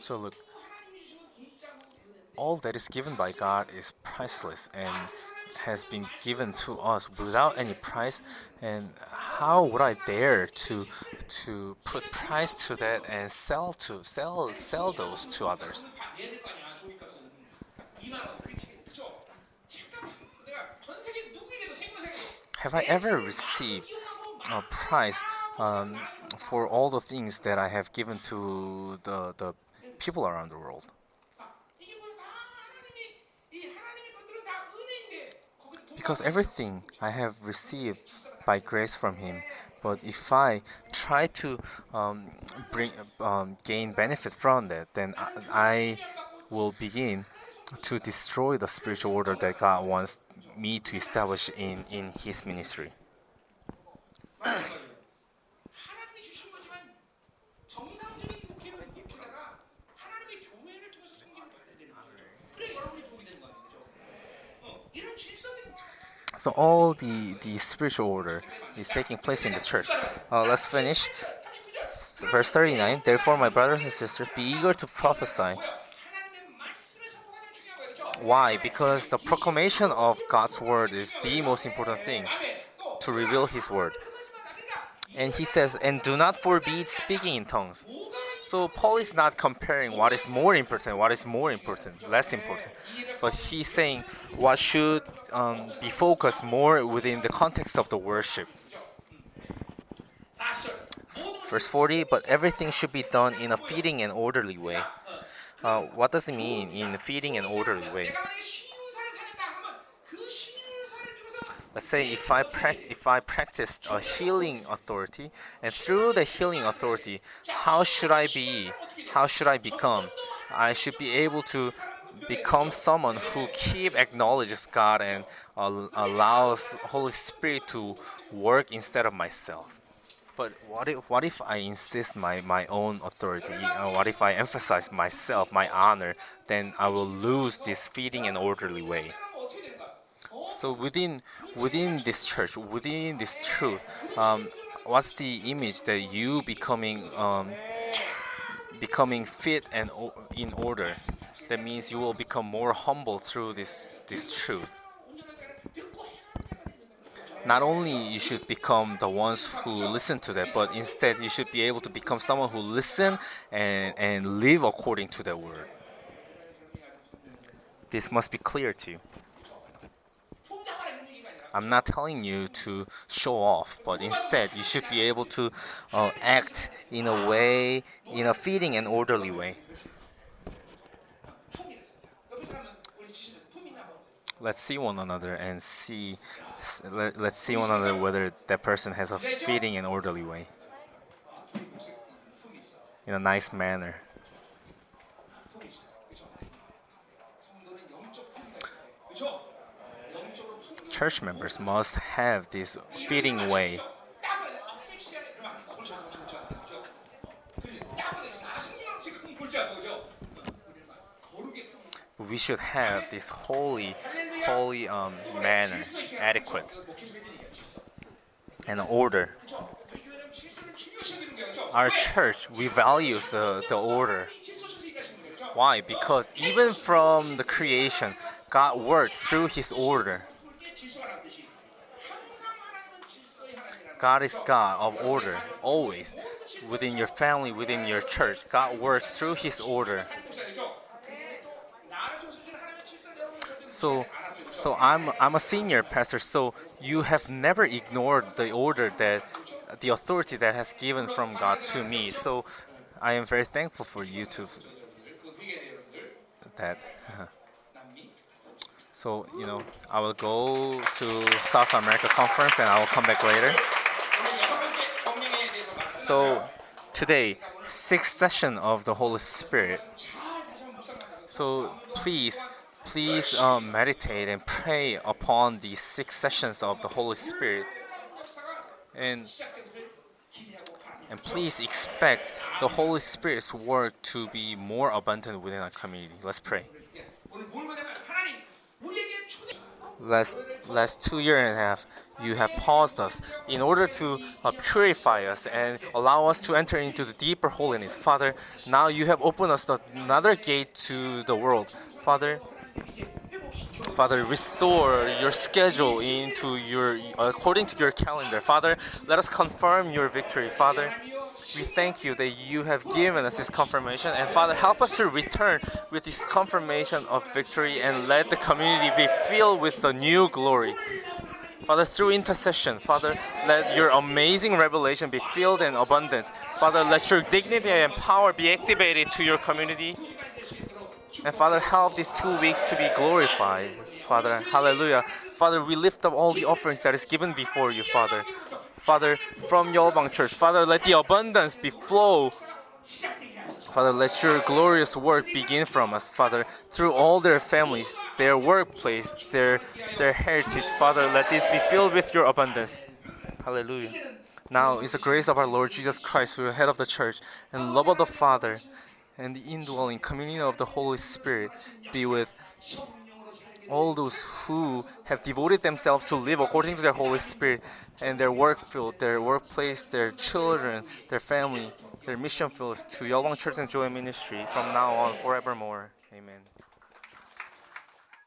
So look, all that is given by God is priceless and has been given to us without any price. And how would I dare to to put price to that and sell to sell sell those to others? Have I ever received a price um, for all the things that I have given to the the people around the world. Because everything I have received by grace from Him, but if I try to um, bring, um, gain benefit from that, then I, I will begin to destroy the spiritual order that God wants me to establish in, in His ministry. <coughs> So all the, the spiritual order is taking place in the church. Uh, let's finish. Verse 39 Therefore, my brothers and sisters, be eager to prophesy. Why? Because the proclamation of God's word is the most important thing to reveal His word. And He says, And do not forbid speaking in tongues. So Paul is not comparing what is more important, what is more important, less important, but he's saying what should um, be focused more within the context of the worship. Verse 40, but everything should be done in a fitting and orderly way. Uh, what does it mean in a fitting and orderly way? Let's say if I if I practiced a healing authority, and through the healing authority, how should I be? How should I become? I should be able to become someone who keep acknowledges God and al- allows Holy Spirit to work instead of myself. But what if what if I insist my, my own authority? Uh, what if I emphasize myself, my honor? Then I will lose this feeding and orderly way. So within within this church, within this truth, um, what's the image that you becoming um, becoming fit and in order? That means you will become more humble through this this truth. Not only you should become the ones who listen to that, but instead you should be able to become someone who listen and and live according to that word. This must be clear to you. I'm not telling you to show off, but instead you should be able to uh, act in a way, in a fitting and orderly way. Let's see one another and see. Let, let's see one another whether that person has a fitting and orderly way, in a nice manner. church members must have this fitting way. We should have this holy, holy um, manner, adequate, and order. Our church, we value the, the order. Why? Because even from the creation, God worked through His order. God is God of order, always. Within your family, within your church, God works through His order. So, so I'm I'm a senior pastor. So you have never ignored the order that, the authority that has given from God to me. So, I am very thankful for you to that. <laughs> So, you know, I will go to South America conference and I will come back later. So today, sixth session of the Holy Spirit. So please, please uh, meditate and pray upon these six sessions of the Holy Spirit, and and please expect the Holy Spirit's work to be more abundant within our community. Let's pray. Last last two year and a half, you have paused us in order to uh, purify us and allow us to enter into the deeper holiness. Father, now you have opened us another gate to the world. Father, Father, restore your schedule into your according to your calendar. Father, let us confirm your victory. Father, we thank you that you have given us this confirmation. And Father, help us to return with this confirmation of victory and let the community be filled with the new glory. Father, through intercession, Father, let your amazing revelation be filled and abundant. Father, let your dignity and power be activated to your community. And Father, help these two weeks to be glorified Father. Hallelujah. Father, we lift up all the offerings that is given before you, Father. Father, from Yolbang Church, Father, let the abundance be flow. Father, let your glorious work begin from us, Father, through all their families, their workplace, their, their heritage. Father, let this be filled with your abundance. Hallelujah. Now is the grace of our Lord Jesus Christ, who is the head of the church, and love of the Father, and the indwelling communion of the Holy Spirit be with all those who have devoted themselves to live according to their Holy Spirit and their work field, their workplace, their children, their family, their mission fields to Yolbang Church and Joy Ministry from now on forevermore. Amen.